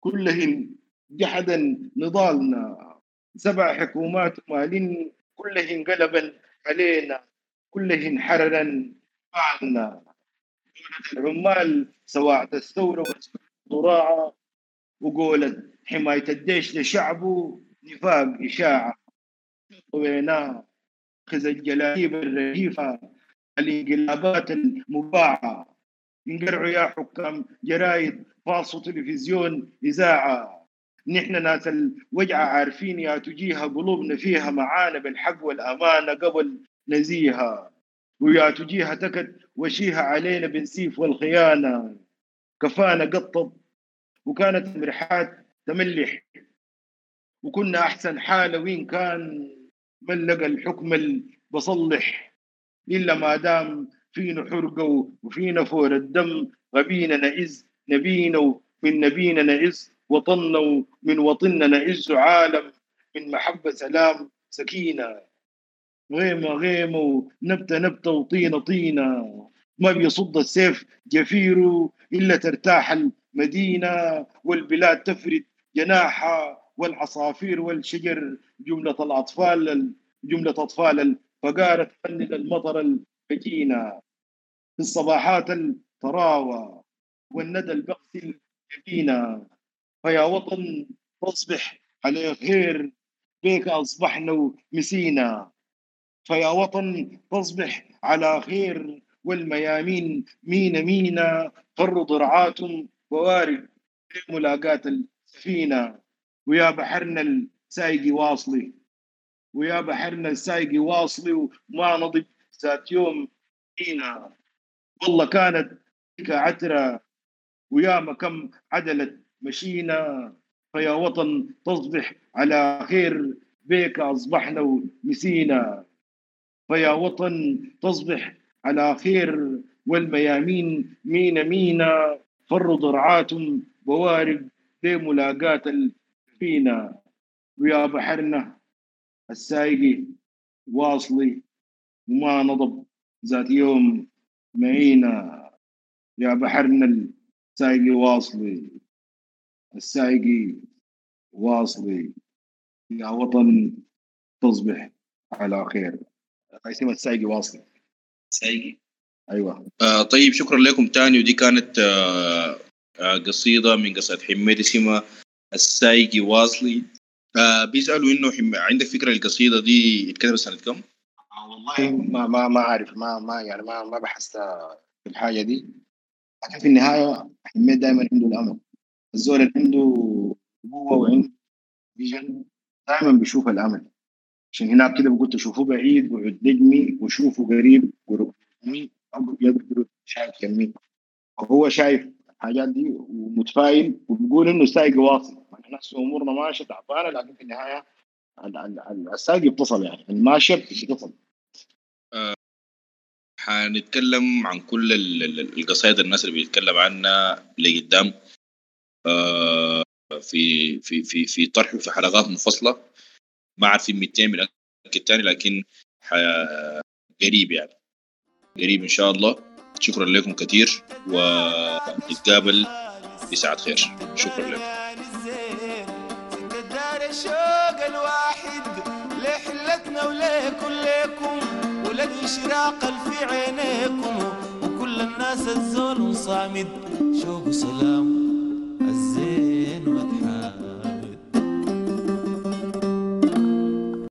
كلهن جحدا نضالنا سبع حكومات ومال كلهن قلبا علينا. كلهن حررا فعلنا العمال سواعة الثورة والضراعة وقولت حماية الجيش لشعبه نفاق إشاعة. طويناه خذ الجلاليب الرهيفة الانقلابات المباعة. انقرعوا يا حكام جرايد فاصوا تلفزيون إذاعة. نحن ناس الوجعة عارفين يا تجيها قلوبنا فيها معانا بالحق والأمانة قبل نزيها. ويا تجيها تكت وشيها علينا بالسيف والخيانة. كفانا قطب وكانت المرحات تملح. وكنا أحسن حالة وين كان من لقى الحكم بصلح إلا ما دام فينا حرقة وفينا فور الدم غبينا نعز نبينا ومن نبينا نعز وطننا ومن وطننا نعز عالم من محبة سلام سكينة. غيمة غيمة ونبتة نبتة وطينة طينة. ما بيصد السيف جفيره إلا ترتاح المدينة والبلاد تفرد جناحها. والعصافير والشجر جملة الأطفال جملة أطفال الفقارة تفند المطر الفجينة في الصباحات الطراوة والندى البغس الجبينة فيا وطن تصبح على خير بك أصبحنا مسينا. فيا وطن تصبح على خير والميامين مين مينا. فروا ضرعات ووارد في ملاقاة السفينة. ويا بحرنا السايقي واصلي. ويا بحرنا السايقي واصلي وما نضب ذات يوم فينا. والله كانت بك عترة ويا ما كم عدلت مشينا. فيا وطن تصبح على خير بك أصبحنا ونسينا. فيا وطن تصبح على خير والميامين مينا مينا. فر ضرعات بوارد لملاقاة الفينا ويا بحرنا السايقي واصلي وما نضب ذات يوم معينا. يا بحرنا السايقي واصلي السايقي واصلي. يا وطن تصبح على خير. اسم السايقي واصلي. سايقي. أيوه. آه طيب شكرا لكم. تاني ودي كانت آه آه قصيدة من قصائد حميد اسمها السايقي واصلي بيسألوا إنه. عندك فكرة القصيدة دي اتكتبت سنة كم؟ آه والله ما ما ما عارف ما ما يعني ما ما بحثت في الحاجة دي لكن في النهاية حميد دائما عنده الأمل الزول اللي عنده قوة وعنده فيجن دائما بيشوف الأمل عشان هناك كده قلت شوفوه بعيد وعد نجمي وشوفوا قريب ورقمي يقدر شايف كمي وهو شايف الحاجات دي ومتفائل وبيقول إنه سايق واصل. نحس أمورنا ماشية تعبانة لكن في النهاية ال- ال- ال- السايق يتصل يعني. الماشية بتتصل. حنتكلم عن كل ال- ال- القصائد الناس اللي بيتكلم عنها لقدام آه في في في في طرح في حلقات منفصلة. ما عارفين 200 من التاني لكن قريب يعني. قريب إن شاء الله. شكرا لكم كثير ونتقابل بساعة خير. شكرا لكم دار الشوق الواحد لحلتنا ليكم وللإشراق في عينيكم وكل الناس الزول صامد شوق سلام.